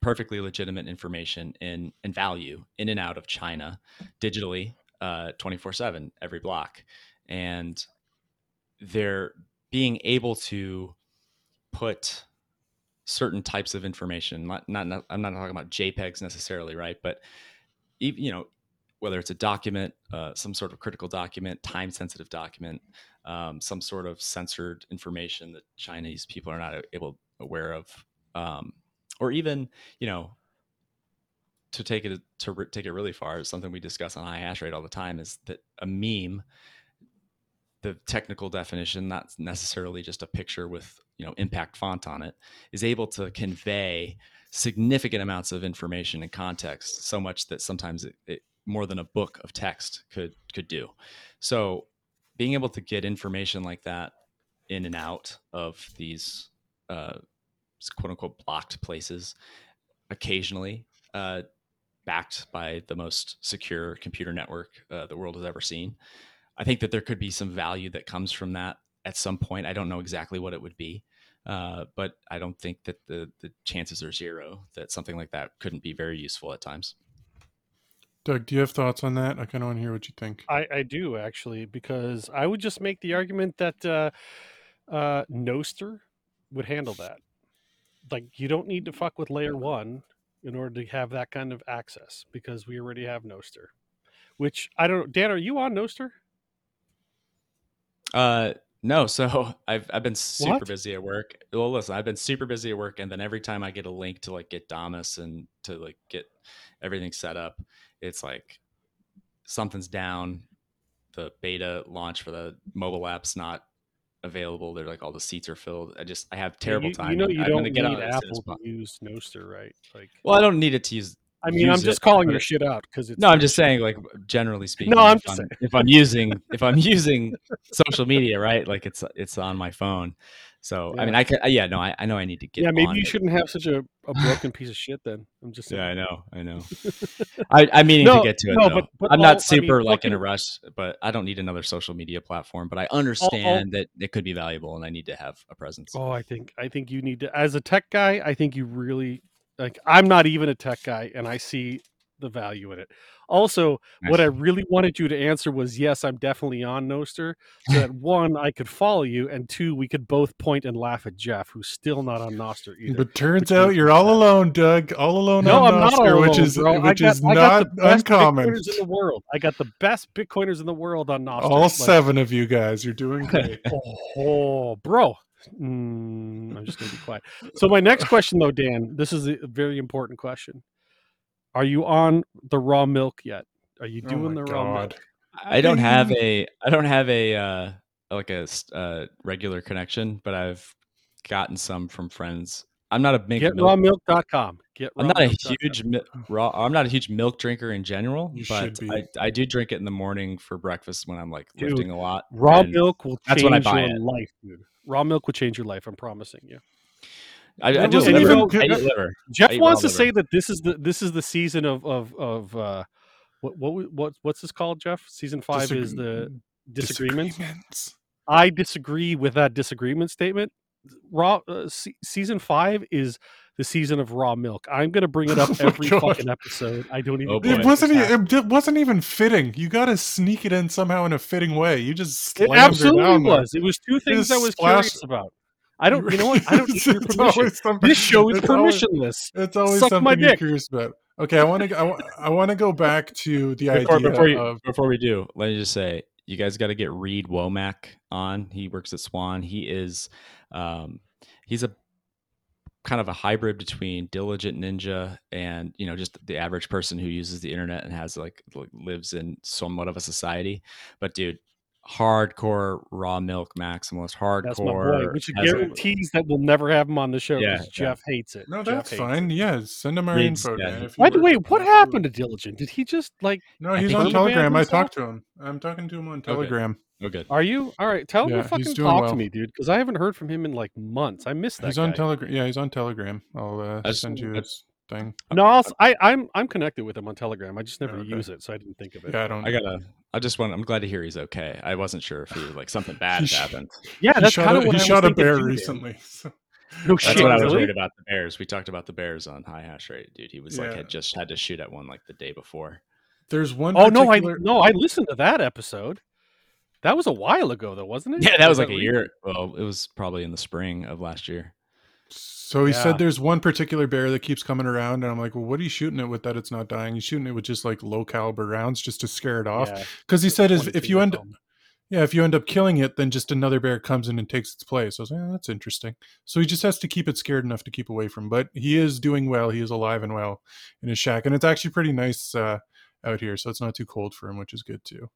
[SPEAKER 1] perfectly legitimate information in and value in and out of china digitally uh, 24/7 every block. And they're being able to put certain types of information not, not, not I'm not talking about JPEGs necessarily right? But you know whether it's a document uh, some sort of critical document time sensitive document um, some sort of censored information that Chinese people are not able aware of um, or even you know to take it to re- take it really far, something we discuss on high hash rate all the time is that a meme, the technical definition, not necessarily just a picture with you know impact font on it, is able to convey significant amounts of information and context, so much that sometimes it, it more than a book of text could could do. So being able to get information like that in and out of these uh, quote unquote blocked places occasionally uh, backed by the most secure computer network uh, the world has ever seen. I think that there could be some value that comes from that at some point. I don't know exactly what it would be, uh, but I don't think that the the chances are zero that something like that couldn't be very useful at times.
[SPEAKER 2] Doug, do you have thoughts on that? I kind of want to hear what you think.
[SPEAKER 3] I, I do actually because I would just make the argument that uh, uh, Nostr would handle that. Like you don't need to fuck with layer one in order to have that kind of access because we already have Nostr. Which I don't. Dan, are you on Nostr?
[SPEAKER 1] Uh, no, so I've I've been super
[SPEAKER 3] What?
[SPEAKER 1] busy at work. Well, listen, I've been super busy at work, and then every time I get a link to like get Damus and to like get everything set up, it's like something's down. The beta launch for the mobile app's not available. They're like all the seats are filled. I just I have terrible
[SPEAKER 3] you,
[SPEAKER 1] time.
[SPEAKER 3] You know you
[SPEAKER 1] I'm
[SPEAKER 3] don't
[SPEAKER 1] gonna get on
[SPEAKER 3] need
[SPEAKER 1] it as soon as
[SPEAKER 3] Apple to use Nostr, right? Like,
[SPEAKER 1] Well, I don't need it to use.
[SPEAKER 3] I mean, I'm just
[SPEAKER 1] it,
[SPEAKER 3] calling your shit out because it's
[SPEAKER 1] No, I'm just
[SPEAKER 3] shit.
[SPEAKER 1] saying, like generally speaking.
[SPEAKER 3] No, I'm
[SPEAKER 1] if
[SPEAKER 3] just
[SPEAKER 1] I'm,
[SPEAKER 3] saying.
[SPEAKER 1] if I'm using if I'm using social media, right? Like it's it's on my phone. So I mean, I can yeah, no, I, I know I need to get.
[SPEAKER 3] Yeah, maybe you
[SPEAKER 1] it.
[SPEAKER 3] shouldn't have such a, a broken piece of shit. Then I'm just saying.
[SPEAKER 1] Yeah, I know, I know. I, I'm meaning
[SPEAKER 3] No,
[SPEAKER 1] to get to it
[SPEAKER 3] no, but- but
[SPEAKER 1] I'm
[SPEAKER 3] all-
[SPEAKER 1] not
[SPEAKER 3] I mean,
[SPEAKER 1] super like in a rush, but I don't need another social media platform. But I understand that it could be valuable, and I need to have a presence.
[SPEAKER 3] Oh, I think I think you need to as a tech guy, I think you really like I'm not even a tech guy and I see the value in it. Also, what I really wanted you to answer was yes, I'm definitely on Nostr. So that one, I could follow you, and two, we could both point and laugh at Jeff, who's still not on Nostr either.
[SPEAKER 2] But turns out you're all alone, Doug. All alone
[SPEAKER 3] no,
[SPEAKER 2] on
[SPEAKER 3] I'm not
[SPEAKER 2] Nostr, which is
[SPEAKER 3] bro.
[SPEAKER 2] Which
[SPEAKER 3] got,
[SPEAKER 2] is not uncommon.
[SPEAKER 3] Bitcoiners in the world. I got the best Bitcoiners in the world on Nostr.
[SPEAKER 2] All
[SPEAKER 3] Like,
[SPEAKER 2] seven of you guys, you're doing great.
[SPEAKER 3] Oh, bro. Mm, I'm just going to be quiet. So, my next question, though, Dan, this is a very important question. Are you on the raw milk yet? Are you
[SPEAKER 2] Oh
[SPEAKER 3] doing
[SPEAKER 2] my
[SPEAKER 3] the raw milk?
[SPEAKER 1] I don't have a I don't have a uh, like a uh, regular connection, but I've gotten some from friends I'm not a big
[SPEAKER 3] Get
[SPEAKER 1] milk.
[SPEAKER 3] rawmilk.com. Get
[SPEAKER 1] I'm not a huge mi- raw. I'm not a huge milk drinker in general,
[SPEAKER 2] You
[SPEAKER 1] but. I, I do drink it in the morning for breakfast when I'm like
[SPEAKER 3] Dude,
[SPEAKER 1] lifting a lot.
[SPEAKER 3] raw milk will
[SPEAKER 1] that's
[SPEAKER 3] change
[SPEAKER 1] when I buy
[SPEAKER 3] your
[SPEAKER 1] it.
[SPEAKER 3] life, dude. Raw milk will change your life. I'm promising you.
[SPEAKER 1] I, I
[SPEAKER 2] That
[SPEAKER 1] liver.
[SPEAKER 2] even-
[SPEAKER 1] I liver.
[SPEAKER 3] Jeff
[SPEAKER 1] I
[SPEAKER 3] wants
[SPEAKER 1] raw
[SPEAKER 3] to say that this is the this is the season of of of uh, what what what what's this called, Jeff? Season five is the disagreements.
[SPEAKER 2] disagreements.
[SPEAKER 3] I disagree with that disagreement statement. Raw uh, se- season five is the season of raw milk. I'm going to bring it up
[SPEAKER 2] Oh
[SPEAKER 3] every
[SPEAKER 2] God.
[SPEAKER 3] fucking episode. I don't even.
[SPEAKER 1] Oh.
[SPEAKER 2] It wasn't.
[SPEAKER 3] it's
[SPEAKER 2] e- It wasn't even fitting. You got to sneak it in somehow in a fitting way. You just
[SPEAKER 3] It
[SPEAKER 2] slammed her
[SPEAKER 3] absolutely
[SPEAKER 2] down there.
[SPEAKER 3] was. It was two things I was
[SPEAKER 2] splashed-
[SPEAKER 3] curious about. I don't. You know what? I don't need your permission. This show is
[SPEAKER 2] it's always-
[SPEAKER 3] permissionless.
[SPEAKER 2] It's always
[SPEAKER 3] Suck
[SPEAKER 2] something you're curious about. Okay, I want to. I, wa- I want to go back to the
[SPEAKER 1] Before,
[SPEAKER 2] idea
[SPEAKER 1] before, you,
[SPEAKER 2] of.
[SPEAKER 1] before we do, let me just say, you guys got to get Reed Womack on. He works at Swan. He is, um, he's a kind of a hybrid between diligent ninja and you know just the average person who uses the internet and has like lives in somewhat of a society. But dude, hardcore raw milk maximalist, hardcore.
[SPEAKER 3] That's my boy. Which
[SPEAKER 1] has a-
[SPEAKER 3] guarantees that we'll never have him on the show because
[SPEAKER 1] yeah.
[SPEAKER 3] Jeff hates it.
[SPEAKER 2] No,
[SPEAKER 3] Jeff
[SPEAKER 2] that's
[SPEAKER 3] hates it.
[SPEAKER 2] fine. Yeah, send him our
[SPEAKER 1] Reed's-
[SPEAKER 2] info.
[SPEAKER 1] yeah,
[SPEAKER 2] Dan, if
[SPEAKER 3] By the way, what happened to Diligent? Did he just like?
[SPEAKER 2] No, he's on
[SPEAKER 1] he
[SPEAKER 2] Telegram. I talked to him. I'm talking to him on Telegram.
[SPEAKER 1] Oh, good.
[SPEAKER 3] Are you all right? Tell him
[SPEAKER 2] Yeah,
[SPEAKER 3] to fucking talk
[SPEAKER 2] well.
[SPEAKER 3] to me, dude, because I haven't heard from him in like months. I missed that.
[SPEAKER 2] He's on. Telegram. Yeah, he's on Telegram. I'll uh,
[SPEAKER 1] I
[SPEAKER 2] send you his thing.
[SPEAKER 3] No, I'll, s- I, I'm I'm connected with him on Telegram. I just never
[SPEAKER 2] Okay.
[SPEAKER 3] use it, so I didn't think of it.
[SPEAKER 2] Yeah, I don't.
[SPEAKER 1] I gotta. I just want. I'm glad to hear he's okay. I wasn't sure if he was like something bad
[SPEAKER 2] He
[SPEAKER 1] had
[SPEAKER 2] sh-
[SPEAKER 1] happened.
[SPEAKER 3] Yeah, that's kind of what
[SPEAKER 2] he
[SPEAKER 3] I
[SPEAKER 2] shot a bear recently. so-
[SPEAKER 3] No
[SPEAKER 1] That's
[SPEAKER 3] shit,
[SPEAKER 1] what I was
[SPEAKER 3] really?
[SPEAKER 1] worried about the Bears. We talked about the Bears on High Hash Rate, dude. He was like had just had to shoot at one like the day before.
[SPEAKER 2] There's one.
[SPEAKER 3] Oh no, I no, I listened to that episode. That was a while ago, though, wasn't it?
[SPEAKER 1] Yeah, that
[SPEAKER 3] Or
[SPEAKER 1] was like a
[SPEAKER 3] recent?
[SPEAKER 1] year. Well, it was probably in the spring of last year.
[SPEAKER 2] So he
[SPEAKER 3] Yeah.
[SPEAKER 2] said there's one particular bear that keeps coming around, and I'm like, well, what are you shooting it with that it's not dying? He's shooting it with just like low caliber rounds just to scare it off.
[SPEAKER 3] Yeah,
[SPEAKER 2] Because he said, is if you end,
[SPEAKER 3] something.
[SPEAKER 2] yeah, if you end up killing it, then just another bear comes in and takes its place. I was like, oh, that's interesting. So he just has to keep it scared enough to keep away from. But he is doing well. He is alive and well in his shack, and it's actually pretty nice uh, out here, so it's not too cold for him, which is good too.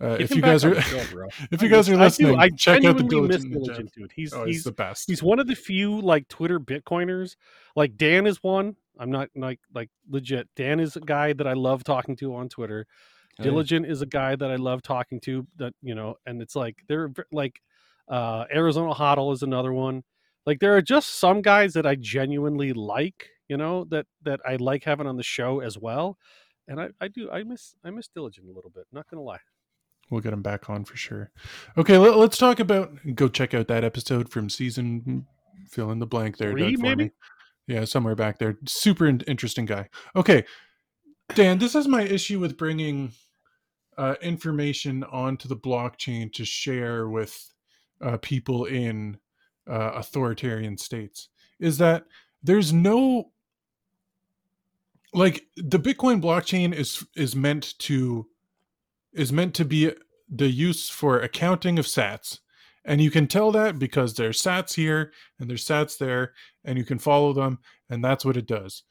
[SPEAKER 2] Uh, if you guys are,
[SPEAKER 3] show,
[SPEAKER 2] if you guys are listening,
[SPEAKER 3] I, do, I
[SPEAKER 2] check out the diligent.
[SPEAKER 3] Diligent dude. He's
[SPEAKER 2] Oh, he's
[SPEAKER 3] he's
[SPEAKER 2] the best.
[SPEAKER 3] he's one of the few like Twitter Bitcoiners. Like Dan is one. I'm not like like legit. Dan is a guy that I love talking to on Twitter.
[SPEAKER 1] Oh, yeah.
[SPEAKER 3] Diligent is a guy that I love talking to. That you know, and it's like they're like uh, Arizona Hodl is another one. Like there are just some guys that I genuinely like. You know that that I like having on the show as well. And I, I do I miss I miss Diligent a little bit. Not gonna lie.
[SPEAKER 2] We'll get him back on for sure. Okay, let, us talk about. Go check out that episode from season. Fill in the blank there,
[SPEAKER 3] Three,
[SPEAKER 2] Doug, for
[SPEAKER 3] maybe?
[SPEAKER 2] me. Yeah, somewhere back there. Super in- interesting guy. Okay, Dan, this is my issue with bringing uh, information onto the blockchain to share with uh, people in uh, authoritarian states. Is that there's no like the Bitcoin blockchain is is meant to is meant to be the use for accounting of sats. And you can tell that because there's sats here and there's sats there, and you can follow them, and that's what it does.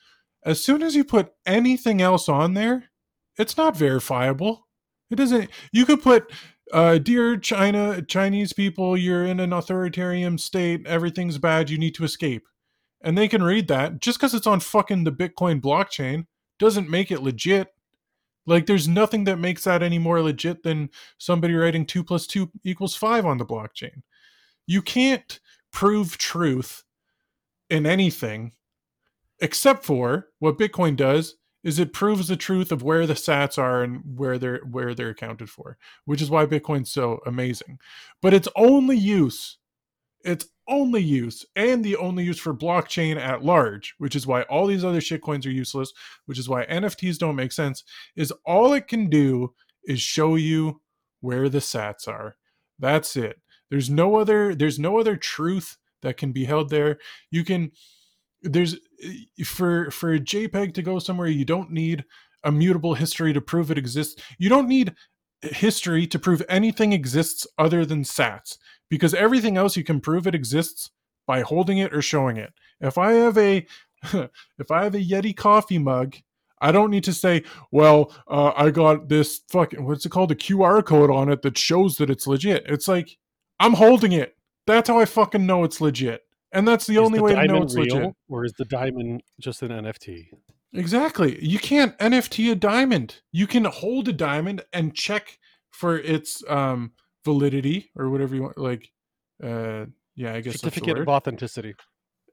[SPEAKER 2] As soon as you put anything else on there, it's not verifiable. It doesn't. You could put, uh, "Dear China, Chinese people, you're in an authoritarian state. Everything's bad. You need to escape," and they can read that. Just because it's on fucking the Bitcoin blockchain doesn't make it legit. Like, there's nothing that makes that any more legit than somebody writing two plus two equals five on the blockchain. You can't prove truth in anything except for what Bitcoin does is it proves the truth of where the sats are and where they're where they're accounted for, which is why Bitcoin's so amazing. But its only use, its only use, and the only use for blockchain at large, which is why all these other shitcoins are useless, which is why NFTs don't make sense, is all it can do is show you where the sats are. That's it. There's no other there's no other truth that can be held there. You can there's eh, for for a JPEG to go somewhere you don't need a mutable history to prove it exists. You don't need history to prove anything exists other than sats because everything else you can prove it exists by holding it or showing it. If I have a if I have a Yeti coffee mug, I don't need to say, well, uh, I got this fucking what's it called, a QR code on it that shows that it's legit. It's like I'm holding it. That's how I fucking know it's legit. and that's the
[SPEAKER 3] Is
[SPEAKER 2] only
[SPEAKER 3] the
[SPEAKER 2] way to know it's
[SPEAKER 3] real,
[SPEAKER 2] legit.
[SPEAKER 3] or is the diamond just an NFT?
[SPEAKER 2] Exactly. You can't NFT a diamond. You can hold a diamond and check for its um validity or whatever you want. Like, uh, yeah, I guess
[SPEAKER 3] Certificate of authenticity.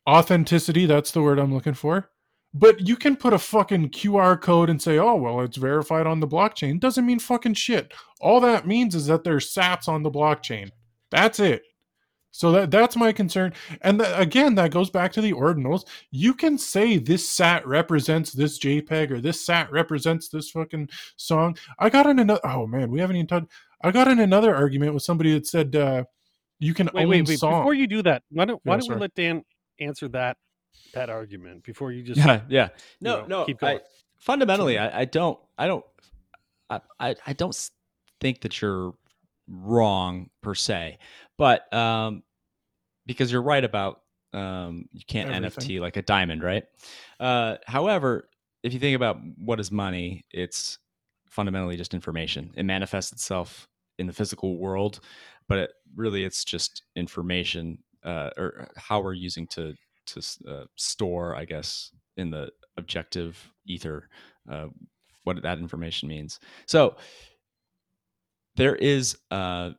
[SPEAKER 2] authenticity that's the word i'm looking for. But you can put a fucking qr code and say oh well it's verified on the blockchain. Doesn't mean fucking shit. All that means is that there's sats on the blockchain. That's it. So that that's my concern. And tha- again that goes back to the ordinals. You can say this sat represents this jpeg or this sat represents this fucking song. I got in another oh man we haven't even talked i got in another argument with somebody that said uh you can
[SPEAKER 3] Wait,
[SPEAKER 2] own
[SPEAKER 3] wait, wait!
[SPEAKER 2] song
[SPEAKER 3] Before you do that, why don't why
[SPEAKER 2] Yeah,
[SPEAKER 3] don't
[SPEAKER 2] sorry.
[SPEAKER 3] we let Dan answer that that argument before you just
[SPEAKER 1] Yeah, yeah. No,
[SPEAKER 3] know,
[SPEAKER 1] no.
[SPEAKER 3] keep
[SPEAKER 1] I, fundamentally, I, I don't, I don't, I, I, I don't think that you're wrong per se, but um, because you're right about um, you can't
[SPEAKER 2] Everything.
[SPEAKER 1] NFT like a diamond, right? Uh, however, if you think about what is money, it's fundamentally just information. It manifests itself in the physical world, but it, really, it's just information uh, or how we're using to to uh, store, I guess, in the objective ether, uh, what that information means. So there is uh,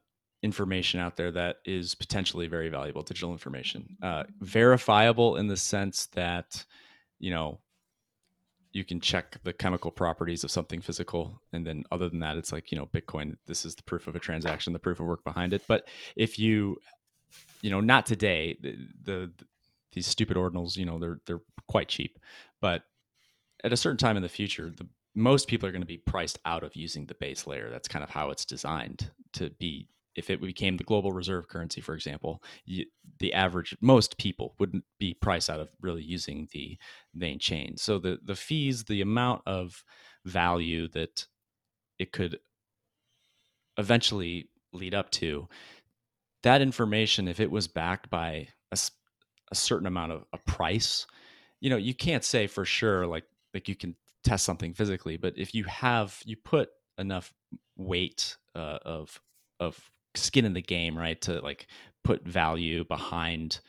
[SPEAKER 1] information out there that is potentially very valuable, digital information, uh, verifiable in the sense that you know you can check the chemical properties of something physical. And then other than that it's like you know bitcoin this is the proof of a transaction the proof of work behind it. But if you you know not today the, the these stupid ordinals you know they're they're quite cheap. But at a certain time in the future the most people are going to be priced out of using the base layer. That's kind of how it's designed to be if it became the global reserve currency for example you, the average most people wouldn't be priced out of really using the main chain. So the the fees the amount of value that it could eventually lead up to that information if it was backed by a certain amount of a price you know you can't say for sure like like you can test something physically but if you have you put enough weight uh, of of skin in the game right to like put value behind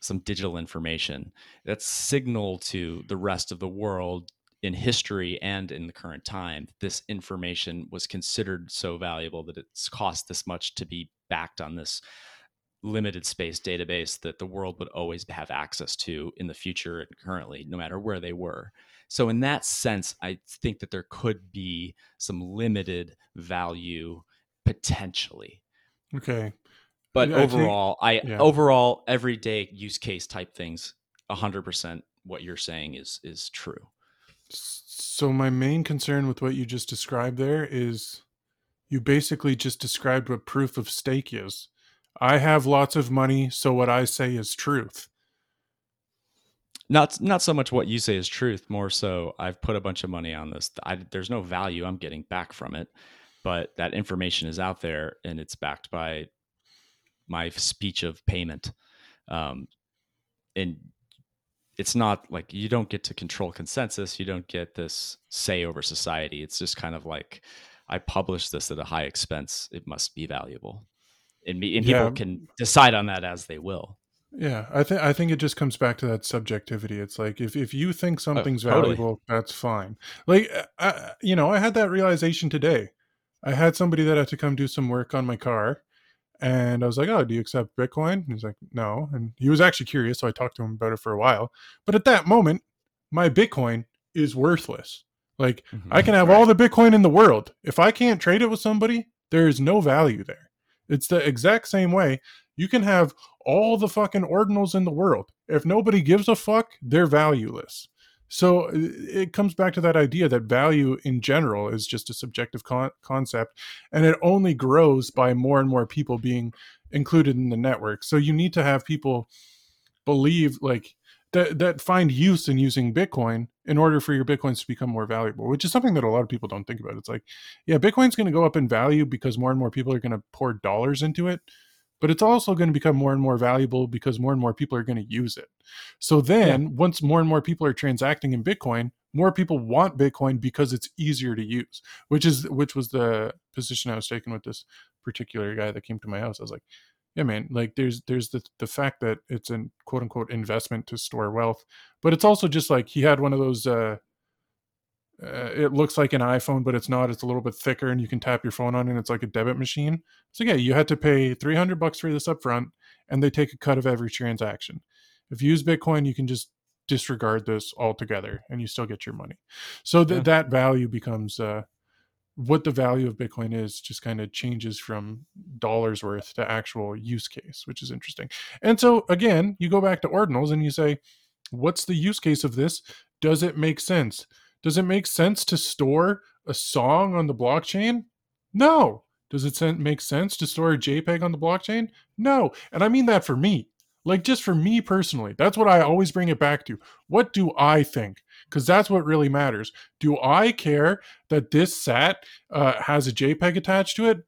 [SPEAKER 1] some digital information that's signal to the rest of the world in history and in the current time this information was considered so valuable that it's cost this much to be backed on this limited space database that the world would always have access to in the future and currently no matter where they were. So in that sense i think that there could be some limited value potentially
[SPEAKER 2] okay
[SPEAKER 1] but
[SPEAKER 2] Yeah, I think-
[SPEAKER 1] overall i
[SPEAKER 2] yeah.
[SPEAKER 1] overall everyday use case type things 100% what you're saying is is true
[SPEAKER 2] So my main concern with what you just described there is you basically just described what proof of stake is. I have lots of money, so what I say is truth.
[SPEAKER 1] not not so much what you say is truth more so i've put a bunch of money on this I, there's no value i'm getting back from it but that information is out there and it's backed by my speech of payment um, and it's not like you don't get to control consensus you don't get this say over society it's just kind of like i publish this at a high expense it must be valuable and, me, and people
[SPEAKER 2] Yeah.
[SPEAKER 1] can decide on that as they will
[SPEAKER 2] Yeah, I think I think it just comes back to that subjectivity. It's like if if you think something's
[SPEAKER 1] totally.
[SPEAKER 2] valuable, that's fine. Like uh, I, you know, I had that realization today. I had somebody that had to come do some work on my car, and I was like, "Oh, do you accept Bitcoin?" And he's like, "No," and he was actually curious, so I talked to him about it for a while. But at that moment, my Bitcoin is worthless. Like I mm-hmm. can have all the Bitcoin in the world. If I can't trade it with somebody, there is no value there. It's the exact same way. You can have all the fucking ordinals in the world. If nobody gives a fuck, they're valueless. So it comes back to that idea that value in general is just a subjective con- concept and it only grows by more and more people being included in the network. So you need to have people believe like that that find use in using Bitcoin in order for your Bitcoins to become more valuable, which is something that a lot of people don't think about. It's like, yeah, Bitcoin's going to go up in value because more and more people are going to pour dollars into it, but it's also going to become more and more valuable because more and more people are going to use it. So then, once more and more people are transacting in Bitcoin, more people want Bitcoin because it's easier to use, which is which was the position I was taking with this particular guy that came to my house. I was like, yeah, man, like there's there's the the fact that it's an quote unquote investment to store wealth, but it's also just like he had one of those. uh uh, it looks like an iPhone, but it's not. It's a little bit thicker, and you can tap your phone on it. and It's like a debit machine. So yeah, you had to pay three hundred bucks for this upfront, and they take a cut of every transaction. If you use Bitcoin, you can just disregard this altogether, and you still get your money. So th-
[SPEAKER 1] Yeah.
[SPEAKER 2] that value becomes uh, what the value of Bitcoin is. Just kind of changes from dollars worth to actual use case, which is interesting. And so again, you go back to ordinals and you say, what's the use case of this? Does it make sense? Does it make sense to store a song on the blockchain? No. Does it make sense to store a JPEG on the blockchain? No. And I mean that for me. Like just for me personally. That's what I always bring it back to. What do I think? Because that's what really matters. Do I care that this sat uh, has a JPEG attached to it?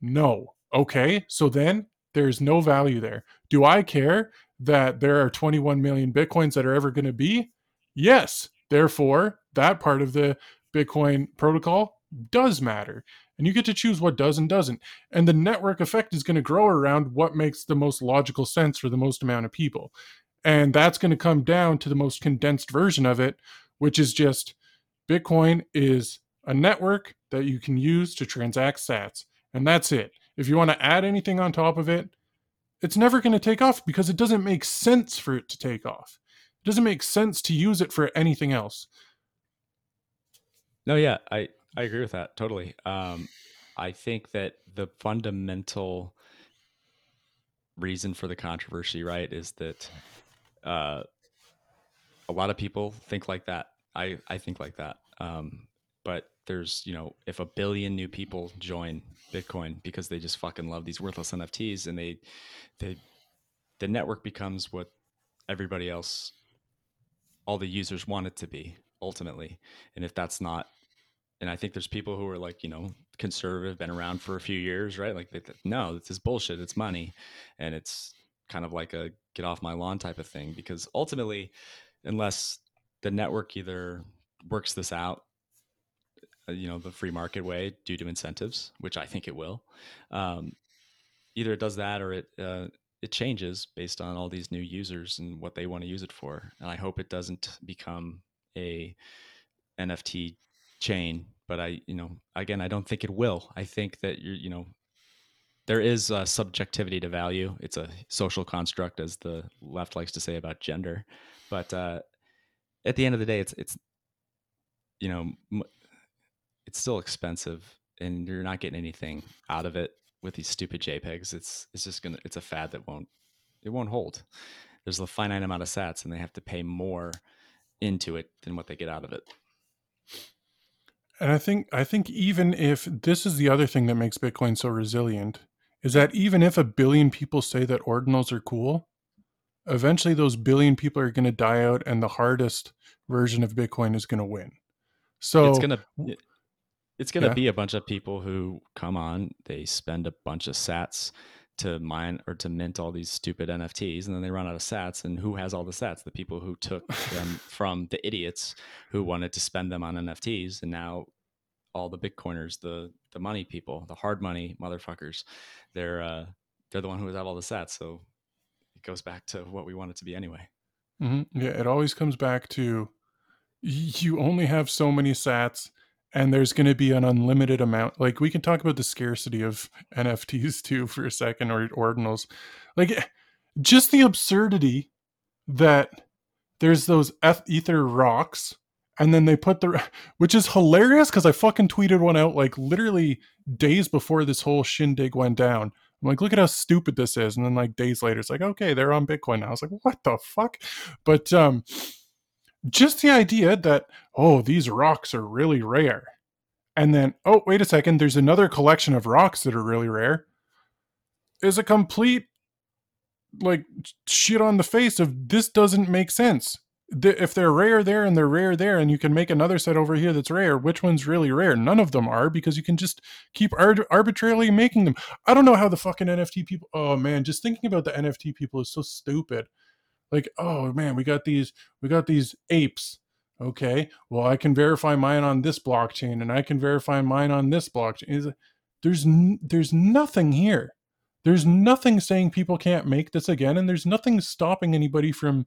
[SPEAKER 2] No. Okay. So then there's no value there. Do I care that there are 21 million Bitcoins that are ever going to be? Yes. Therefore, that part of the Bitcoin protocol does matter. And you get to choose what does and doesn't. And the network effect is going to grow around what makes the most logical sense for the most amount of people. And that's going to come down to the most condensed version of it, which is just Bitcoin is a network that you can use to transact sats. And that's it. If you want to add anything on top of it, it's never going to take off because it doesn't make sense for it to take off. It doesn't make sense to use it for anything else.
[SPEAKER 1] No, yeah, I I agree with that totally. Um, I think that the fundamental reason for the controversy, right, is that uh, a lot of people think like that. I I think like that. Um, but there's you know if a billion new people join Bitcoin because they just fucking love these worthless NFTs and they they the network becomes what everybody else all the users want it to be ultimately and if that's not and i think there's people who are like you know conservative been around for a few years right? Like they, th- no this is bullshit it's money. And it's kind of like a get off my lawn type of thing because ultimately unless the network either works this out uh, you know the free market way due to incentives which i think it will um, either it does that or it uh, it changes based on all these new users and what they want to use it for. And i hope it doesn't become a nft chain but i you know again i don't think it will. I think that you're you know there is a subjectivity to value. It's a social construct as the left likes to say about gender. But uh, at the end of the day it's it's you know it's still expensive and you're not getting anything out of it with these stupid jpegs. It's it's just gonna it's a fad that won't it won't hold. There's a finite amount of sats and they have to pay more into it than what they get out of it
[SPEAKER 2] And I think I think even if this is the other thing that makes Bitcoin so resilient is that even if a billion people say that ordinals are cool, eventually those billion people are going to die out and the hardest version of Bitcoin is going to win. So
[SPEAKER 1] it's gonna it's gonna
[SPEAKER 2] Yeah.
[SPEAKER 1] be a bunch of people who come on they spend a bunch of sats to mine or to mint all these stupid nfts and then they run out of sats and who has all the sats the people who took them from the idiots who wanted to spend them on nfts and now all the bitcoiners the the money people the hard money motherfuckers they're uh they're the one who have all the sats so it goes back to what we want it to be anyway
[SPEAKER 2] Mhm. Yeah, it always comes back to you only have so many sats and there's going to be an unlimited amount. Like we can talk about the scarcity of NFTs too for a second or ordinals. Like just the absurdity that there's those eth- ether rocks and then they put the which is hilarious cuz I fucking tweeted one out like literally days before this whole shindig went down. I'm like, look at how stupid this is. And then like days later, it's like, okay, they're on Bitcoin now. I was like, what the fuck? But um just the idea that, oh, these rocks are really rare. And then, oh, wait a second, there's another collection of rocks that are really rare is a complete like shit on the face of this doesn't make sense. If they're rare there and they're rare there, and you can make another set over here that's rare, which one's really rare? None of them are because you can just keep ar- arbitrarily making them. I don't know how the fucking NFT people. Oh man, just thinking about the NFT people is so stupid. Like, oh man, we got these, we got these apes. Okay, well, I can verify mine on this blockchain, and I can verify mine on this blockchain. There's there's nothing here. there's nothing saying people can't make this again, and there's nothing stopping anybody from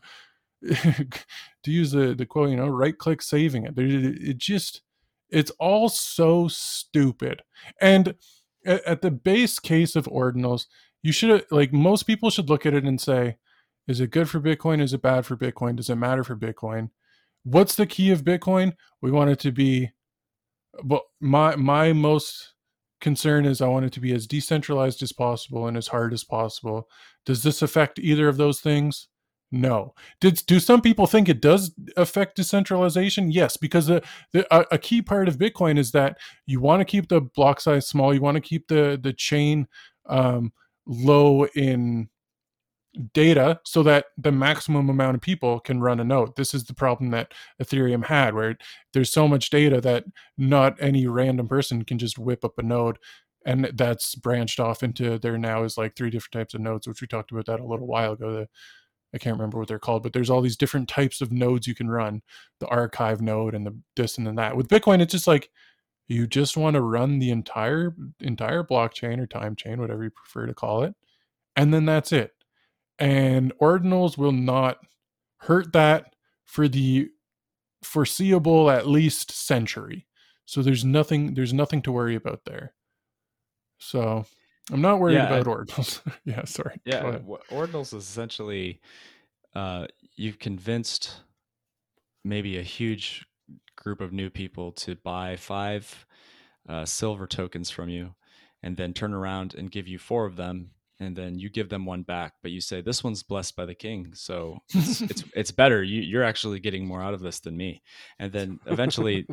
[SPEAKER 2] to use the the quote, you know, right click saving it. It just it's all so stupid. And at, at the base case of ordinals, you should like most people should look at it and say, is it good for Bitcoin? Is it bad for Bitcoin? Does it matter for Bitcoin? What's the key of Bitcoin? We want it to be but my my most concern is I want it to be as decentralized as possible and as hard as possible. Does this affect either of those things? No. Did do some people think it does affect decentralization? Yes, because the, the a, a key part of Bitcoin is that you want to keep the block size small. You want to keep the the chain um, low in data so that the maximum amount of people can run a node. This is the problem that Ethereum had, where there's so much data that not any random person can just whip up a node. And that's branched off into there now is like three different types of nodes, which we talked about that a little while ago. The, I can't remember what they're called, but there's all these different types of nodes you can run, the archive node and the this and then that. With Bitcoin, it's just like you just want to run the entire entire blockchain or time chain, whatever you prefer to call it, and then that's it and ordinals will not hurt that for the foreseeable at least century. So there's nothing there's nothing to worry about there. So i'm not worried
[SPEAKER 1] Yeah,
[SPEAKER 2] about ordinals. Yeah sorry.
[SPEAKER 1] Yeah, ordinals is essentially uh, you've convinced maybe a huge group of new people to buy five uh, silver tokens from you, and then turn around and give you four of them, and then you give them one back, but you say this one's blessed by the king, so it's it's, it's better. You, you're actually getting more out of this than me, and then eventually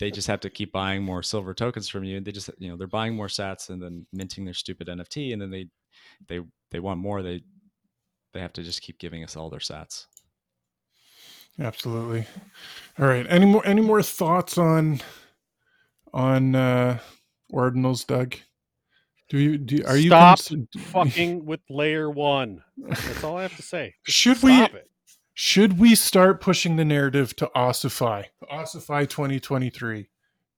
[SPEAKER 1] they just have to keep buying more silver tokens from you, and they just you know they're buying more Sats and then minting their stupid NFT, and then they they they want more. They they have to just keep giving us all their Sats.
[SPEAKER 2] absolutely all right any more any more thoughts on on uh ordinals doug do you do are you
[SPEAKER 3] Stop
[SPEAKER 2] cons-
[SPEAKER 3] fucking with layer one. That's all I have to say.
[SPEAKER 2] should we
[SPEAKER 3] it.
[SPEAKER 2] Should we start pushing the narrative to ossify? Ossify 2023.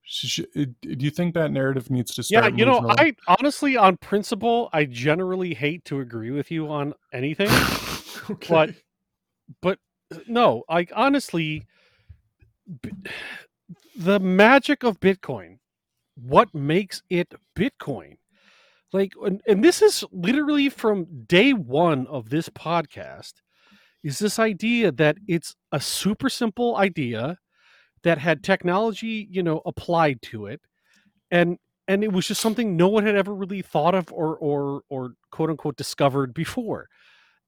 [SPEAKER 2] Sh- sh- uh, do you think that narrative needs to
[SPEAKER 3] Yeah, you know,
[SPEAKER 2] moving
[SPEAKER 3] I honestly, on principle, I generally hate to agree with you on anything.
[SPEAKER 2] okay.
[SPEAKER 3] but- but no, like honestly, the magic of Bitcoin, what makes it Bitcoin? Like, and, and this is literally from day one of this podcast, is this idea that it's a super simple idea that had technology, you know, applied to it, and and it was just something no one had ever really thought of or or or quote unquote discovered before.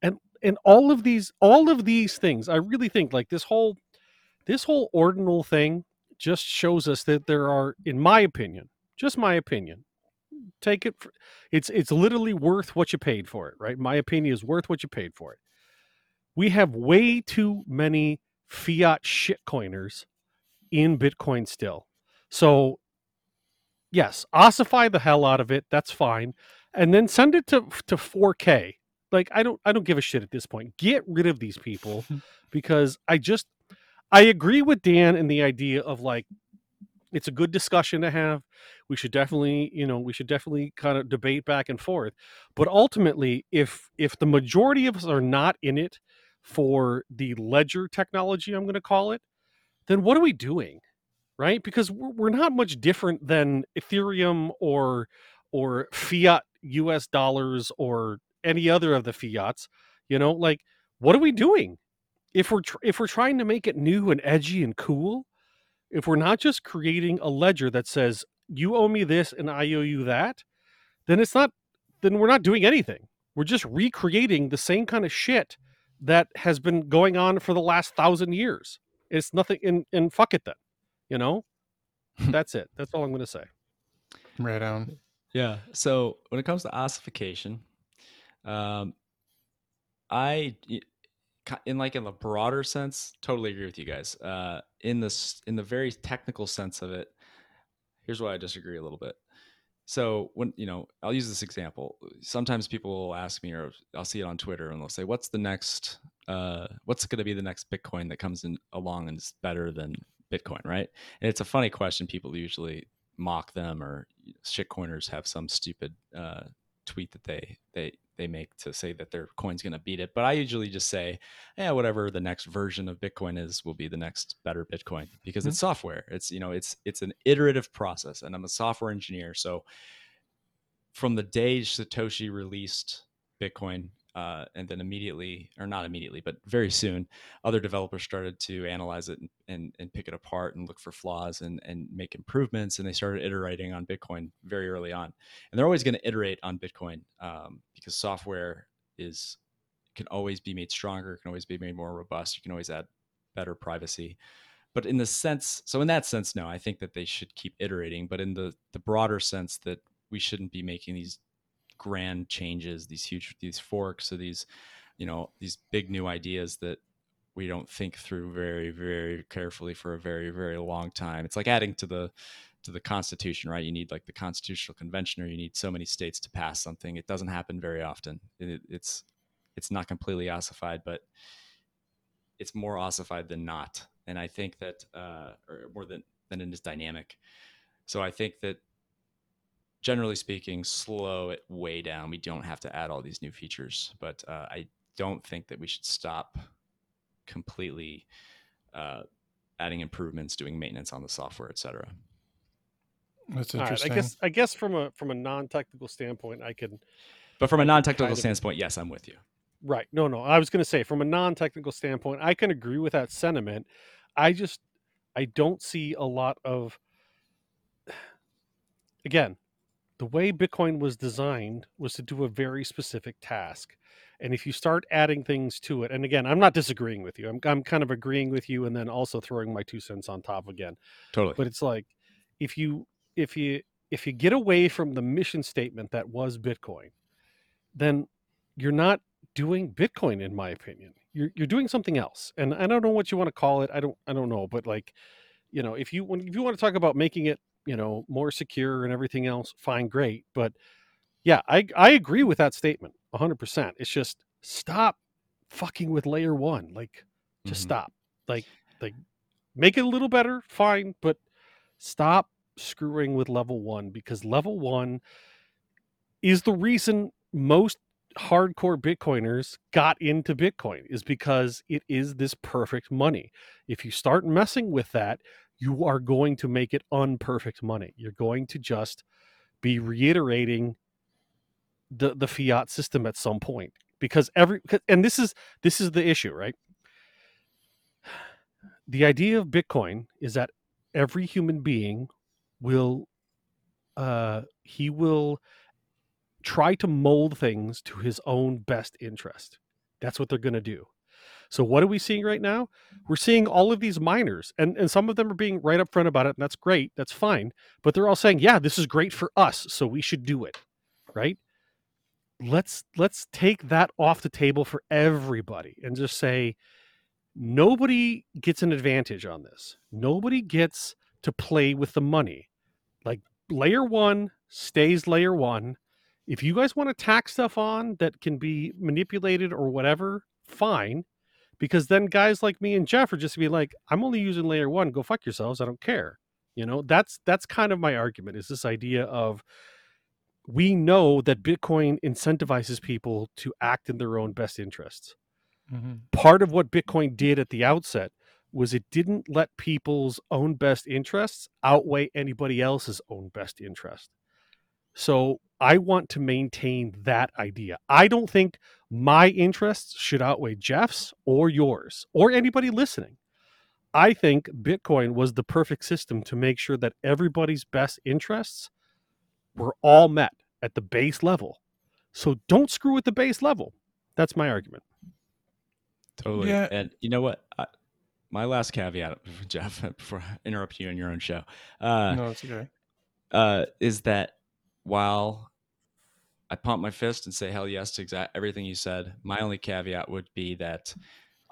[SPEAKER 3] And and all of these all of these things i really think like this whole this whole ordinal thing just shows us that there are in my opinion just my opinion take it for, it's it's literally worth what you paid for it right? My opinion is worth what you paid for it. We have way too many fiat shitcoiners in bitcoin still. So yes ossify the hell out of it that's fine and then send it to to 4k like i don't i don't give a shit at this point. Get rid of these people because i just i agree with dan in the idea of like it's a good discussion to have we should definitely you know we should definitely kind of debate back and forth. But ultimately if if the majority of us are not in it for the ledger technology i'm going to call it then what are we doing right? Because we're, not much different than ethereum or or fiat us dollars or any other of the fiats you know? Like what are we doing? If we're tr- if we're trying to make it new and edgy and cool if we're not just creating a ledger that says you owe me this and i owe you that then it's not then we're not doing anything we're just recreating the same kind of shit that has been going on for the last thousand years it's nothing and and fuck it then you know that's it that's all i'm going to say
[SPEAKER 2] right on.
[SPEAKER 1] Yeah. So when it comes to ossification, um, I in like in the broader sense, totally agree with you guys. Uh, in this, in the very technical sense of it, here's why I disagree a little bit. So when you know, I'll use this example. Sometimes people will ask me, or I'll see it on Twitter, and they'll say, "What's the next? Uh, what's going to be the next Bitcoin that comes in along and is better than Bitcoin?" Right? And it's a funny question. People usually mock them, or shitcoiners have some stupid uh, tweet that they they they make to say that their coin's going to beat it. But I usually just say, yeah, whatever the next version of Bitcoin is will be the next better Bitcoin because mm-hmm. it's software. It's you know it's it's an iterative process, and I'm a software engineer. So from the day Satoshi released Bitcoin, uh, and then immediately, or not immediately, but very soon, other developers started to analyze it and, and, and, pick it apart and look for flaws and, and make improvements. And they started iterating on Bitcoin very early on. And they're always going to iterate on Bitcoin um, because software is can always be made stronger, can always be made more robust. You can always add better privacy. But in the sense, so in that sense, no, I think that they should keep iterating. But in the the broader sense that we shouldn't be making these grand changes, these huge these forks or these, you know, these big new ideas that we don't think through very very carefully for a very very long time. It's like adding to the to the Constitution, right? You need like the Constitutional Convention, or you need so many states to pass something. It doesn't happen very often. It, it's it's not completely ossified, but it's more ossified than not. And I think that, uh, or more than than it is dynamic. So I think that generally speaking, slow it way down. We don't have to add all these new features, but uh, I don't think that we should stop completely uh, adding improvements, doing maintenance on the software, etc.
[SPEAKER 2] That's interesting.
[SPEAKER 3] Right, I guess I guess from a from a non technical standpoint, I can.
[SPEAKER 1] But from a non technical standpoint, of, yes, I'm with you.
[SPEAKER 3] Right. No, no. I was going to say from a non technical standpoint, I can agree with that sentiment. I just I don't see a lot of again the way Bitcoin was designed was to do a very specific task. And if you start adding things to it, and again, I'm not disagreeing with you. I'm, I'm kind of agreeing with you and then also throwing my two cents on top again.
[SPEAKER 1] Totally.
[SPEAKER 3] But it's like if you if you if you get away from the mission statement that was Bitcoin, then you're not doing Bitcoin, in my opinion. You're you're doing something else. And I don't know what you want to call it. I don't I don't know. But like, you know, if you when if you want to talk about making it you know more secure and everything else fine great but yeah i i agree with that statement 100% it's just stop fucking with layer 1 like just mm-hmm. stop like like make it a little better fine but stop screwing with level 1 because level 1 is the reason most hardcore bitcoiners got into bitcoin is because it is this perfect money if you start messing with that you are going to make it unperfect money. You're going to just be reiterating the the fiat system at some point because every and this is this is the issue, right? The idea of Bitcoin is that every human being will uh he will try to mold things to his own best interest. That's what they're going to do. So what are we seeing right now? We're seeing all of these miners, and, and some of them are being right up front about it, and that's great, that's fine. But they're all saying, yeah, this is great for us, so we should do it. Right? Let's let's take that off the table for everybody and just say nobody gets an advantage on this. Nobody gets to play with the money. Like layer one stays layer one. If you guys want to tack stuff on that can be manipulated or whatever, fine because then guys like me and Jeff are just be like, I'm only using layer one. Go fuck yourselves. I don't care. You know, that's that's kind of my argument. Is this idea of we know that Bitcoin incentivizes people to act in their own best interests. Mm-hmm. Part of what Bitcoin did at the outset was it didn't let people's own best interests outweigh anybody else's own best interest. So I want to maintain that idea. I don't think my interests should outweigh Jeff's or yours or anybody listening. I think Bitcoin was the perfect system to make sure that everybody's best interests were all met at the base level. So don't screw with the base level. That's my argument.
[SPEAKER 1] Totally. Yeah. And you know what? I, my last caveat, Jeff, before I interrupt you in your own show, uh,
[SPEAKER 2] no, it's okay.
[SPEAKER 1] Uh, is that while I pump my fist and say hell yes to everything you said. My only caveat would be that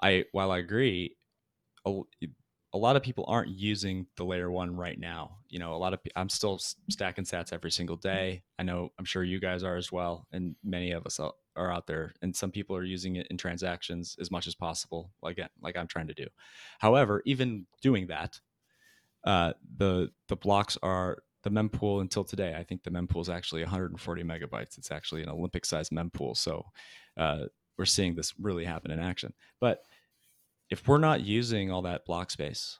[SPEAKER 1] I, while I agree, a, a lot of people aren't using the layer one right now. You know, a lot of I'm still stacking sats every single day. I know I'm sure you guys are as well, and many of us are out there. And some people are using it in transactions as much as possible, like like I'm trying to do. However, even doing that, uh, the the blocks are the mempool until today. I think the mempool is actually 140 megabytes. It's actually an Olympic sized mempool. So uh, we're seeing this really happen in action. But if we're not using all that block space,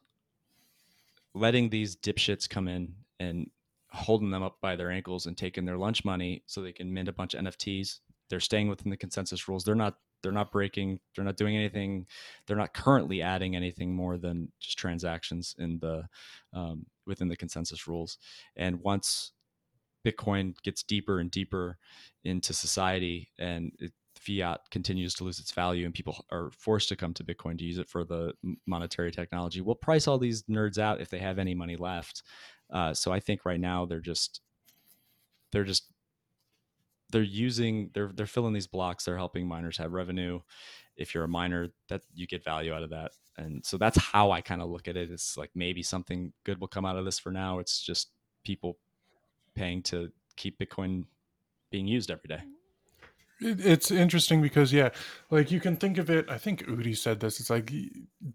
[SPEAKER 1] letting these dipshits come in and holding them up by their ankles and taking their lunch money so they can mint a bunch of NFTs, they're staying within the consensus rules. They're not they're not breaking they're not doing anything they're not currently adding anything more than just transactions in the um, within the consensus rules. And once bitcoin gets deeper and deeper into society and it, fiat continues to lose its value and people are forced to come to bitcoin to use it for the monetary technology we'll price all these nerds out if they have any money left. Uh, so i think right now they're just they're just they're using they're they're filling these blocks they're helping miners have revenue. If you're a miner that you get value out of that. And so that's how i kind of look at it. It's like maybe something good will come out of this for now. It's just people paying to keep bitcoin being used every day
[SPEAKER 2] it's interesting because yeah like you can think of it i think udi said this it's like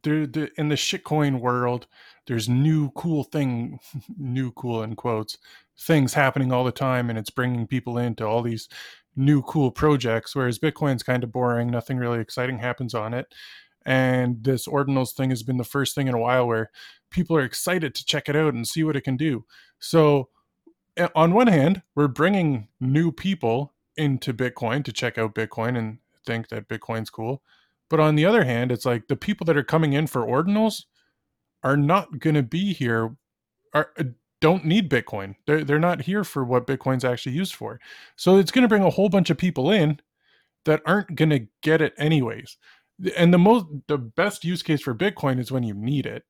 [SPEAKER 2] there in the shitcoin world there's new cool thing new cool in quotes things happening all the time and it's bringing people into all these new cool projects whereas bitcoin's kind of boring nothing really exciting happens on it. And this ordinals thing has been the first thing in a while where people are excited to check it out and see what it can do. So eh, on one hand we're bringing new people into bitcoin to check out bitcoin and think that bitcoin's cool but on the other hand it's like the people that are coming in for ordinals are not going to be here are uh, don't need Bitcoin. They're they're not here for what Bitcoin's actually used for. So it's going to bring a whole bunch of people in that aren't going to get it anyways. And the most the best use case for Bitcoin is when you need it.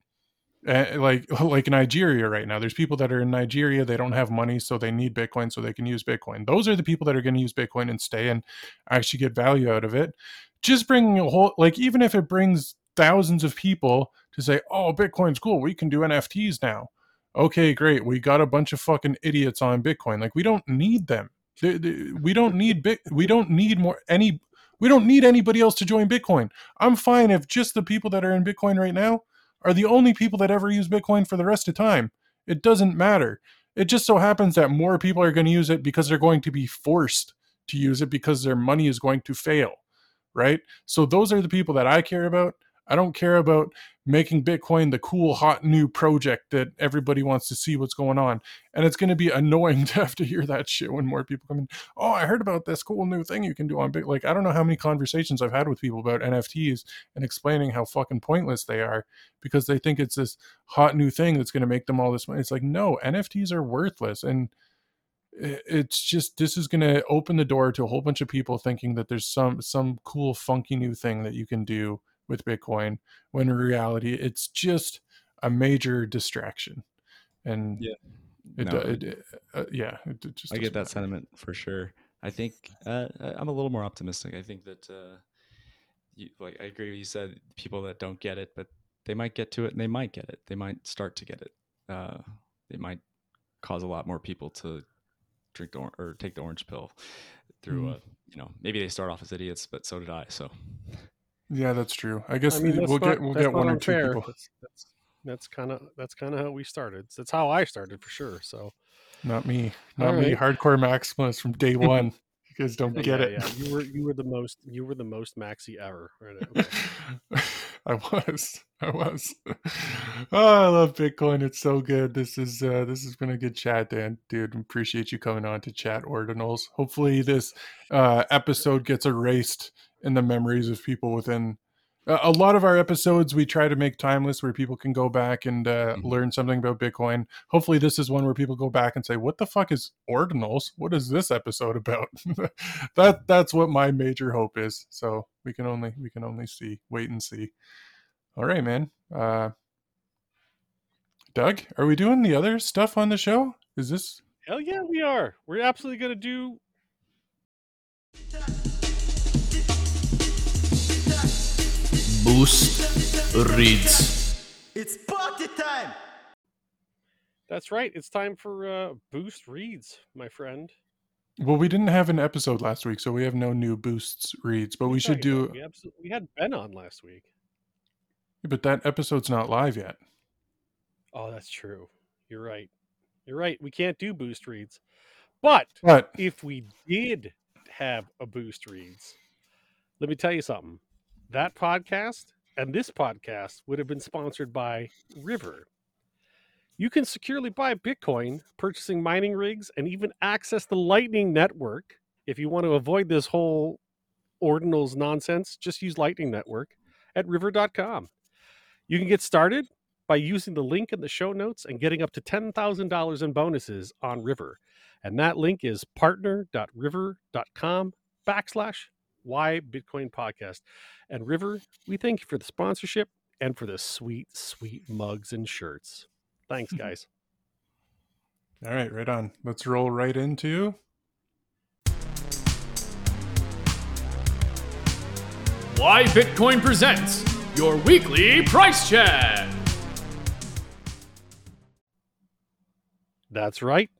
[SPEAKER 2] Uh, like like Nigeria right now. There's people that are in Nigeria, they don't have money, so they need Bitcoin so they can use Bitcoin. Those are the people that are going to use Bitcoin and stay and actually get value out of it. Just bringing a whole like even if it brings thousands of people to say, "Oh, Bitcoin's cool. We can do NFTs now." okay, great. We got a bunch of fucking idiots on Bitcoin. Like we don't need them. We don't need bit. We don't need more any. We don't need anybody else to join Bitcoin. I'm fine if just the people that are in Bitcoin right now are the only people that ever use Bitcoin for the rest of time. It doesn't matter. It just so happens that more people are going to use it because they're going to be forced to use it because their money is going to fail. Right? So those are the people that I care about. I don't care about making Bitcoin the cool, hot new project that everybody wants to see what's going on. And it's going to be annoying to have to hear that shit when more people come in. Oh, I heard about this cool new thing you can do on Bitcoin. Like, I don't know how many conversations I've had with people about NFTs and explaining how fucking pointless they are because they think it's this hot new thing that's going to make them all this money. It's like, no, NFTs are worthless. And it's just this is going to open the door to a whole bunch of people thinking that there's some some cool funky new thing that you can do with Bitcoin when in reality it's just a major distraction. And
[SPEAKER 1] yeah,
[SPEAKER 2] it, no, it, it uh, yeah, it just
[SPEAKER 1] I get that matter. sentiment for sure. I think uh, I'm a little more optimistic. I think that uh, you, like I agree with you said people that don't get it, but they might get to it and they might get it. They might start to get it. Uh, they might cause a lot more people to drink the or, or take the orange pill through mm. a you know maybe they start off as idiots, but so did I. So
[SPEAKER 2] yeah, that's true. I guess I mean, we'll not, get we'll get one or two people.
[SPEAKER 3] That's, that's, that's kind of that's kind of how we started. That's how I started for sure. So,
[SPEAKER 2] not me, not me. Hardcore maximalist from day one. you guys don't get
[SPEAKER 3] yeah,
[SPEAKER 2] it.
[SPEAKER 3] Yeah, you were you were the most you were the most maxi ever. Right?
[SPEAKER 2] Okay. I was. I was. Oh, I love Bitcoin. It's so good. This is uh this has been a good chat, Dan. Dude, appreciate you coming on to chat ordinals. Hopefully this uh episode gets erased in the memories of people within a lot of our episodes we try to make timeless where people can go back and uh, mm-hmm. learn something about bitcoin. Hopefully this is one where people go back and say what the fuck is ordinals? What is this episode about? That that's what my major hope is. So we can only we can only see wait and see. All right man. Uh doug are we doing the other stuff on the show? Is this
[SPEAKER 3] hell yeah we are. We're absolutely gonna do
[SPEAKER 4] Boost Reads.
[SPEAKER 5] It's party time!
[SPEAKER 3] That's right. It's time for uh, Boost Reads, my friend.
[SPEAKER 2] Well, we didn't have an episode last week, so we have no new Boosts reads, but we should do.
[SPEAKER 3] We, absolutely, we had Ben on last week.
[SPEAKER 2] Yeah, but that episode's not live yet.
[SPEAKER 3] Oh, that's true. You're right. You're right. We can't do boost reads. But
[SPEAKER 2] But
[SPEAKER 3] if we did have a boost reads, let me tell you something. That podcast and this podcast would have been sponsored by River. You can securely buy Bitcoin, purchasing mining rigs, and even access the Lightning Network. If you want to avoid this whole ordinals nonsense, just use Lightning Network at river.com. You can get started by using the link in the show notes and getting up to $10,000 in bonuses on River. And that link is partner.river.com backslash why Bitcoin podcast. And River, we thank you for the sponsorship and for the sweet, sweet mugs and shirts. Thanks, guys.
[SPEAKER 2] all right, right on. Let's roll right into
[SPEAKER 4] Why Bitcoin presents your weekly price check.
[SPEAKER 3] That's right.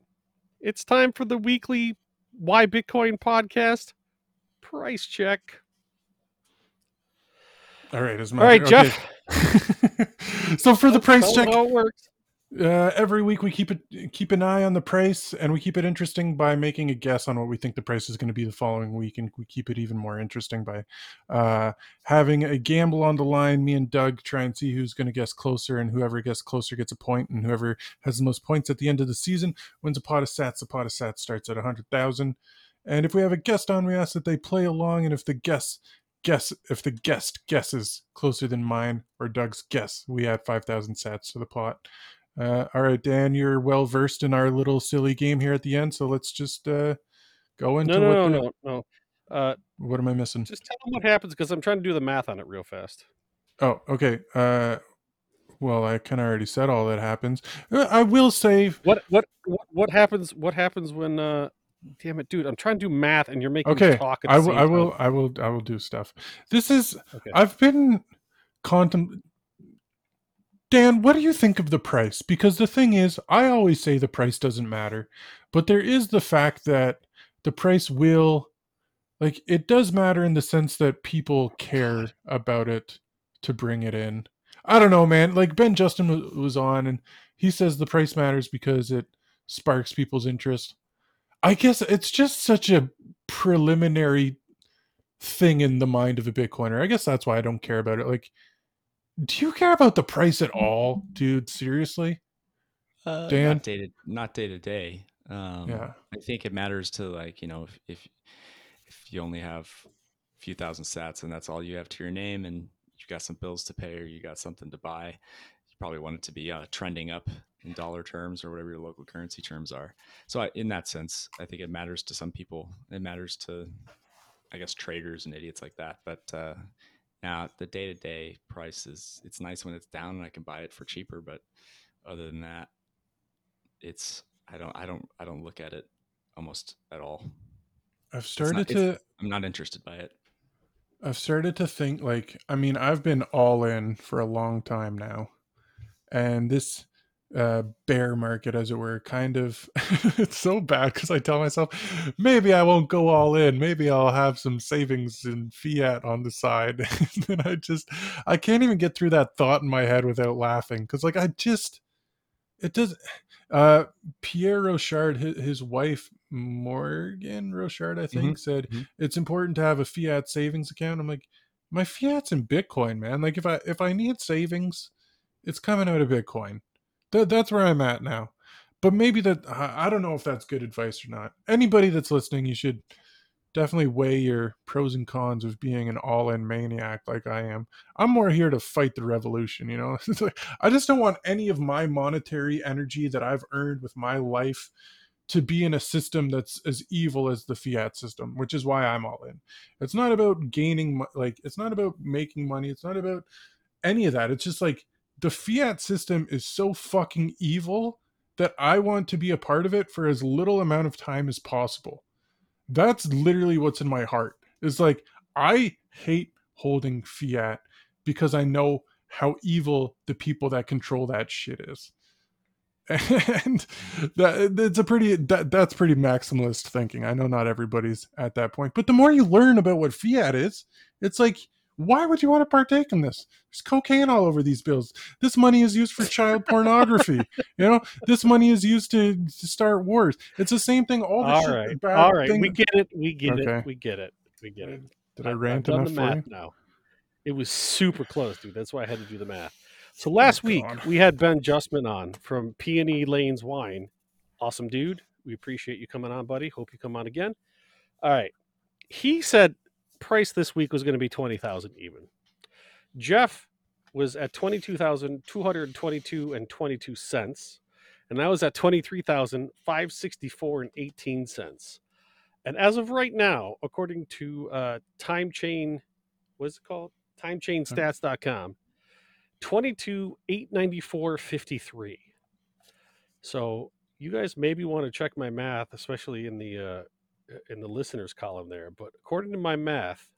[SPEAKER 3] It's time for the weekly Why Bitcoin podcast price check.
[SPEAKER 2] All right, is my
[SPEAKER 3] All right,
[SPEAKER 2] okay.
[SPEAKER 3] Jeff.
[SPEAKER 2] so for the price check,
[SPEAKER 3] how it works.
[SPEAKER 2] uh, every week we keep it keep an eye on the price, and we keep it interesting by making a guess on what we think the price is going to be the following week, and we keep it even more interesting by uh, having a gamble on the line. Me and Doug try and see who's going to guess closer, and whoever guesses closer gets a point, and whoever has the most points at the end of the season wins a pot of sats. The pot of sats starts at a hundred thousand, and if we have a guest on, we ask that they play along, and if the guest guess if the guest guesses closer than mine or Doug's guess, we add five thousand sats to the pot. Uh, all right, Dan, you're well versed in our little silly game here at the end, so let's just uh, go into
[SPEAKER 3] No,
[SPEAKER 2] what,
[SPEAKER 3] no,
[SPEAKER 2] the-
[SPEAKER 3] no, no, no. Uh,
[SPEAKER 2] what am I missing?
[SPEAKER 3] just tell them what happens because I'm trying to do the math on it real fast.
[SPEAKER 2] Oh, okay. Uh, well, I kind of already said all that happens. Uh, I will say,
[SPEAKER 3] What what what, what happens? What happens when? uh Damn it, dude! I'm trying to do math, and you're making me
[SPEAKER 2] okay,
[SPEAKER 3] talk. At
[SPEAKER 2] I will,
[SPEAKER 3] same
[SPEAKER 2] I will,
[SPEAKER 3] time.
[SPEAKER 2] I will, I will do stuff. This is,
[SPEAKER 3] Okay.
[SPEAKER 2] I've been contem. Dan, what do you think of the price? Because the thing is, I always say the price doesn't matter, but there is the fact that the price will, like, it does matter in the sense that people care about it to bring it in. I don't know, man. Like Ben Justin was on, and he says the price matters because it sparks people's interest. I guess it's just such a preliminary thing in the mind of a Bitcoiner. I guess that's why I don't care about it. Like, do you care about the price at all, dude? Seriously?
[SPEAKER 1] Uh,
[SPEAKER 2] Dan?
[SPEAKER 1] not day to not day to day. Um,
[SPEAKER 2] Yeah.
[SPEAKER 1] I think it matters to like you know if if, if you only have a few thousand sats and that's all you have to your name and you got some bills to pay or you got something to buy, you probably want it to be uh, trending up in dollar terms or whatever your local currency terms are. So I, in that sense, I think it matters to some people. It matters to, I guess, traders and idiots like that. But uh, now the day to day price is it's nice when it's down and I can buy it for cheaper. But other than that, it's I don't I don't I don't look at it almost at all.
[SPEAKER 2] I've started
[SPEAKER 1] not-
[SPEAKER 2] to
[SPEAKER 1] I'm not interested by it.
[SPEAKER 2] I've started to think like I mean I've been all in for a long time now, and this uh, bear market, as it were, kind of it's so bad because I tell myself maybe I won't go all in, maybe I'll have some savings in fiat on the side, and then I just I can't even get through that thought in my head without laughing because like I just it does. Uh, Pierre Rochard, his, his wife Morgan Rochard, I think, said
[SPEAKER 1] mhm.
[SPEAKER 2] it's important to have a fiat savings account. I'm like, my fiat's in Bitcoin, man. Like if I if I need savings, it's coming out of Bitcoin. That that's where I'm at now. But maybe that I don't know if that's good advice or not. Anybody that's listening, you should definitely weigh your pros and cons of being an all-in maniac like I am. I'm more here to fight the revolution, you know. I just don't want any of my monetary energy that I've earned with my life to be in a system that's as evil as the fiat system, which is why I'm all in. It's not about gaining like it's not about making money, it's not about any of that. It's just like the fiat system is so fucking evil that I want to be a part of it for as little amount of time as possible. That's literally what's in my heart. It's like I hate holding fiat because I know how evil the people that control that shit is. And that it's a pretty that that's pretty maximalist thinking. I know not everybody's at that point, but the more you learn about what fiat is, it's like Why would you want to partake in this? There's cocaine all over these bills. This money is used for child pornography. you know, this money is used to, to start wars. It's the same thing. all, the
[SPEAKER 3] all right all right
[SPEAKER 2] thing-
[SPEAKER 3] we get it, we get
[SPEAKER 2] Okay.
[SPEAKER 3] it, we get it, we get it.
[SPEAKER 2] Did I
[SPEAKER 3] I've-
[SPEAKER 2] rant
[SPEAKER 3] I've
[SPEAKER 2] enough
[SPEAKER 3] the
[SPEAKER 2] for you?
[SPEAKER 3] math now. It was super close, dude. That's why I had to do the math. So last oh, week
[SPEAKER 2] God.
[SPEAKER 3] we had Ben Justman on from Peony Lanes Wine. Awesome dude. We appreciate you coming on, buddy. Hope you come on again. All right. He said price this week was going to be twenty thousand even. Jeff was at twenty two thousand two hundred twenty two and twenty two cents, and I was at twenty three thousand five sixty four and eighteen cents. And as of right now, according to uh, Time Chain, what's it called? TimeChainStats.com, 22, 894, 53. So you guys maybe want to check my math, especially in the uh, in the listeners column there. But according to my math,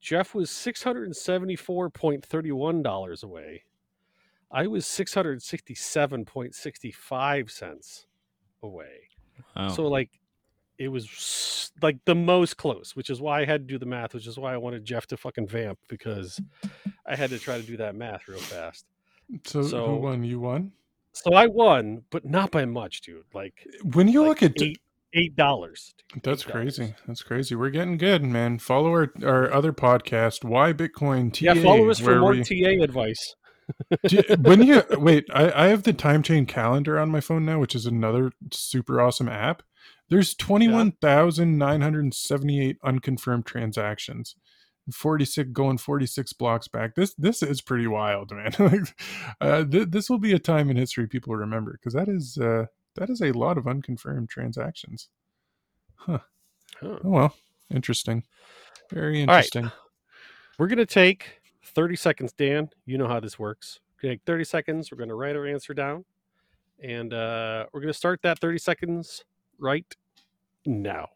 [SPEAKER 3] Jeff was six hundred and seventy four point thirty one dollars away. I was six hundred sixty seven point sixty five cents away.
[SPEAKER 1] Wow.
[SPEAKER 3] So like it was like the most close, which is why I had to do the math, which is why I wanted Jeff to fucking vamp because I had to try to do that math real fast.
[SPEAKER 2] So,
[SPEAKER 3] So-
[SPEAKER 2] who won? You won.
[SPEAKER 3] So I won, but not by much, dude. Like,
[SPEAKER 2] When you
[SPEAKER 3] like
[SPEAKER 2] look at
[SPEAKER 3] eight eight dollars.
[SPEAKER 2] That's
[SPEAKER 3] $8.
[SPEAKER 2] crazy. That's crazy. We're getting good, man. Follow our, our other podcast, Why Bitcoin TA.
[SPEAKER 3] Yeah, follow us for more
[SPEAKER 2] we-
[SPEAKER 3] TA advice.
[SPEAKER 2] You- when you wait, I, I have the time chain calendar on my phone now, which is another super awesome app. There's twenty one thousand nine hundred seventy eight unconfirmed transactions, forty six going forty six blocks back. This this is pretty wild, man. Like, uh, th- this will be a time in history people remember because that is uh, that is a lot of unconfirmed transactions.
[SPEAKER 3] Huh.
[SPEAKER 2] Oh well, interesting. Very
[SPEAKER 3] All right.
[SPEAKER 2] interesting.
[SPEAKER 3] We're gonna take 30 seconds, Dan. You know how this works. Take 30 seconds. We're gonna write our answer down, and uh, we're gonna start that 30 seconds right now.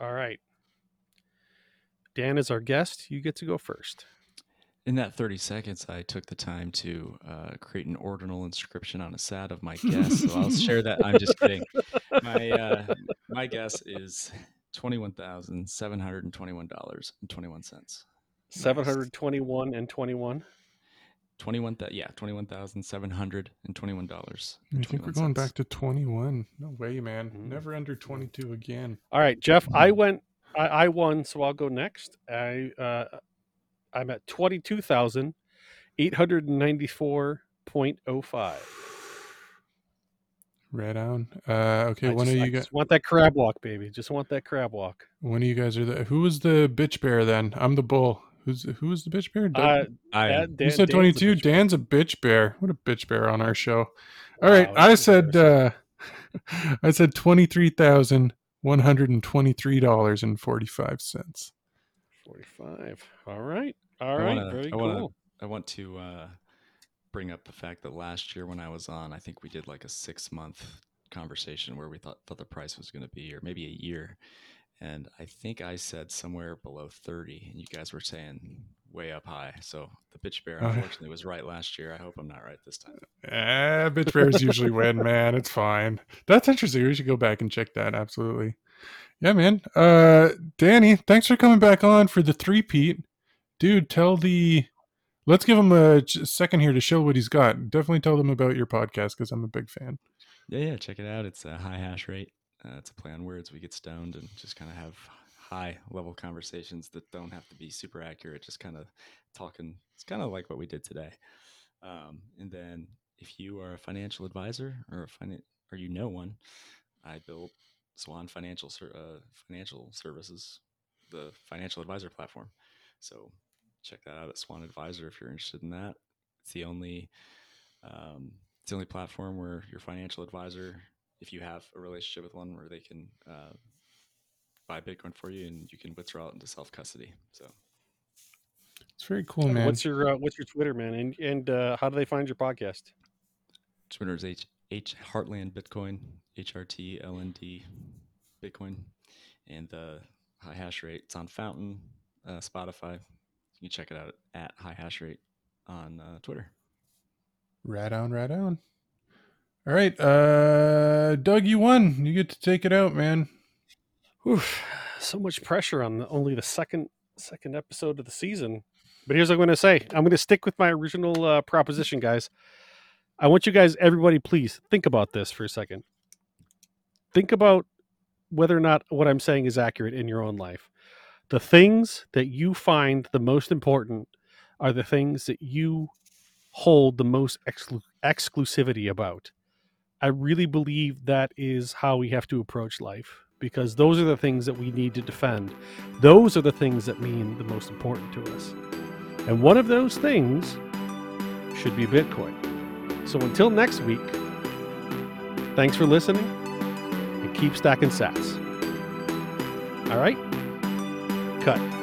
[SPEAKER 3] All right. Dan is our guest. You get to go first.
[SPEAKER 1] In that 30 seconds, I took the time to uh, create an ordinal inscription on a sat of my guess. so I'll share that. I'm just kidding. My uh, my guess is twenty-one thousand seven hundred and twenty-one dollars and twenty-one cents.
[SPEAKER 3] 721 and 21.
[SPEAKER 1] Twenty-one that yeah, twenty-one thousand seven hundred and twenty-one dollars.
[SPEAKER 2] I think we're going back to 21. No way, man.
[SPEAKER 3] Mm.
[SPEAKER 2] Never under 22 again.
[SPEAKER 3] All right, Jeff. I went. I, I won, so I'll go next. I uh, I'm at twenty two thousand eight hundred ninety four point oh five.
[SPEAKER 2] Right on. Uh, okay,
[SPEAKER 3] I
[SPEAKER 2] one
[SPEAKER 3] just,
[SPEAKER 2] of
[SPEAKER 3] I
[SPEAKER 2] you guys.
[SPEAKER 3] just want that crab walk, baby. Just want that crab walk.
[SPEAKER 2] One of you guys are the. Who was the bitch bear then? I'm the bull. Who's who was the bitch bear? Doug?
[SPEAKER 3] Uh,
[SPEAKER 1] I
[SPEAKER 3] Dan-
[SPEAKER 2] you said 22.
[SPEAKER 3] bitch bear.
[SPEAKER 2] Dan's a bitch bear. What a bitch bear on our show. All right,
[SPEAKER 3] Wow,
[SPEAKER 2] I said. uh I said twenty three thousand one hundred and twenty three dollars and forty five cents.
[SPEAKER 3] Forty five. All right. All right.
[SPEAKER 1] I wanna-
[SPEAKER 3] Very
[SPEAKER 1] I
[SPEAKER 3] cool.
[SPEAKER 1] wanna- I want to uh, bring up the fact that last year when I was on, I think we did like a six month conversation where we thought, thought the price was going to be, or maybe a year. And I think I said somewhere below 30, and you guys were saying way up high. So the bitch bear,
[SPEAKER 2] Oh,
[SPEAKER 1] unfortunately, was right last year. I hope I'm not right this time.
[SPEAKER 2] Eh, bitch bears usually win, man. It's fine. That's interesting. We should go back and check that. Absolutely. Yeah, man. Uh, Danny, thanks for coming back on for the three Pete. Dude, tell the. Let's give him a second here to show what he's got. Definitely tell them about your podcast because I'm a big fan.
[SPEAKER 1] Yeah, yeah, check it out. It's a high hash rate. Uh, a play on words. We get stoned and just kind of have high level conversations that don't have to be super accurate. Just kind of talking. It's kind of like what we did today. Um, and then if you are a financial advisor or a finan- or you know one, I built Swan Financial uh, Financial Services, the financial advisor platform. So check that out at Swan Advisor if you're interested in that. It's the only um, it's the only platform where your financial advisor, if you have a relationship with one, where they can uh, buy Bitcoin for you, and you can withdraw it into self custody. So
[SPEAKER 2] It's very cool, man.
[SPEAKER 3] What's your uh, What's your Twitter, man? And and uh, how do they find your podcast?
[SPEAKER 1] Twitter is H H Heartland Bitcoin H R T L N D Bitcoin, and the high hash rate. It's on Fountain, uh, Spotify. You can check it out at high hash rate on uh, Twitter.
[SPEAKER 2] Right on, right on. All right, uh, Doug, you won. You get to take it out, man.
[SPEAKER 3] Oof, so much pressure on the, only the second second episode of the season. But here's what I'm going to say. I'm going to stick with my original uh, proposition, guys. I want you guys, everybody, please think about this for a second. Think about whether or not what I'm saying is accurate in your own life. The things that you find the most important are the things that you hold the most exclu- exclusivity about. I really believe that is how we have to approach life because those are the things that we need to defend. Those are the things that mean the most important to us. And one of those things should be Bitcoin. So until next week, thanks for listening and keep stacking sats. All right? Cut.